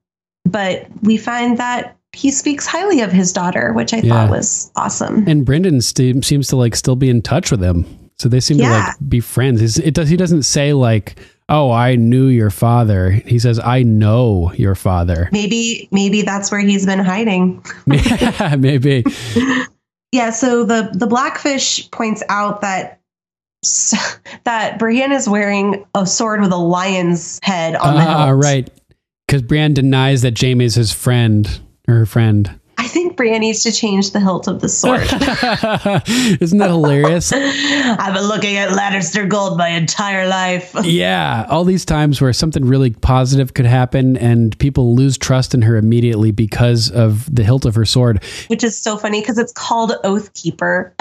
S5: But we find that he speaks highly of his daughter, which I
S4: Yeah.
S5: thought was awesome.
S4: And Brynden st- seems to like still be in touch with him. So they seem to like be friends. He's, it does. He doesn't say like, "Oh, I knew your father." He says, "I know your father."
S5: Maybe maybe that's where he's been hiding.
S4: Maybe.
S5: Yeah, so the the blackfish points out that that Brienne is wearing a sword with a lion's head on the
S4: Ah,
S5: hilt.
S4: right. Because Brienne denies that Jaime's his friend or her friend.
S5: I think Brienne needs to change the hilt of the sword.
S4: Isn't that hilarious?
S5: I've been looking at Lannister gold my entire life.
S4: Yeah, all these times where something really positive could happen and people lose trust in her immediately because of the hilt of her sword.
S5: Which is so funny because it's called Oathkeeper.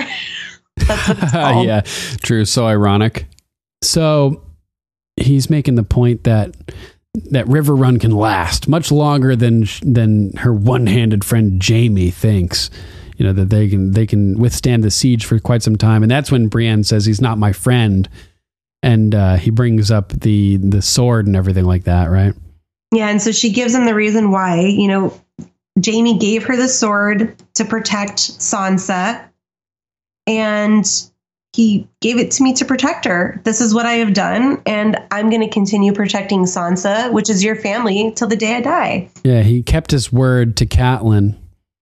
S5: That's what
S4: yeah, true. So ironic. So he's making the point that that Riverrun can last much longer than than her one-handed friend Jaime thinks. You know that they can they can withstand the siege for quite some time, and that's when Brienne says he's not my friend, and uh, he brings up the the sword and everything like that, right?
S5: Yeah, and so she gives him the reason why. You know, Jaime gave her the sword to protect Sansa, and he gave it to me to protect her. This is what I have done, and I'm going to continue protecting Sansa, which is your family, till the day I die.
S4: Yeah, he kept his word to Catelyn.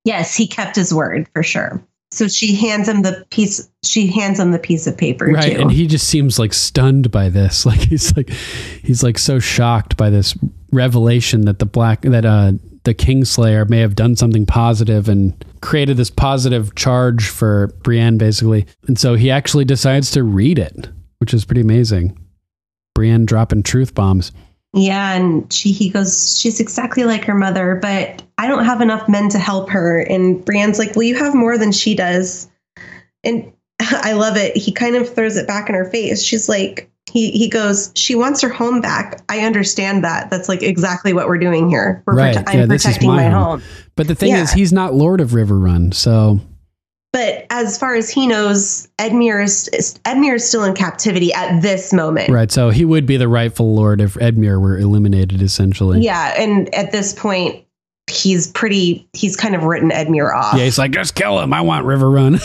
S5: Yes, he kept his word for sure. So she hands him the piece. She hands him the piece of paper
S4: right
S5: too.
S4: and he just seems like stunned by this like he's like he's like so shocked by this revelation that the black that uh the kingslayer may have done something positive and created this positive charge for brienne basically and so he actually decides to read it which is pretty amazing brienne dropping truth bombs
S5: Yeah, and she he goes, she's exactly like her mother, but I don't have enough men to help her. And Brienne's like, well, you have more than she does. And I love it. He kind of throws it back in her face. She's like, he he goes, she wants her home back. I understand that. That's like exactly what we're doing here. We're
S4: right
S5: prote- I'm
S4: yeah is
S5: protecting
S4: my,
S5: my
S4: home.
S5: home.
S4: but the thing
S5: Yeah.
S4: is he's not lord of Riverrun so
S5: But as far as he knows, Edmure is Edmure is still in captivity at this moment.
S4: right so he would be the rightful lord if edmure were eliminated essentially
S5: Yeah, and at this point, he's pretty. He's kind of written Edmure off.
S4: Yeah, he's like, just kill him. I want Riverrun.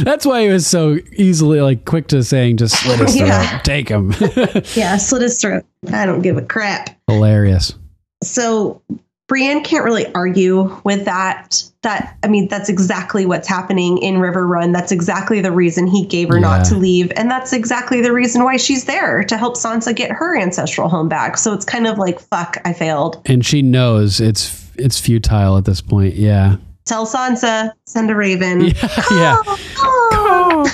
S4: That's why he was so easily like quick to saying, just slit his throat,
S5: Yeah.
S4: take him.
S5: Yeah, slit his throat. I don't give a crap.
S4: Hilarious.
S5: So Brienne can't really argue with that. That I mean, that's exactly what's happening in Riverrun. That's exactly the reason he gave her not to leave, and that's exactly the reason why she's there to help Sansa get her ancestral home back. So it's kind of like, fuck, I failed.
S4: And she knows it's it's futile at this point. Yeah,
S5: Tell Sansa, send a raven.
S4: yeah.
S5: Oh.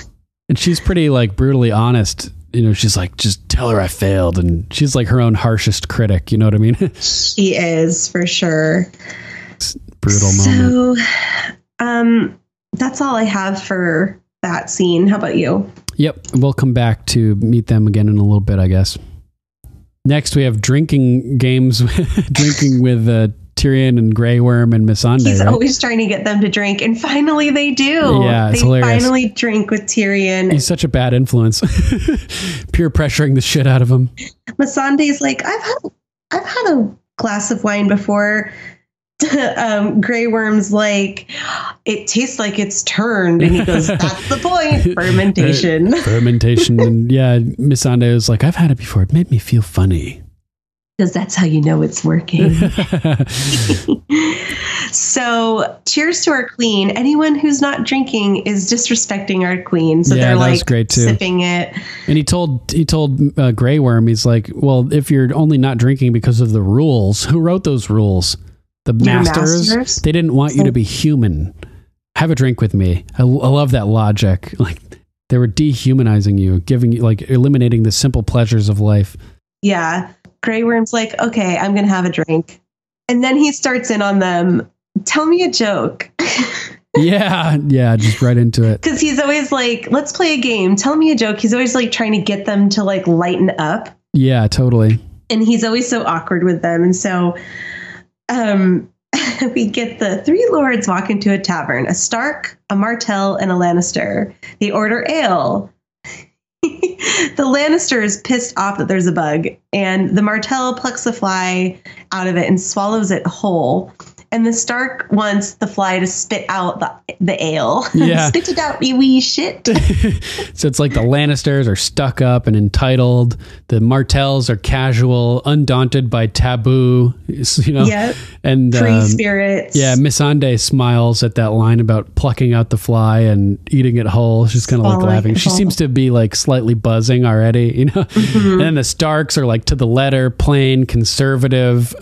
S4: And she's pretty like brutally honest. You know, she's like, just tell her I failed, and she's like her own harshest critic. You know what I mean?
S5: She is for sure.
S4: Brutal moment.
S5: So, um, that's all I have for that scene. How about you?
S4: Yep, we'll come back to meet them again in a little bit, I guess. Next, we have drinking games, drinking with uh, Tyrion and Grey Worm and Missandei.
S5: He's
S4: right?
S5: always trying to get them to drink, and finally they do.
S4: Yeah, it's
S5: they
S4: hilarious.
S5: finally drink with Tyrion.
S4: He's such a bad influence. Peer pressuring the shit out of him.
S5: Missandei's like, I've had, I've had a glass of wine before. um, Grey Worm's like, it tastes like it's turned, and he goes, "That's the point, fermentation."
S4: Fermentation. and yeah, Missandei was like, I've had it before. It made me feel funny.
S5: Because that's how you know it's working. so, cheers to our queen. Anyone who's not drinking is disrespecting our queen. So
S4: Yeah,
S5: they're like
S4: great too.
S5: sipping it.
S4: And he told he told uh, Grey Worm, he's like, well, if you're only not drinking because of the rules, who wrote those rules? The masters.
S5: masters?
S4: They didn't want you to be human. Have a drink with me. I, I love that logic. Like they were dehumanizing you, giving you like eliminating the simple pleasures of life.
S5: Yeah. Grey Worm's like, okay, I'm going to have a drink. And then he starts in on them. Tell me a joke.
S4: yeah, yeah, just right into it.
S5: Because he's always like, let's play a game. Tell me a joke. He's always like trying to get them to like lighten up.
S4: Yeah, totally.
S5: And he's always so awkward with them. And so um, we get the three lords walk into a tavern a Stark, a Martell, and a Lannister. They order ale. the Lannister is pissed off that there's a bug, and the Martell plucks the fly out of it and swallows it whole. And the Stark wants the fly to spit out the the ale.
S4: Yeah.
S5: spit it out, you wee shit.
S4: So it's like the Lannisters are stuck up and entitled. The Martells are casual, undaunted by taboo. You know,
S5: Yep.
S4: and
S5: Free
S4: um,
S5: spirits.
S4: Yeah, Missandei smiles at that line about plucking out the fly and eating it whole. She's kind of like laughing. She seems to be like slightly buzzing already, you know.
S5: Mm-hmm.
S4: And then the Starks are like to the letter, plain conservative.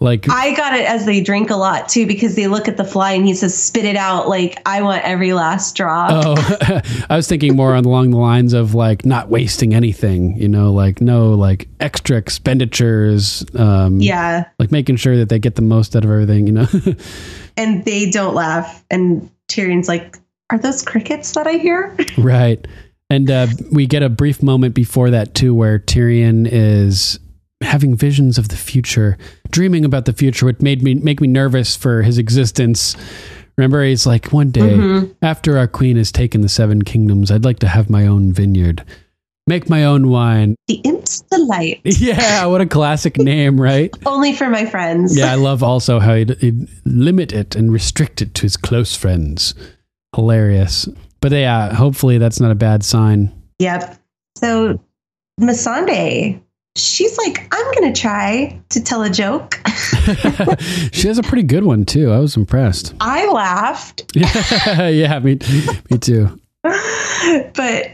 S4: like
S5: I got it as they drink a lot too because they look at the fly and he says, "Spit it out!" Like I want every last drop.
S4: Oh, I was thinking more along the lines of like not wasting anything, you know, like no like extra expenditures. Um,
S5: Yeah,
S4: like making sure that they get the most out of everything, you know.
S5: and they don't laugh. And Tyrion's like, "Are those crickets that I hear?"
S4: right. And uh, we get a brief moment before that too, where Tyrion is having visions of the future, dreaming about the future, which made me make me nervous for his existence. Remember, he's like, one day
S5: Mhm.
S4: after our queen has taken the seven kingdoms, I'd like to have my own vineyard, make my own wine.
S5: The Imp's Delight.
S4: Yeah, what a classic name, right?
S5: Only for my friends.
S4: Yeah, I love also how he'd, he'd limit it and restrict it to his close friends. Hilarious. But yeah, hopefully that's not a bad sign.
S5: Yep. So Missandei, she's like, I'm gonna try to tell a joke.
S4: she has a pretty good one too. I was impressed.
S5: I laughed,
S4: yeah, yeah, me, me too.
S5: but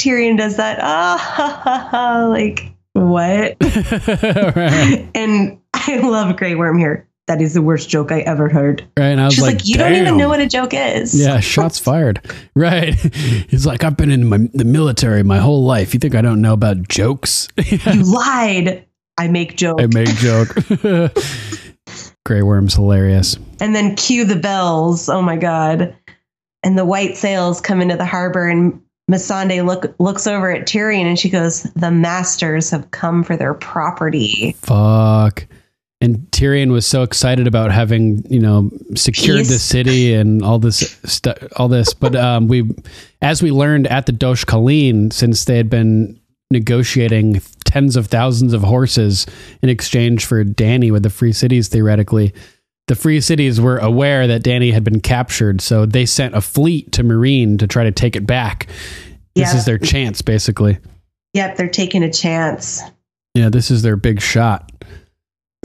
S5: Tyrion does that. Ah, ha, ha, ha, like what?
S4: right,
S5: And I love Grey Worm here. That is the worst joke I ever heard.
S4: right. And I was
S5: She's like,
S4: like,
S5: you don't even know what a joke is.
S4: Yeah, shots fired. Right. He's like, I've been in my, the military my whole life. You think I don't know about jokes?
S5: You lied. I make jokes.
S4: I make joke. Grey Worm's hilarious.
S5: and then cue the bells. Oh my god! And the white sails come into the harbor, and Missandei look looks over at Tyrion, and she goes, "The masters have come for their property."
S4: Fuck. And Tyrion was so excited about having, you know, secured the city and all this stuff, all this. But um, we, as we learned at the Dosh Khaleen, since they had been negotiating tens of thousands of horses in exchange for Dany with the free cities, theoretically, the free cities were aware that Dany had been captured. So they sent a fleet to Meereen to try to take it back. This
S5: Yeah.
S4: is their chance, basically.
S5: Yep, they're taking a chance.
S4: Yeah, this is their big shot.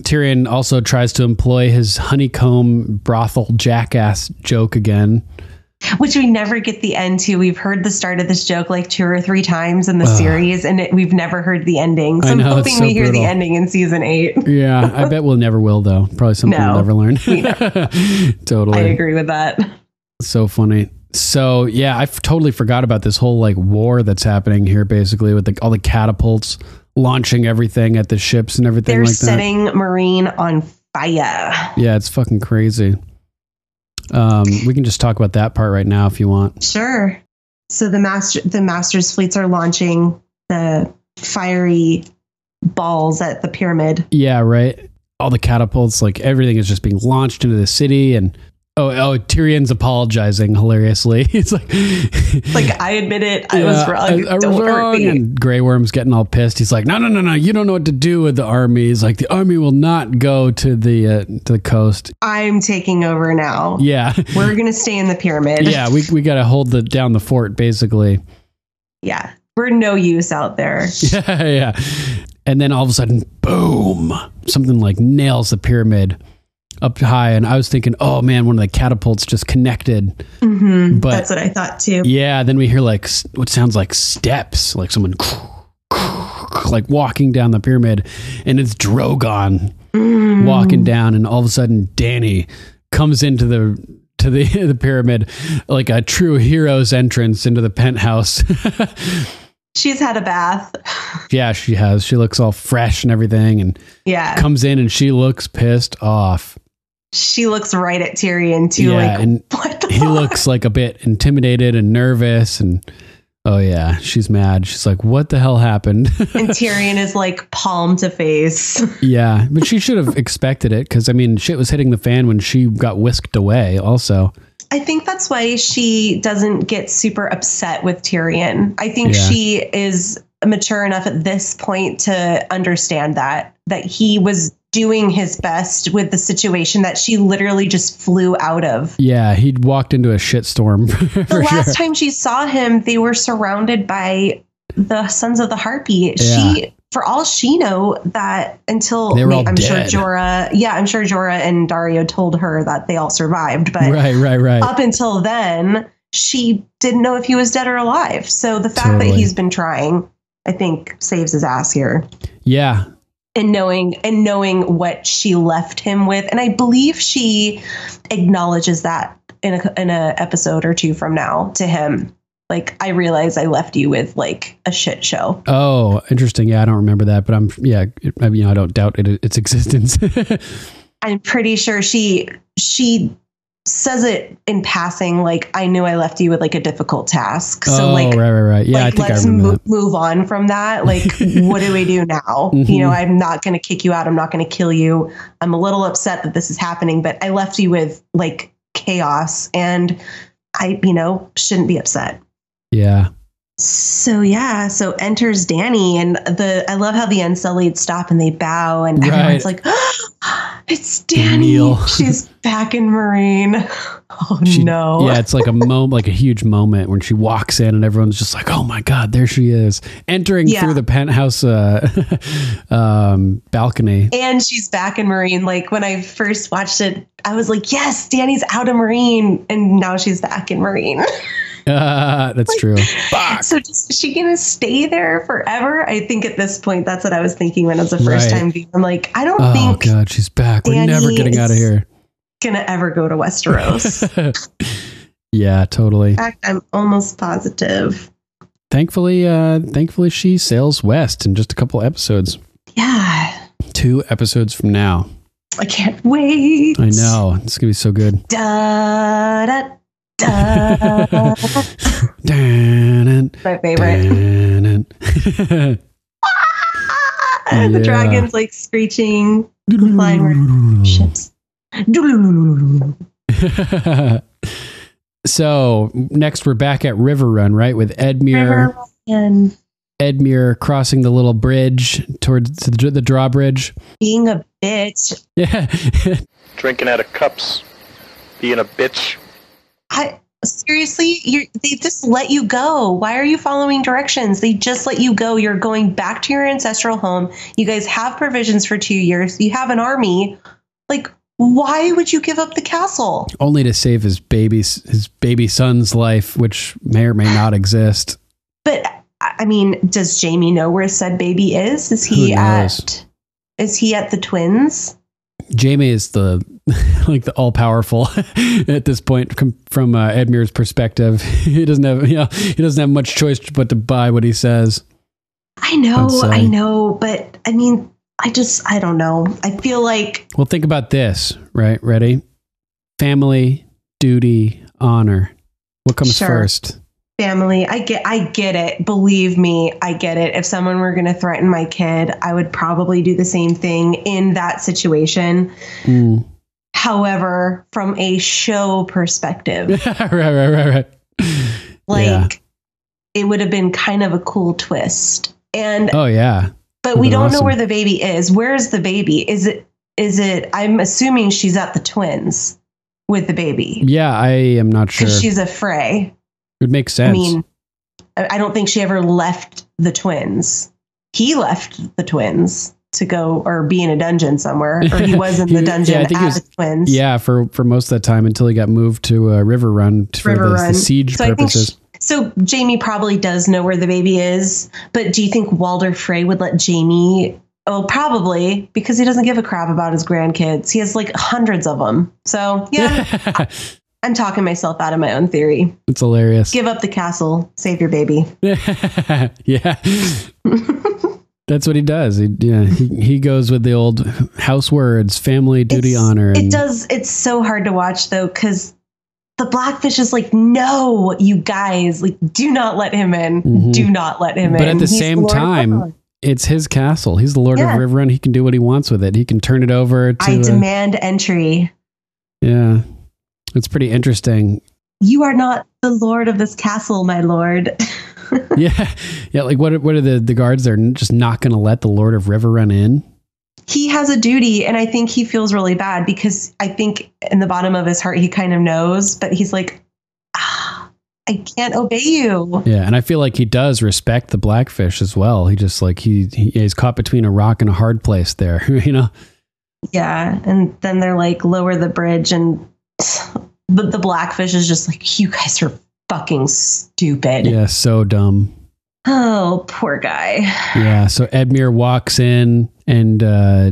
S4: Tyrion also tries to employ his honeycomb brothel jackass joke again.
S5: Which we never get the end to. We've heard the start of this joke like two or three times in the
S4: Ugh.
S5: series, and it, we've never heard the ending. So
S4: I
S5: I'm hoping
S4: so
S5: we hear the ending in season eight.
S4: Yeah, I bet we'll never will though. Probably something
S5: No,
S4: we'll never learn. totally.
S5: I agree with that.
S4: So funny. So yeah, I f- totally forgot about this whole like war that's happening here, basically with the, all the catapults launching everything at the ships and everything
S5: They're
S4: like that.
S5: setting Meereen on fire.
S4: Yeah, it's fucking crazy. Um, we can just talk about that part right now if you want.
S5: Sure. So the master the masters fleets are launching the fiery balls at the pyramid.
S4: Yeah, right. All the catapults, like everything is just being launched into the city, and oh, oh, Tyrion's apologizing hilariously. It's like,
S5: Like I admit it, I was wrong.
S4: I, I was wrong. And Grey Worm's getting all pissed. He's like, no, no, no, no. You don't know what to do with the army. He's like, the army will not go to the uh, to the coast.
S5: I'm taking over now.
S4: Yeah,
S5: We're gonna stay in the pyramid.
S4: yeah. We we got to hold the down the fort basically.
S5: Yeah. We're no use out there.
S4: Yeah, yeah. And then all of a sudden, boom! Something like nails the pyramid up high, and I was thinking, oh man, one of the catapults just connected.
S5: hmm
S4: But-
S5: That's what I thought too.
S4: Yeah, then we hear like what sounds like steps, like someone like walking down the pyramid, and it's Drogon
S5: Mm.
S4: walking down, and all of a sudden Dany comes into the to the the pyramid like a true hero's entrance into the penthouse.
S5: She's had a bath.
S4: yeah, she has. She looks all fresh and everything, and
S5: Yeah.
S4: comes in and she looks pissed off.
S5: She looks right at Tyrion too,
S4: yeah,
S5: like
S4: and
S5: what the
S4: he
S5: fuck?
S4: looks like a bit intimidated and nervous, and oh yeah, she's mad. She's like, "What the hell happened?"
S5: and Tyrion is like palm to face.
S4: Yeah, but she should have expected it because I mean, shit was hitting the fan when she got whisked away. Also,
S5: I think that's why she doesn't get super upset with Tyrion. I think
S4: Yeah.
S5: she is mature enough at this point to understand that that he was doing his best with the situation that she literally just flew out of.
S4: Yeah, he'd walked into a shitstorm.
S5: The last
S4: sure.
S5: time she saw him, they were surrounded by the Sons of the Harpy.
S4: Yeah.
S5: She, for all she know, that until
S4: They were all
S5: I'm
S4: dead.
S5: sure Jorah, yeah, I'm sure Jorah and Daario told her that they all survived, but
S4: Right, right, right.
S5: up until then, she didn't know if he was dead or alive. So the fact
S4: Totally.
S5: that he's been trying, I think, saves his ass here.
S4: Yeah,
S5: And knowing and knowing what she left him with, and I believe she acknowledges that in a in a episode or two from now to him. Like I realize I left you with like a shit show.
S4: Oh, interesting. Yeah, I don't remember that, but I'm yeah. It, I mean, I don't doubt it, its existence.
S5: I'm pretty sure she she says it in passing. Like I knew I left you with like a difficult task. So
S4: oh,
S5: like
S4: right, right, right. Yeah,
S5: like,
S4: I think
S5: let's
S4: remember
S5: mo- move on from that. Like, what do we do now? You know,
S4: Mhm.
S5: I'm not going to kick you out. I'm not going to kill you. I'm a little upset that this is happening, but I left you with like chaos and I, you know, shouldn't be upset.
S4: Yeah,
S5: So yeah, so enters Dany and the I love how the Unsullied stop and they bow and
S4: Right.
S5: everyone's like, it's Dany.
S4: Neil.
S5: She's back in Meereen. Oh
S4: She-
S5: no.
S4: yeah. It's like a moment, like a huge moment when she walks in, and everyone's just like, "Oh my god, there she is!" Entering
S5: Yeah.
S4: through the penthouse uh, um, balcony.
S5: And she's back in Meereen. Like when I first watched it, I was like, yes, Dany's out of Meereen. And now she's back in Meereen.
S4: Uh, that's true.
S5: so just, is she going to stay there forever? I think at this point, that's what I was thinking when it was a first
S4: Right.
S5: time. I'm like, I don't
S4: Oh
S5: think Oh
S4: god, she's back. We're never getting out of here.
S5: going to ever go to Westeros.
S4: yeah, totally.
S5: in fact, I'm almost positive.
S4: Thankfully, uh, thankfully, she sails west in just a couple episodes.
S5: Yeah.
S4: Two episodes from now.
S5: I can't wait.
S4: I know it's gonna be so good.
S5: Da, da, My favorite.
S4: dun, dun.
S5: And the
S4: Yeah.
S5: dragon's like screeching, flying ships.
S4: so next we're back at Riverrun, right? With Edmure,
S5: and
S4: Edmure crossing the little bridge towards the, the drawbridge.
S5: being a bitch.
S4: Yeah,
S9: Drinking out of cups, being a bitch.
S5: I seriously, you they just let you go. Why are you following directions? They just let you go. You're going back to your ancestral home. You guys have provisions for two years. You have an army. Like, why would you give up the castle?
S4: only to save his baby his baby son's life, which may or may not exist.
S5: But I I mean, does Jaime know where said baby is? Is he at? Is he at the twins?
S4: Jaime is the like the all powerful at this point com- from uh, Edmure's perspective. He doesn't have you know, he doesn't have much choice but to buy what he says.
S5: I know. I know, but I mean, I just, I don't know. I feel like
S4: Well, think about this, right? Ready? Family, duty, honor. What comes
S5: Sure.
S4: first?
S5: family. I get, I get it. Believe me, I get it. If someone were going to threaten my kid, I would probably do the same thing in that situation.
S4: Mm.
S5: However, from a show perspective,
S4: right, right, right, right.
S5: like
S4: Yeah.
S5: it would have been kind of a cool twist. And
S4: Oh yeah.
S5: but we don't know where the baby is. Where is the baby? Is it? Is it? I'm assuming she's at the twins with the baby
S4: Yeah, I am not sure.
S5: she's a Frey.
S4: it would make sense.
S5: I mean, I don't think she ever left the twins. He left the twins to go or be in a dungeon somewhere, or he was in the dungeon
S4: yeah,
S5: at
S4: was-
S5: the twins.
S4: yeah, for for most of that time until he got moved to uh, Riverrun for
S5: River
S4: the,
S5: Run.
S4: the siege
S5: So I think
S4: purposes.
S5: so Jaime probably does know where the baby is, but do you think Walder Frey would let Jaime? Oh, probably because he doesn't give a crap about his grandkids. He has like hundreds of them. So yeah, I'm talking myself out of my own theory.
S4: it's hilarious.
S5: Give up the castle, save your baby.
S4: yeah. That's what he does. He, yeah, he, he goes with the old house words, family, duty,
S5: It's-
S4: honor.
S5: It does. It's so hard to watch though, because the Blackfish is like, no, you guys, like, do not let him in.
S4: Mhm.
S5: Do not let him in.
S4: But at the
S5: He's
S4: same
S5: Lord
S4: time, it's his castle. He's the Lord
S5: Yeah.
S4: of Riverrun. He can do what he wants with it. He can turn it over to.
S5: I demand entry.
S4: yeah. It's pretty interesting.
S5: You are not the lord of this castle, my lord.
S4: yeah, yeah. Like, what? What are the the guards? They're just not going to let the Lord of Riverrun in.
S5: he has a duty, and I think he feels really bad because I think in the bottom of his heart he kind of knows, but he's like, ah, I can't obey you.
S4: Yeah, and I feel like he does respect the blackfish as well. He just like he, he he's caught between a rock and a hard place there. you know.
S5: Yeah, and then they're like lower the bridge, and the the blackfish is just like, you guys are fucking stupid.
S4: Yeah, so dumb.
S5: Oh, poor guy.
S4: Yeah, so Edmure walks in and uh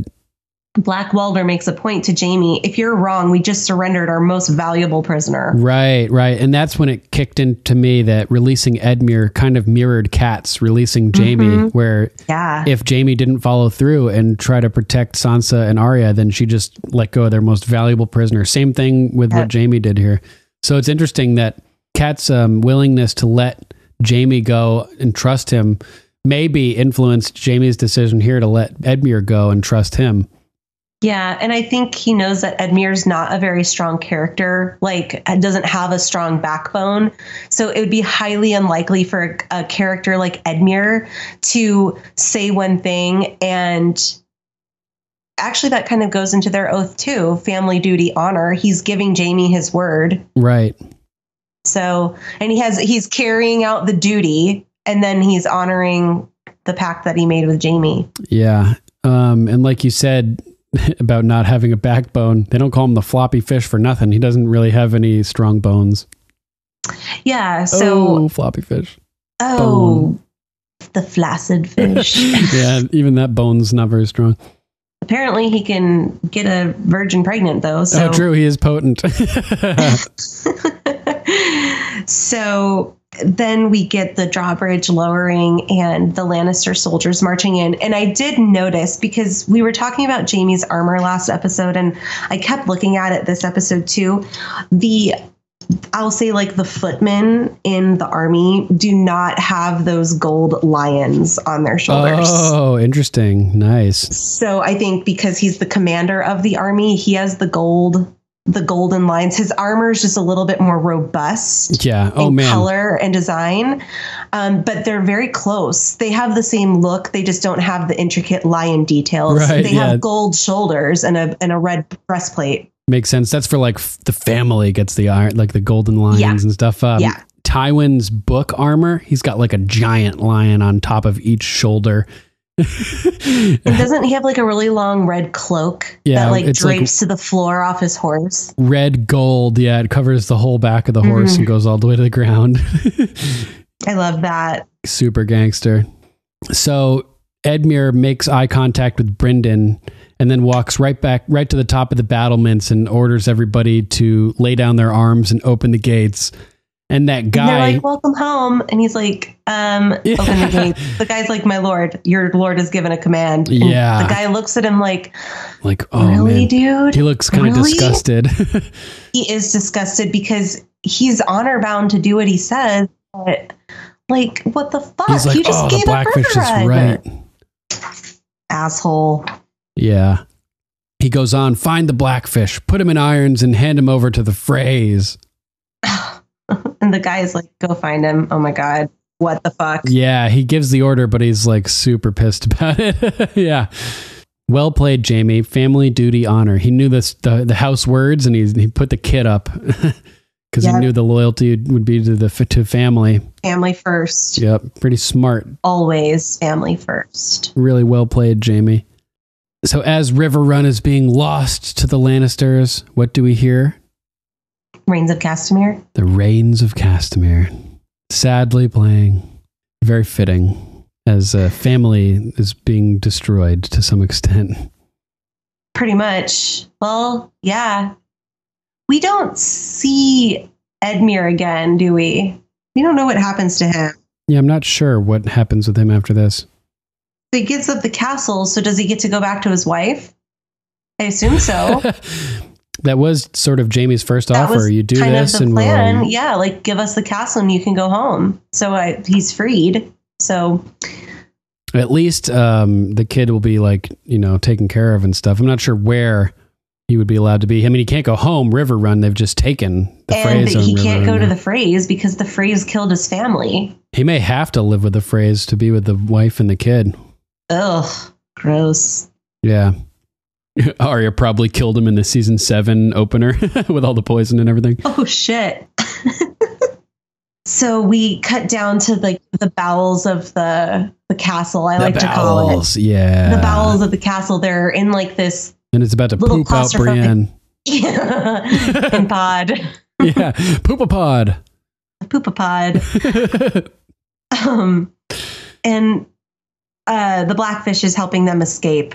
S5: Black Walder makes a point to Jaime. If you're wrong, we just surrendered our most valuable prisoner.
S4: right, right. And that's when it kicked into me that releasing Edmure kind of mirrored Kat's releasing Jaime
S5: Mhm.
S4: where
S5: Yeah.
S4: if Jaime didn't follow through and try to protect Sansa and Arya, then she just let go of their most valuable prisoner. Same thing with what Jaime did here. So it's interesting that Kat's um, willingness to let Jaime go and trust him maybe influenced Jaime's decision here to let Edmure go and trust him.
S5: Yeah, and I think he knows that Edmure's not a very strong character, like doesn't have a strong backbone. So it would be highly unlikely for a, a character like Edmure to say one thing and actually that kind of goes into their oath too, family duty honor. He's giving Jaime his word.
S4: Right.
S5: So, and he has he's carrying out the duty and then he's honoring the pact that he made with Jaime.
S4: Yeah. Um, and like you said about not having a backbone, they don't call him the floppy fish for nothing. He doesn't really have any strong bones.
S5: Yeah, so
S4: oh, floppy fish.
S5: Oh, the flaccid fish.
S4: yeah, even that bone's not very strong.
S5: Apparently, he can get a virgin pregnant, though. So,
S4: oh, true. He is potent.
S5: so then we get the drawbridge lowering and the Lannister soldiers marching in. And I did notice because we were talking about Jaime's armor last episode, and I kept looking at it this episode too. The I'll say like the footmen in the army do not have those gold lions on their shoulders.
S4: oh, interesting. Nice.
S5: So I think because he's the commander of the army, he has the gold, the golden lines. His armor is just a little bit more robust.
S4: Yeah. Oh,
S5: in
S4: man.
S5: color and design, um, but they're very close. They have the same look. They just don't have the intricate lion details.
S4: Right,
S5: they
S4: yeah.
S5: have gold shoulders and a and a red breastplate.
S4: Makes sense. That's for like f- the family gets the iron, like the golden lions
S5: Yeah.
S4: and stuff. Um,
S5: Yeah.
S4: Tywin's book armor, he's got like a giant lion on top of each shoulder.
S5: And doesn't he have like a really long red cloak
S4: Yeah,
S5: that like
S4: it's like-
S5: drapes to the floor off his horse?
S4: Red gold. Yeah. It covers the whole back of the horse
S5: Mhm.
S4: and goes all the way to the ground.
S5: I love that.
S4: super gangster. So Edmure makes eye contact with Brynden and then walks right back right to the top of the battlements and orders everybody to lay down their arms and open the gates. And that
S5: And they're
S4: guy
S5: like, "Welcome home," and he's like, "Um, open the gate." The guy's like, "My lord, your lord has given a command." And
S4: Yeah.
S5: the guy looks at him like,
S4: like, oh
S5: "Really,
S4: man.
S5: dude?"
S4: He looks kind of
S5: Really?"
S4: disgusted.
S5: He is disgusted because he's honor bound to do what he says, but like, what the fuck?
S4: He's like,
S5: you just
S4: oh,
S5: gave
S4: the
S5: a
S4: blackfish is right.
S5: asshole.
S4: Yeah. He goes on, find the blackfish, put him in irons, and hand him over to the Freys.
S5: The guy is like, "Go find him." Oh my god, what the fuck?
S4: Yeah, he gives the order, but he's like super pissed about it. yeah. Well played, Jaime. Family duty honor. He knew this the, the house words and he he put the kid up because
S5: Yeah.
S4: he knew the loyalty would be to the to family.
S5: Family first,
S4: Yep, pretty smart.
S5: always family first.
S4: Really well played, Jaime. So as Riverrun is being lost to the Lannisters, what do we hear?
S5: Rains of Castamere.
S4: The Rains of Castamere. Sadly playing. Very fitting as a family is being destroyed to some extent.
S5: Pretty much. Well, yeah. We don't see Edmure again, do we? We don't know what happens to him.
S4: Yeah, I'm not sure what happens with him after this.
S5: He gives up the castle, so does he get to go back to his wife? I assume so.
S4: That was sort of Jaime's first
S5: that
S4: offer. You do
S5: kind
S4: this and
S5: plan.
S4: we'll
S5: yeah, like give us the castle and you can go home. So I, he's freed. So
S4: at least um, the kid will be like, you know, taken care of and stuff. I'm not sure where he would be allowed to be. I mean, he can't go home. Riverrun, they've just taken the
S5: and
S4: Freys.
S5: he can't go
S4: Run
S5: to
S4: now.
S5: the Freys because the Freys killed his family.
S4: He may have to live with the Freys to be with the wife and the kid.
S5: Ugh, gross.
S4: Yeah. Arya probably killed him in the season seven opener with all the poison and everything.
S5: Oh shit. so we cut down to like the bowels of the the castle. I
S4: The
S5: like to call it
S4: bowels, yeah.
S5: the bowels of the castle. They're in like this
S4: And it's about to poop out Brienne.
S5: in pod,
S4: yeah. Poopapod.
S5: poopapod. um, and uh, the blackfish is helping them escape.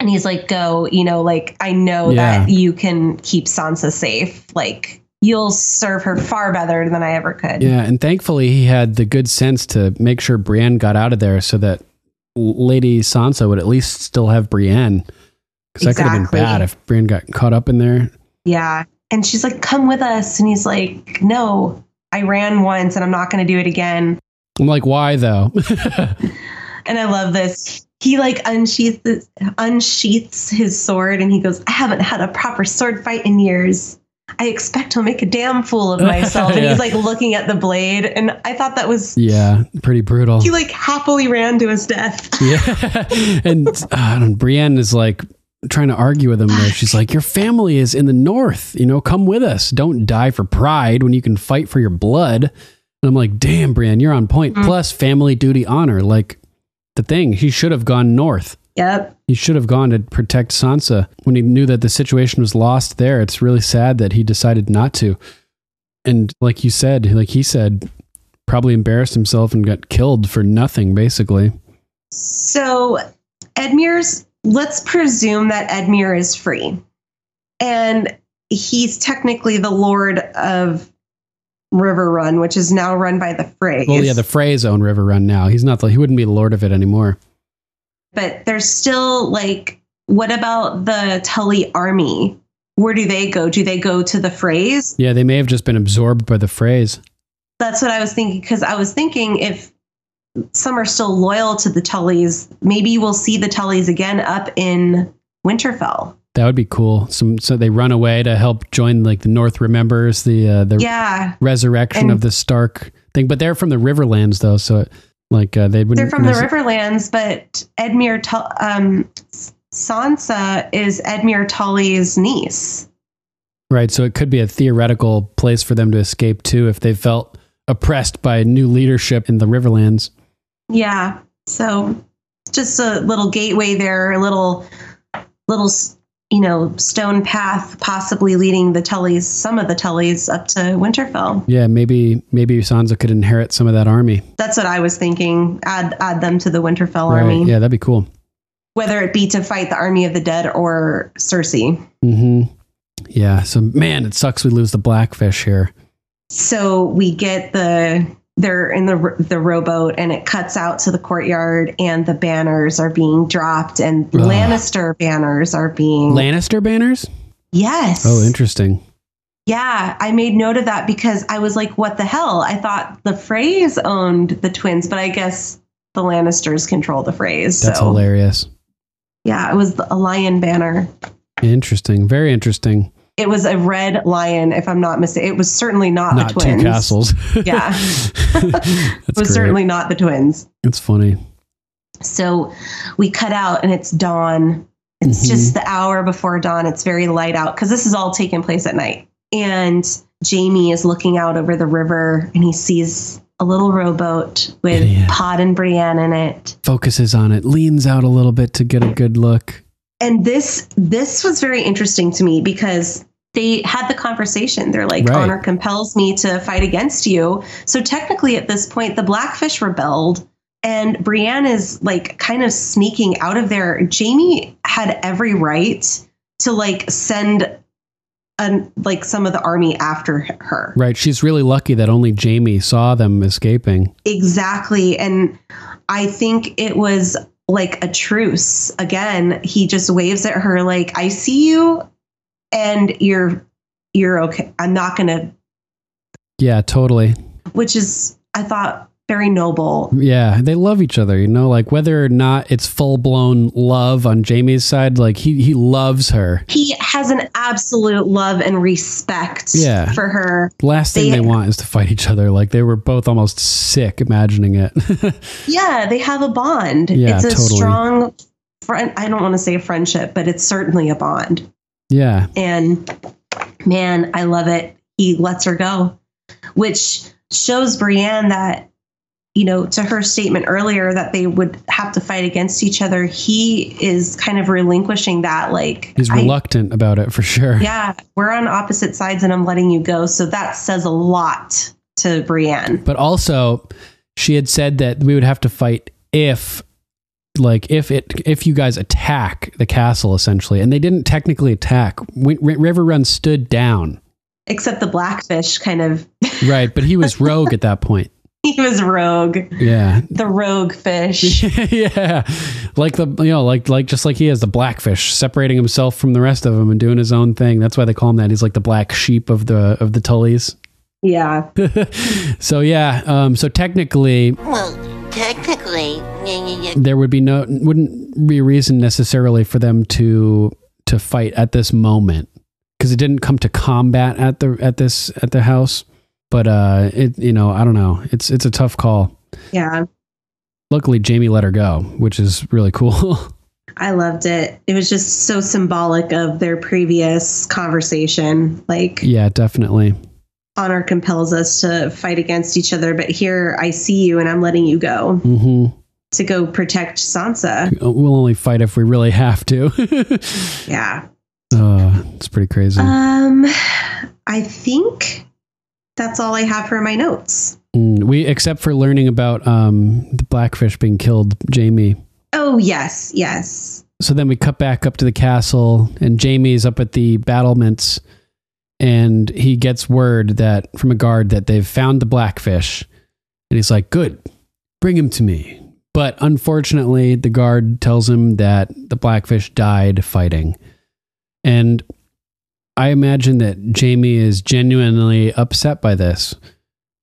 S5: And he's like, "Go, you know, like I know
S4: Yeah.
S5: that you can keep Sansa safe. Like you'll serve her far better than I ever could."
S4: Yeah, and thankfully he had the good sense to make sure Brienne got out of there so that Lady Sansa would at least still have Brienne. Because that could have been bad if Brienne got caught up in there.
S5: Yeah. And she's like, come with us. And he's like, no, I ran once and I'm not going to do it again.
S4: I'm like, why though?
S5: And I love this. He like unsheaths, unsheaths his sword and he goes, I haven't had a proper sword fight in years. I expect to make a damn fool of myself. And he's like looking at the blade. And I thought that was,
S4: yeah, pretty brutal.
S5: he like happily ran to his death.
S4: Yeah. and uh, Brienne is like trying to argue with him there. She's like, Your family is in the north. You know, come with us. Don't die for pride when you can fight for your blood. And I'm like, Damn, Brienne, you're on point.
S5: Mm.
S4: Plus, family, duty, honor. Like the thing, he should have gone north.
S5: Yep.
S4: He should have gone to protect Sansa when he knew that the situation was lost there. It's really sad that he decided not to. And like you said, like he said, probably embarrassed himself and got killed for nothing, basically.
S5: So Edmure's let's presume that Edmure is free. And he's technically the lord of Riverrun, which is now run by the Frey.
S4: Well, yeah, the Frey's own Riverrun now. He's not the, he wouldn't be the lord of it anymore.
S5: but there's still like what about the Tully army? Where do they go? Do they go to the Freys?
S4: Yeah, they may have just been absorbed by the Freys.
S5: That's what I was thinking because I was thinking if some are still loyal to the Tullys, maybe we'll see the Tullys again up in Winterfell.
S4: That would be cool. Some so they run away to help join like the North remembers the uh, the
S5: Yeah.
S4: resurrection
S5: And-
S4: of the Stark thing. But they're from the Riverlands though, so like uh, they wouldn't.
S5: They're from the Riverlands, but Edmure, um, Sansa is Edmure Tully's niece.
S4: Right, so it could be a theoretical place for them to escape to if they felt oppressed by new leadership in the Riverlands.
S5: Yeah. So just a little gateway there, a little, little, you know, stone path possibly leading the Tullys, some of the Tullys up to Winterfell.
S4: Yeah, maybe maybe Sansa could inherit some of that army.
S5: That's what I was thinking. Add, add them to the Winterfell
S4: Right.
S5: army,
S4: Yeah, that'd be cool.
S5: whether it be to fight the army of the dead or Cersei.
S4: Mm-hmm. Yeah. So man, it sucks we lose the blackfish here.
S5: so we get the they're in the the rowboat and it cuts out to the courtyard and the banners are being dropped and
S4: Ugh.
S5: Lannister banners are being
S4: Lannister banners?
S5: yes
S4: Oh, interesting.
S5: yeah I made note of that because I was like what the hell I thought the Freys owned the twins but I guess the Lannisters control the Freys
S4: That's
S5: so
S4: hilarious.
S5: yeah it was a lion banner
S4: Interesting. Very interesting.
S5: It was a red lion if I'm not mistaken it was certainly not,
S4: Not
S5: the twins
S4: two castles.
S5: yeah it was
S4: great.
S5: certainly not the twins
S4: It's funny.
S5: So we cut out and it's dawn. It's
S4: Mhm.
S5: just the hour before dawn. It's very light out because this is all taking place at night. And Jaime is looking out over the river and he sees a little rowboat with
S4: Yeah.
S5: Pod and Brienne in it.
S4: Focuses on it, leans out a little bit to get a good look.
S5: And this this was very interesting to me because they had the conversation. They're like,
S4: Right.
S5: honor compels me to fight against you. So technically at this point, the Blackfish rebelled and Brienne is like kind of sneaking out of there. Jaime had every right to like send an like some of the army after her.
S4: Right. She's really lucky that only Jaime saw them escaping.
S5: Exactly. And I think it was like a truce. Again, he just waves at her like, I see you and you're you're okay. I'm not gonna
S4: Yeah, totally.
S5: which is I thought very noble.
S4: Yeah, they love each other, you know, like whether or not it's full blown love on Jaime's side, like he he loves her.
S5: He has an absolute love and respect
S4: Yeah.
S5: for her.
S4: Last thing they, want is to fight each other. Like they were both almost sick imagining it.
S5: Yeah, they have a bond.
S4: Yeah,
S5: it's a
S4: totally.
S5: strong friend. I don't want to say a friendship, but it's certainly a bond.
S4: yeah.
S5: And man, I love it. He lets her go, which shows Brienne that, you know, to her statement earlier that they would have to fight against each other, he is kind of relinquishing that. Like,
S4: He's
S5: I-
S4: reluctant about it for sure.
S5: yeah, we're on opposite sides and I'm letting you go. So that says a lot to Brienne.
S4: But also, she had said that we would have to fight if like if it if you guys attack the castle essentially and they didn't technically attack R- Riverrun stood down
S5: Except the blackfish kind of,
S4: right but he was rogue at that point
S5: he was rogue.
S4: yeah.
S5: The rogue fish.
S4: yeah. Like the you know like like just like he is the blackfish separating himself from the rest of them and doing his own thing. That's why they call him that. He's like the black sheep of the of the Tullys
S5: yeah.
S4: so yeah um so technically
S7: Well, technically,
S4: there would be no wouldn't be a reason necessarily for them to to fight at this moment. Because it didn't come to combat at the at this at the house but uh it you know i don't know it's it's a tough call
S5: Yeah.
S4: luckily jaime let her go which is really cool
S5: I loved it. It was just so symbolic of their previous conversation. Like,
S4: yeah definitely
S5: honor compels us to fight against each other, but here I see you and I'm letting you go
S4: hmm
S5: to go protect Sansa.
S4: we'll only fight if we really have to
S5: Yeah.
S4: uh, it's pretty crazy
S5: Um, I think that's all I have for my notes.
S4: Mm, we except for learning about um the blackfish being killed jaime
S5: Oh, yes, yes.
S4: so then we cut back up to the castle and jaime's up at the battlements and he gets word that from a guard that they've found the blackfish and he's like good bring him to me but unfortunately the guard tells him that the blackfish died fighting and i imagine that jaime is genuinely upset by this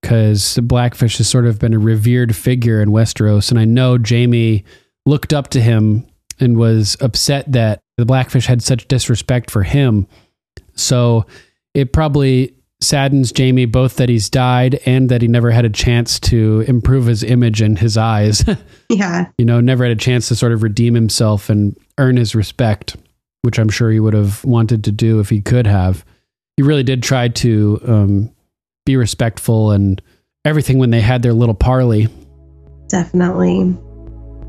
S4: because the blackfish has sort of been a revered figure in westeros and i know jaime looked up to him and was upset that the blackfish had such disrespect for him so it probably saddens Jaime both that he's died and that he never had a chance to improve his image in his eyes.
S5: Yeah.
S4: you know, never had a chance to sort of redeem himself and earn his respect, which I'm sure he would have wanted to do if he could have. He really did try to um, be respectful and everything when they had their little parley.
S5: Definitely.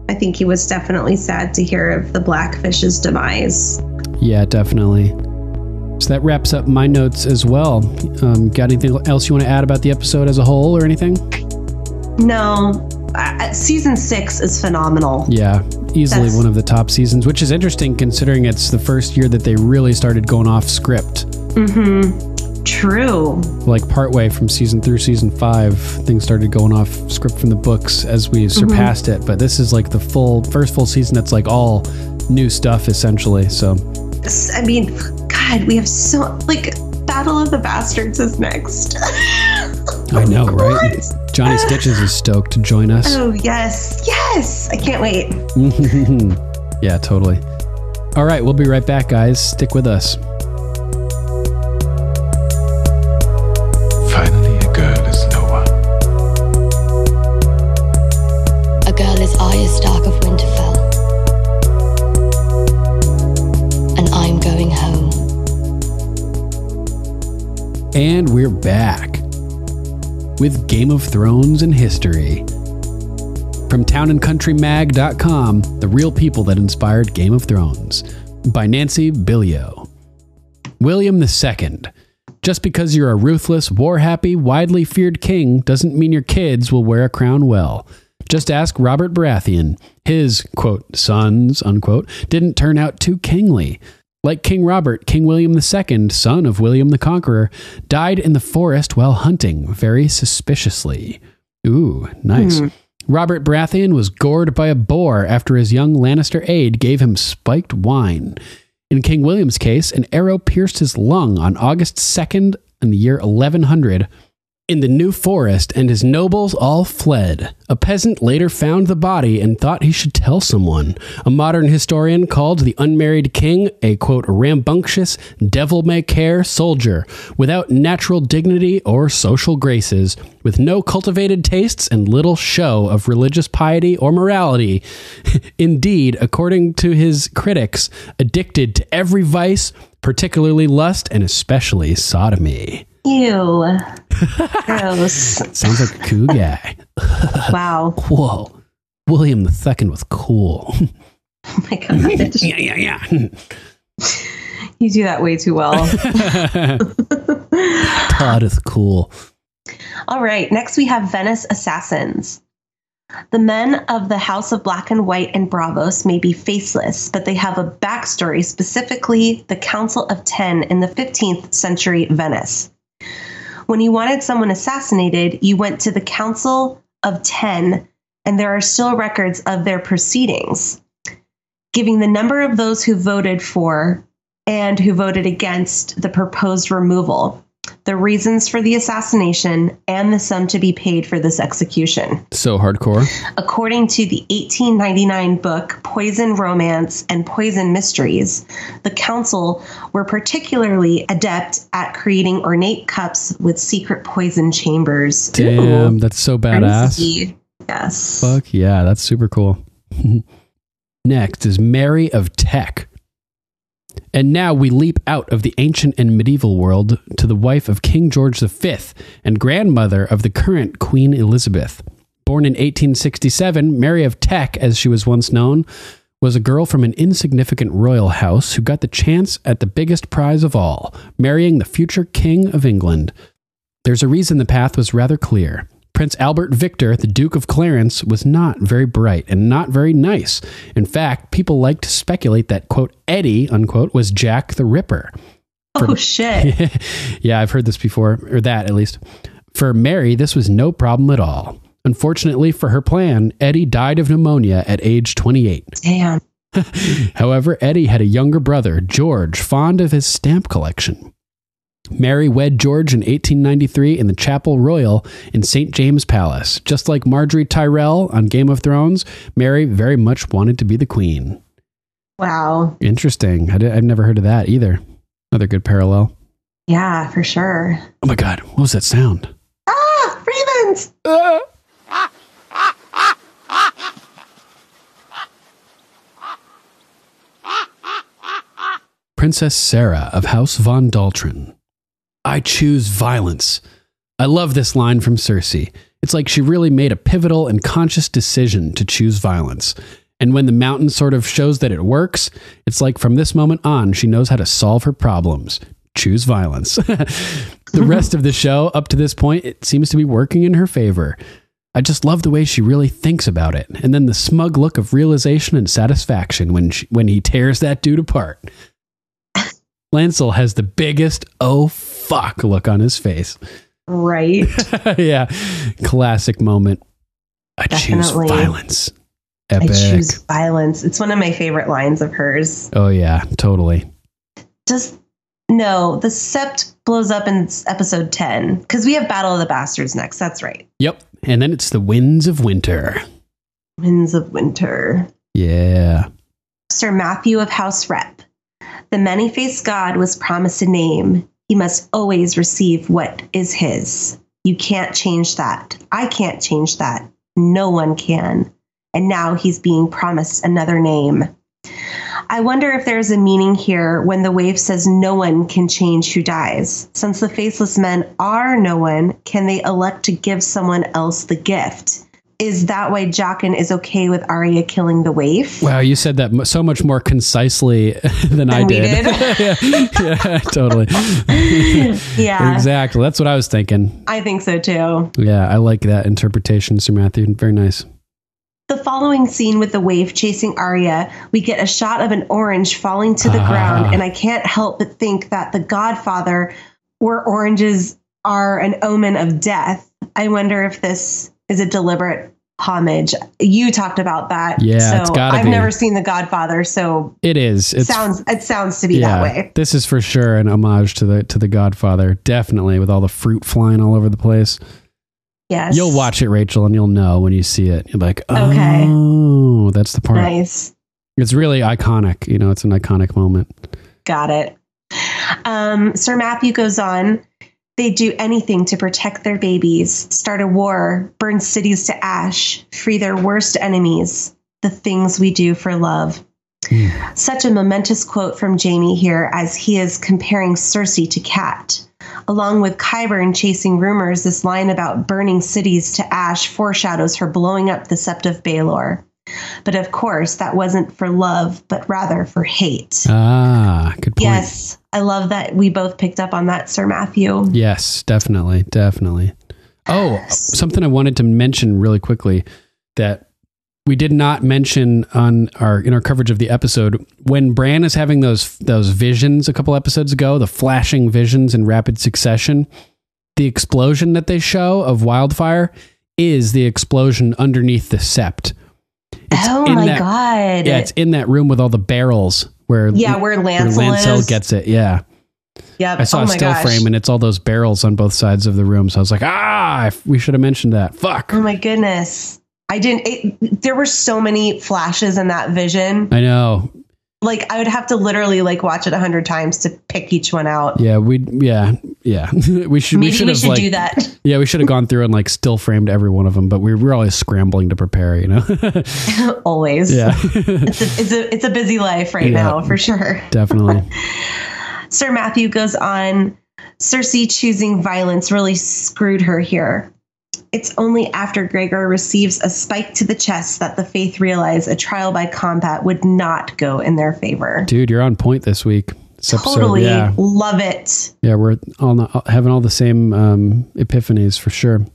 S5: I think he was definitely sad to hear of the blackfish's demise.
S4: Yeah, definitely. So that wraps up my notes as well. Um, got anything else you want to add about the episode as a whole or anything?
S5: No, uh, season six is phenomenal.
S4: Yeah, easily
S5: That's-
S4: one of the top seasons, which is interesting considering it's the first year that they really started going off script.
S5: Mm-hmm. True.
S4: Like partway from season through season five, things started going off script from the books as we surpassed it. But this is like the full first full season that's like all new stuff essentially. So
S5: I mean, God, we have so like Battle of the Bastards is next.
S4: I know, right? Johnny ah. Stitches is stoked to join us.
S5: oh yes, yes! I can't wait.
S4: yeah, totally. All right, we'll be right back, guys. Stick with us.
S2: Finally, a girl is no one.
S1: A girl is Arya Stark of Winterfell. And I'm going home.
S4: And we're back with Game of Thrones and history. From townandcountrymag.com, the real people that inspired Game of Thrones, by Nancy Billio. William II. Just because you're a ruthless, war happy, widely feared king doesn't mean your kids will wear a crown well. Just ask Robert Baratheon. His, quote, sons, unquote, didn't turn out too kingly. Like King Robert, King William II, son of William the Conqueror, died in the forest while hunting, very suspiciously. Ooh, nice. Hmm. Robert Baratheon was gored by a boar after his young Lannister aide gave him spiked wine. In King William's case, an arrow pierced his lung on August 2nd in the year 1100. In the New Forest, and his nobles all fled. A peasant later found the body and thought he should tell someone. A modern historian called the unmarried king a quote rambunctious, devil may care soldier without natural dignity or social graces, with no cultivated tastes and little show of religious piety or morality. Indeed, according to his critics, addicted to every vice, particularly lust and especially sodomy.
S5: Ew. Gross.
S4: Sounds like a cool guy.
S5: wow.
S4: Whoa. William II was cool.
S5: Oh my god.
S4: yeah, yeah, yeah.
S5: You do that way too well.
S4: Todd is cool.
S5: All right. Next, we have Venice Assassins. The men of the House of Black and White and Braavos may be faceless, but they have a backstory, specifically the Council of Ten in the 15th century Venice. When you wanted someone assassinated, you went to the Council of Ten, and there are still records of their proceedings, giving the number of those who voted for and who voted against the proposed removal, the reasons for the assassination, and the sum to be paid for this execution.
S4: So hardcore.
S5: According to the 1899 book Poison Romance and Poison Mysteries, the council were particularly adept at creating ornate cups with secret poison chambers.
S4: Damn, that's so badass.
S5: Crazy. Yes.
S4: Fuck yeah, that's super cool. Next is Mary of Teck. And now we leap out of the ancient and medieval world to the wife of King George V and grandmother of the current Queen Elizabeth. Born in 1867, Mary of Teck, as she was once known, was a girl from an insignificant royal house who got the chance at the biggest prize of all marrying the future King of England. There's a reason the path was rather clear. Prince Albert Victor, the Duke of Clarence, was not very bright and not very nice. In fact, people like to speculate that, quote, Eddie, unquote, was Jack the Ripper.
S5: oh, shit.
S4: yeah, I've heard this before, or that at least. For Mary, this was no problem at all. Unfortunately for her plan, Eddie died of pneumonia at age 28.
S5: Damn.
S4: However, Eddie had a younger brother, George, fond of his stamp collection. Mary wed George in 1893 in the Chapel Royal in St. James Palace. Just like Margaery Tyrell on Game of Thrones, Mary very much wanted to be the queen.
S5: Wow.
S4: Interesting. I have never heard of that either. Another good parallel.
S5: Yeah, for sure.
S4: Oh my God. What was that sound?
S5: Ah, ravens.
S4: Uh. Princess Sarah of House von Daltrin. I choose violence. I love this line from Cersei. It's like she really made a pivotal and conscious decision to choose violence. And when the mountain sort of shows that it works, it's like from this moment on, she knows how to solve her problems. Choose violence. the rest of the show, up to this point, it seems to be working in her favor. I just love the way she really thinks about it. And then the smug look of realization and satisfaction when, she, when he tears that dude apart. Lancel has the biggest oh fuck look on his face.
S5: Right.
S4: yeah. Classic moment. I
S5: Definitely.
S4: choose violence. Epic.
S5: I choose violence. It's one of my favorite lines of hers.
S4: oh yeah, totally.
S5: Does no, the sept blows up in episode 10 because we have Battle of the Bastards next. That's right.
S4: Yep. And then it's the winds of winter.
S5: Winds of Winter.
S4: Yeah.
S5: Sir Matthew of House Rep. The many faced God was promised a name. He must always receive what is his. You can't change that. I can't change that. No one can. And now he's being promised another name. I wonder if there's a meaning here when the waif says no one can change who dies. Since the faceless men are no one, can they elect to give someone else the gift? Is that why Jaqen is okay with Arya killing the waif?
S4: Wow, you said that m- so much more concisely than I
S5: Than we
S4: did. yeah, yeah, totally.
S5: yeah,
S4: exactly. That's what I was thinking.
S5: I think so too.
S4: Yeah, I like that interpretation, Sir Matthew. Very nice.
S5: The following scene with the waif chasing Arya, we get a shot of an orange falling to the
S4: Ah.
S5: ground, and I can't help but think that the Godfather, where oranges are an omen of death. I wonder if this is a deliberate homage. You talked about that.
S4: Yeah,
S5: so
S4: it's gotta
S5: I've
S4: be.
S5: never seen The Godfather, so
S4: It is. It's
S5: sounds it sounds to be
S4: yeah,
S5: that way.
S4: This is for sure an homage to the to the Godfather. Definitely with all the fruit flying all over the place.
S5: Yes.
S4: You'll watch it, Rachel, and you'll know when you see it. You're like,
S5: Okay.
S4: oh, that's the part.
S5: Nice.
S4: It's really iconic. You know, it's an iconic moment.
S5: Got it. Um, Sir Matthew goes on. They do anything to protect their babies, start a war, burn cities to ash, free their worst enemies. The things we do for love. Hmm. Such a momentous quote from Jaime here as he is comparing Cersei to Cat. Along with Qyburn chasing rumors, this line about burning cities to ash foreshadows her blowing up the Sept of Baelor. But of course, that wasn't for love, but rather for hate.
S4: Ah, good point.
S5: Yes, I love that we both picked up on that, Sir Matthew.
S4: Yes, definitely, definitely. Oh, something I wanted to mention really quickly that we did not mention on our in our coverage of the episode when Bran is having those those visions a couple episodes ago, the flashing visions in rapid succession. The explosion that they show of wildfire is the explosion underneath the sept. It's
S5: oh
S4: in
S5: my
S4: that-
S5: god!
S4: Yeah, it's in that room with all the barrels where
S5: Yeah, where Lancel is.
S4: gets it. Yeah.
S5: Yep.
S4: I saw
S5: oh
S4: a still
S5: gosh.
S4: frame and it's all those barrels on both sides of the room. So I was like, ah, we should have mentioned that. Fuck.
S5: Oh my goodness! I didn't. It, there were so many flashes in that vision.
S4: I know.
S5: Like I would have to literally like watch it a hundred times to pick each one out.
S4: Yeah, we yeah yeah we should we
S5: Maybe
S4: should
S5: we should
S4: like
S5: do that.
S4: yeah we should have gone through and like still framed every one of them, but we were always scrambling to prepare. You know.
S5: Always.
S4: yeah,
S5: It's a, it's a it's a busy life right
S4: Yeah.
S5: now for sure.
S4: definitely.
S5: Sir Matthew goes on Cersei choosing violence really screwed her here. It's only after Gregor receives a spike to the chest that the Faith realize a trial by combat would not go in their favor.
S4: Dude, you're on point this week. This episode,
S5: Totally
S4: yeah,
S5: love it.
S4: yeah, we're all having all the same um, epiphanies for sure.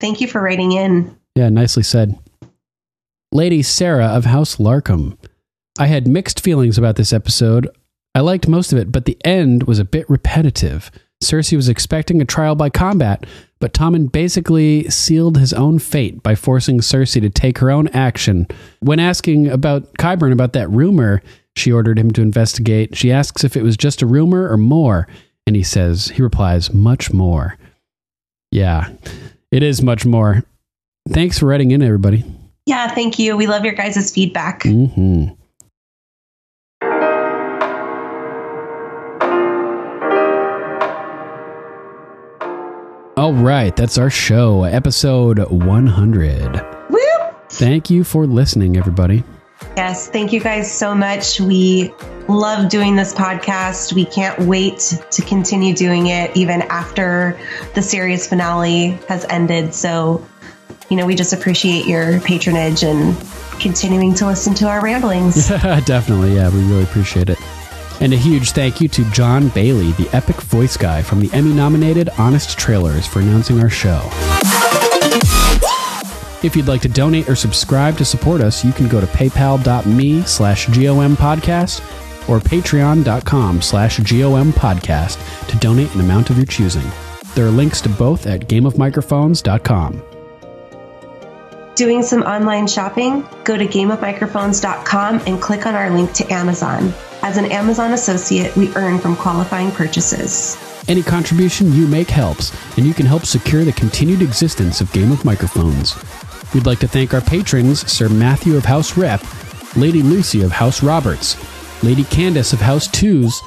S5: Thank you for writing in.
S4: Yeah, nicely said. Lady Sarah of House Larkham. I had mixed feelings about this episode. I liked most of it, but the end was a bit repetitive. Cersei was expecting a trial by combat, but Tommen basically sealed his own fate by forcing Cersei to take her own action. When asking about Qyburn about that rumor she ordered him to investigate, she asks if it was just a rumor or more, and he says, he replies, much more. Yeah, it is much more. Thanks for writing in, everybody.
S5: Yeah, thank you. We love your guys' feedback.
S4: hmm All right, that's our show, episode 100.
S5: Woo!
S4: Thank you for listening, everybody.
S5: Yes, thank you guys so much. We love doing this podcast. We can't wait to continue doing it even after the series finale has ended. So, you know, we just appreciate your patronage and continuing to listen to our ramblings.
S4: Definitely, yeah, we really appreciate it. And a huge thank you to John Bailey, the epic voice guy from the Emmy nominated Honest Trailers, for announcing our show. If you'd like to donate or subscribe to support us, you can go to paypal.me slash GOM podcast or patreon.com slash GOM podcast to donate an amount of your choosing. There are links to both at gameofmicrophones.com.
S5: Doing some online shopping? Go to gameofmicrophones.com and click on our link to Amazon. As an Amazon associate, we earn from qualifying purchases.
S4: Any contribution you make helps, and you can help secure the continued existence of Game of Microphones. We'd like to thank our patrons Sir Matthew of House Rep, Lady Lucy of House Roberts, Lady Candace of House Twos,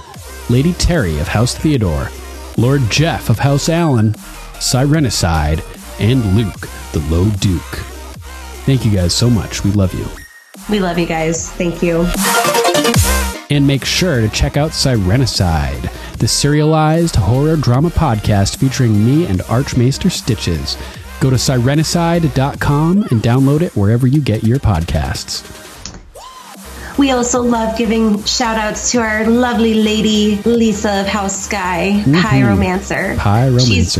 S4: Lady Terry of House Theodore, Lord Jeff of House Allen, Sirenicide, and Luke, the Low Duke. Thank you guys so much. We love you.
S5: We love you guys. Thank you.
S4: And make sure to check out Sirenicide, the serialized horror drama podcast featuring me and Archmaester Stitches. Go to sirenicide.com and download it wherever you get your podcasts.
S5: We also love giving shout outs to our lovely lady Lisa of House Sky,
S4: Mhm.
S5: Pyromancer.
S4: Pyromancer.
S5: She's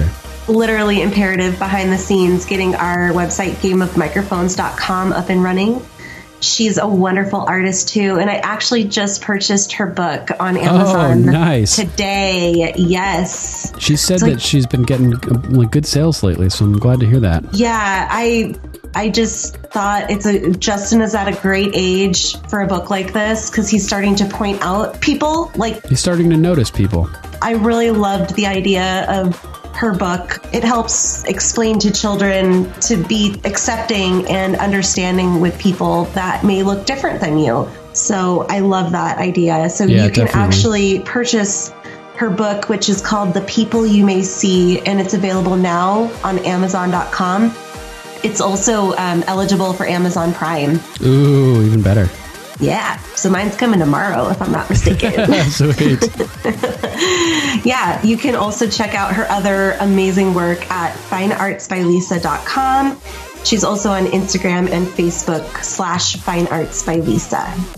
S5: literally imperative behind the scenes getting our website gameofmicrophones.com up and running. She's a wonderful artist too, and I actually just purchased her book on oh, Amazon
S4: Oh, nice.
S5: today. Yes.
S4: She said that she's been getting like good sales lately, so I'm glad to hear that.
S5: Yeah, I I just thought it's a Justin is at a great age for a book like this because he's starting to point out people. Like
S4: He's starting to notice people.
S5: I really loved the idea of her book. It helps explain to children to be accepting and understanding with people that may look different than you. So I love that idea. So
S4: Yeah,
S5: you can
S4: definitely.
S5: actually purchase her book, which is called The People You May See, and it's available now on Amazon.com. It's also um, eligible for Amazon Prime.
S4: Ooh, even better.
S5: Yeah, so mine's coming tomorrow, if I'm not mistaken.
S4: Sweet.
S5: yeah, you can also check out her other amazing work at fineartsbylisa.com. She's also on Instagram and Facebook slash fineartsbylisa.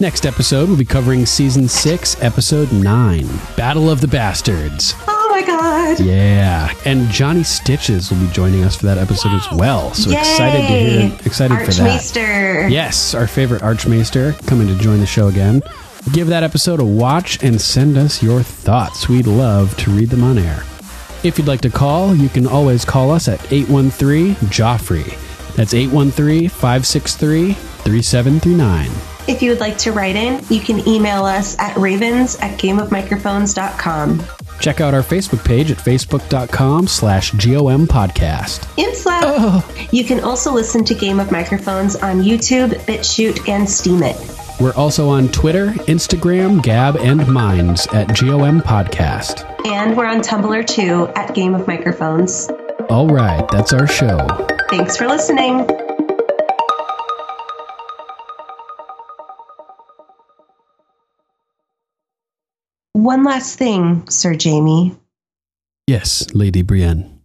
S4: Next episode, we'll be covering season six, episode nine Battle of the Bastards.
S5: Oh my god!
S4: Yeah. And Johnny Stitches will be joining us for that episode as well. So
S5: Yay!
S4: excited to hear, excited for that. Yes, our favorite Archmaester coming to join the show again. Give that episode a watch and send us your thoughts. We'd love to read them on air. If you'd like to call, you can always call us at 813 Joffrey. That's 813 563 3739.
S5: If you would like to write in, you can email us at ravens at gameofmicrophones.com.
S4: Check out our Facebook page at facebook.com slash GOM podcast.
S5: Infla.
S4: Oh.
S5: You can also listen to Game of Microphones on YouTube, BitChute, and Steemit.
S4: We're also on Twitter, Instagram, Gab, and Minds at GOM Podcast.
S5: And we're on Tumblr too at Game of Microphones.
S4: All right, that's our show.
S5: Thanks for listening. One last thing, Sir Jaime.
S4: Yes, Lady Brienne.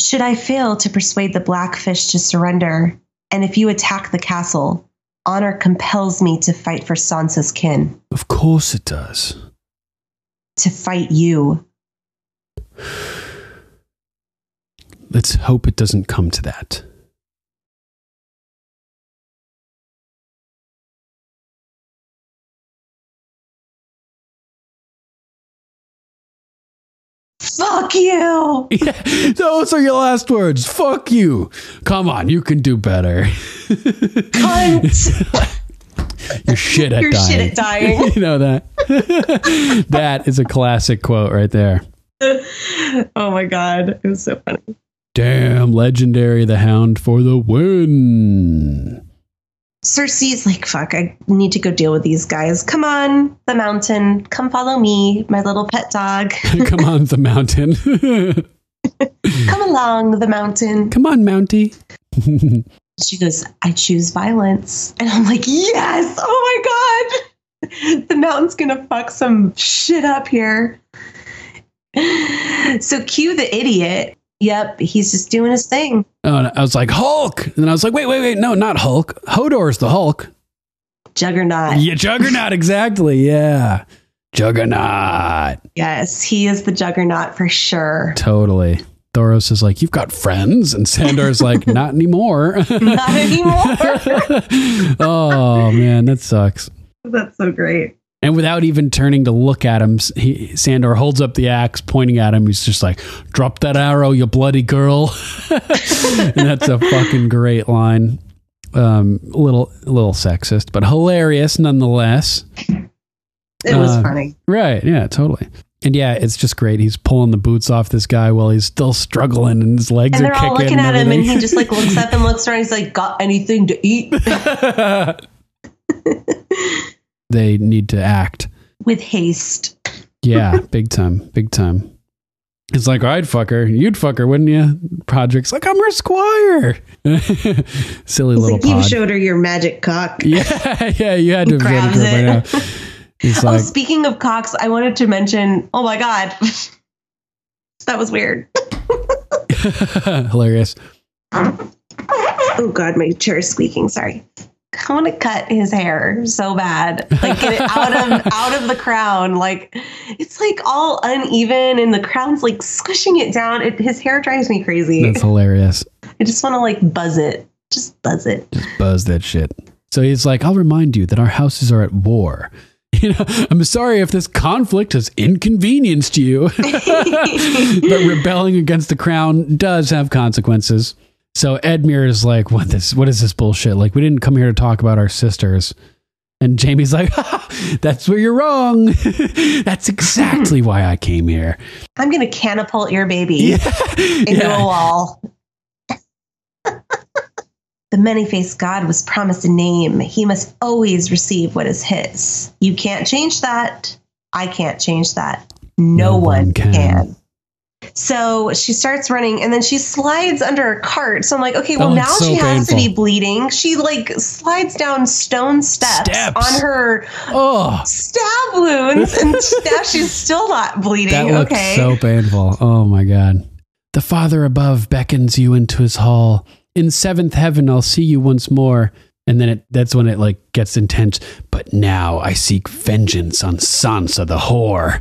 S5: Should I fail to persuade the Blackfish to surrender, and if you attack the castle, honor compels me to fight for Sansa's kin,
S4: Of course it does.
S5: to fight you.
S4: Let's hope it doesn't come to that.
S5: Fuck you!
S4: Yeah, those are your last words. Fuck you. Come on, you can do better.
S5: Cunt!
S4: You're shit at dying.
S5: You're
S4: dying.
S5: shit at dying.
S4: you know that. that is a classic quote right there.
S5: oh my god, it was so funny.
S4: Damn, legendary the hound for the win.
S5: Cersei's like, fuck, I need to go deal with these guys. Come on, the mountain. Come follow me, my little pet dog.
S4: Come on, the mountain.
S5: Come along, the mountain.
S4: Come on, Mountie.
S5: She goes, I choose violence. And I'm like, yes, oh my God. The mountain's gonna fuck some shit up here. So cue the idiot. Yep, he's just doing his thing.
S4: Oh, and I was like, Hulk. And I was like, wait, wait, wait. No, not Hulk. Hodor's the Hulk.
S5: Juggernaut.
S4: Yeah, Juggernaut, exactly. Yeah. Juggernaut.
S5: Yes, he is the juggernaut for sure.
S4: Totally. Thoros is like, You've got friends. And Sandor's like, Not anymore.
S5: Not anymore.
S4: oh, man, that sucks.
S5: That's so great.
S4: And without even turning to look at him, he, Sandor holds up the axe, pointing at him. He's just like, "Drop that arrow, you bloody girl!" and that's a fucking great line. Um, a little, a little sexist, but hilarious nonetheless.
S5: It was
S4: Uh,
S5: funny.
S4: Right? Yeah, totally. And yeah, it's just great. He's pulling the boots off this guy while he's still struggling, and his legs
S5: And
S4: are
S5: they're all
S4: kicking.
S5: looking at him, and he just like looks up and looks around. He's like, "Got anything to eat?"
S4: they need to act.
S5: With haste.
S4: Yeah, big time, big time. It's like, I'd fuck her. You'd fuck her, wouldn't you? Project's like, I'm her squire. Silly
S5: He's
S4: little
S5: like, "You showed her your magic cock."
S4: yeah, yeah, you had to have it to her
S5: it.
S4: by now. He's
S5: oh,
S4: like,
S5: speaking of cocks, I wanted to mention. Oh my god, that was weird.
S4: hilarious.
S5: Oh god, my chair is squeaking. Sorry. I want to cut his hair so bad, like get it out of out of the crown. Like it's like all uneven, and the crown's like squishing it down. It, his hair drives me crazy.
S4: That's hilarious.
S5: I just want to like buzz it Just buzz it.
S4: Just buzz that shit. So he's like, I'll remind you that our houses are at war. You know, I'm sorry if this conflict has inconvenienced you. but rebelling against the crown does have consequences. So Edmure is like, what this what is this bullshit? Like we didn't come here to talk about our sisters. And Jaime's like, that's where you're wrong. that's exactly why I came here.
S5: I'm gonna catapult your baby into
S4: Yeah.
S5: a wall. the many-faced God was promised a name. He must always receive what is his. You can't change that. I can't change that. No,
S4: No
S5: one,
S4: one can.
S5: can. So she starts running and then she slides under a cart. So I'm like, okay,
S4: That
S5: well, now
S4: so
S5: she has to be bleeding. She like slides down stone steps,
S4: Steps.
S5: on her
S4: Oh,
S5: stab wounds and now she's still not bleeding.
S4: that looks
S5: okay.
S4: so painful. Oh my God. The Father above beckons you into his hall. In seventh heaven, I'll see you once more. And then it, that's when it like gets intense. But now I seek vengeance on Sansa the whore.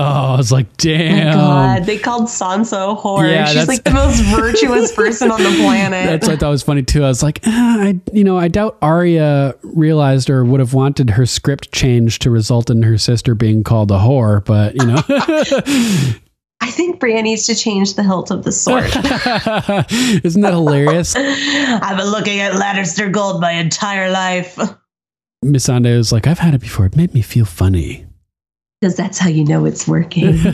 S4: Oh, I was like, damn.
S5: my God, they called Sansa a whore.
S4: Yeah,
S5: She's like the most virtuous person on the planet.
S4: That's what I thought was funny too. I was like, ah, I, you know, I doubt Arya realized or would have wanted her script changed to result in her sister being called a whore, but you know,
S5: I think Brienne needs to change the hilt of the sword.
S4: isn't that hilarious?
S5: I've been looking at Lannister gold my entire life.
S4: Missandei was like, I've had it before. It made me feel funny.
S5: Because that's how you know it's working.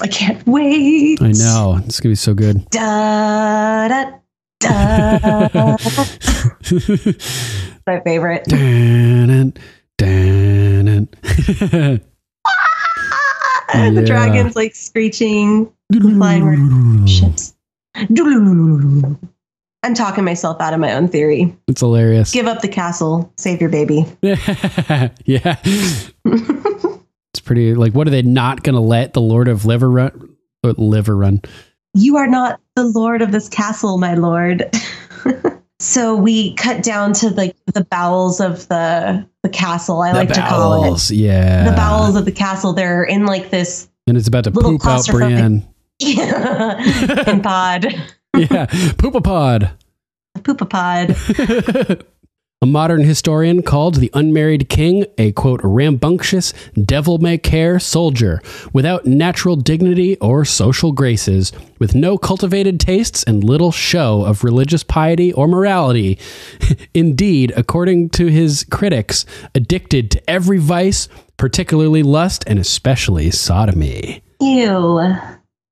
S5: I can't wait.
S4: I know it's gonna be so good.
S5: Da, da, da. my favorite.
S4: Dun, dun, dun.
S5: And the dragon's like screeching, flying ships. I'm talking myself out of my own theory.
S4: It's hilarious.
S5: Give up the castle, save your baby.
S4: yeah. it's pretty like what are they not gonna let the Lord of Liver run uh, liver run?
S5: You are not the lord of this castle, my lord. so we cut down to like the bowels of the the castle. I
S4: The
S5: like to call it
S4: bowels, Yeah.
S5: the bowels of the castle. They're in like this
S4: And it's about to poop out Brienne.
S5: in pod,
S4: yeah. Poopapod.
S5: Poopapod.
S4: A modern historian called the unmarried king a quote rambunctious, devil may care soldier without natural dignity or social graces, with no cultivated tastes and little show of religious piety or morality. Indeed, according to his critics, addicted to every vice, particularly lust and especially sodomy.
S5: Ew.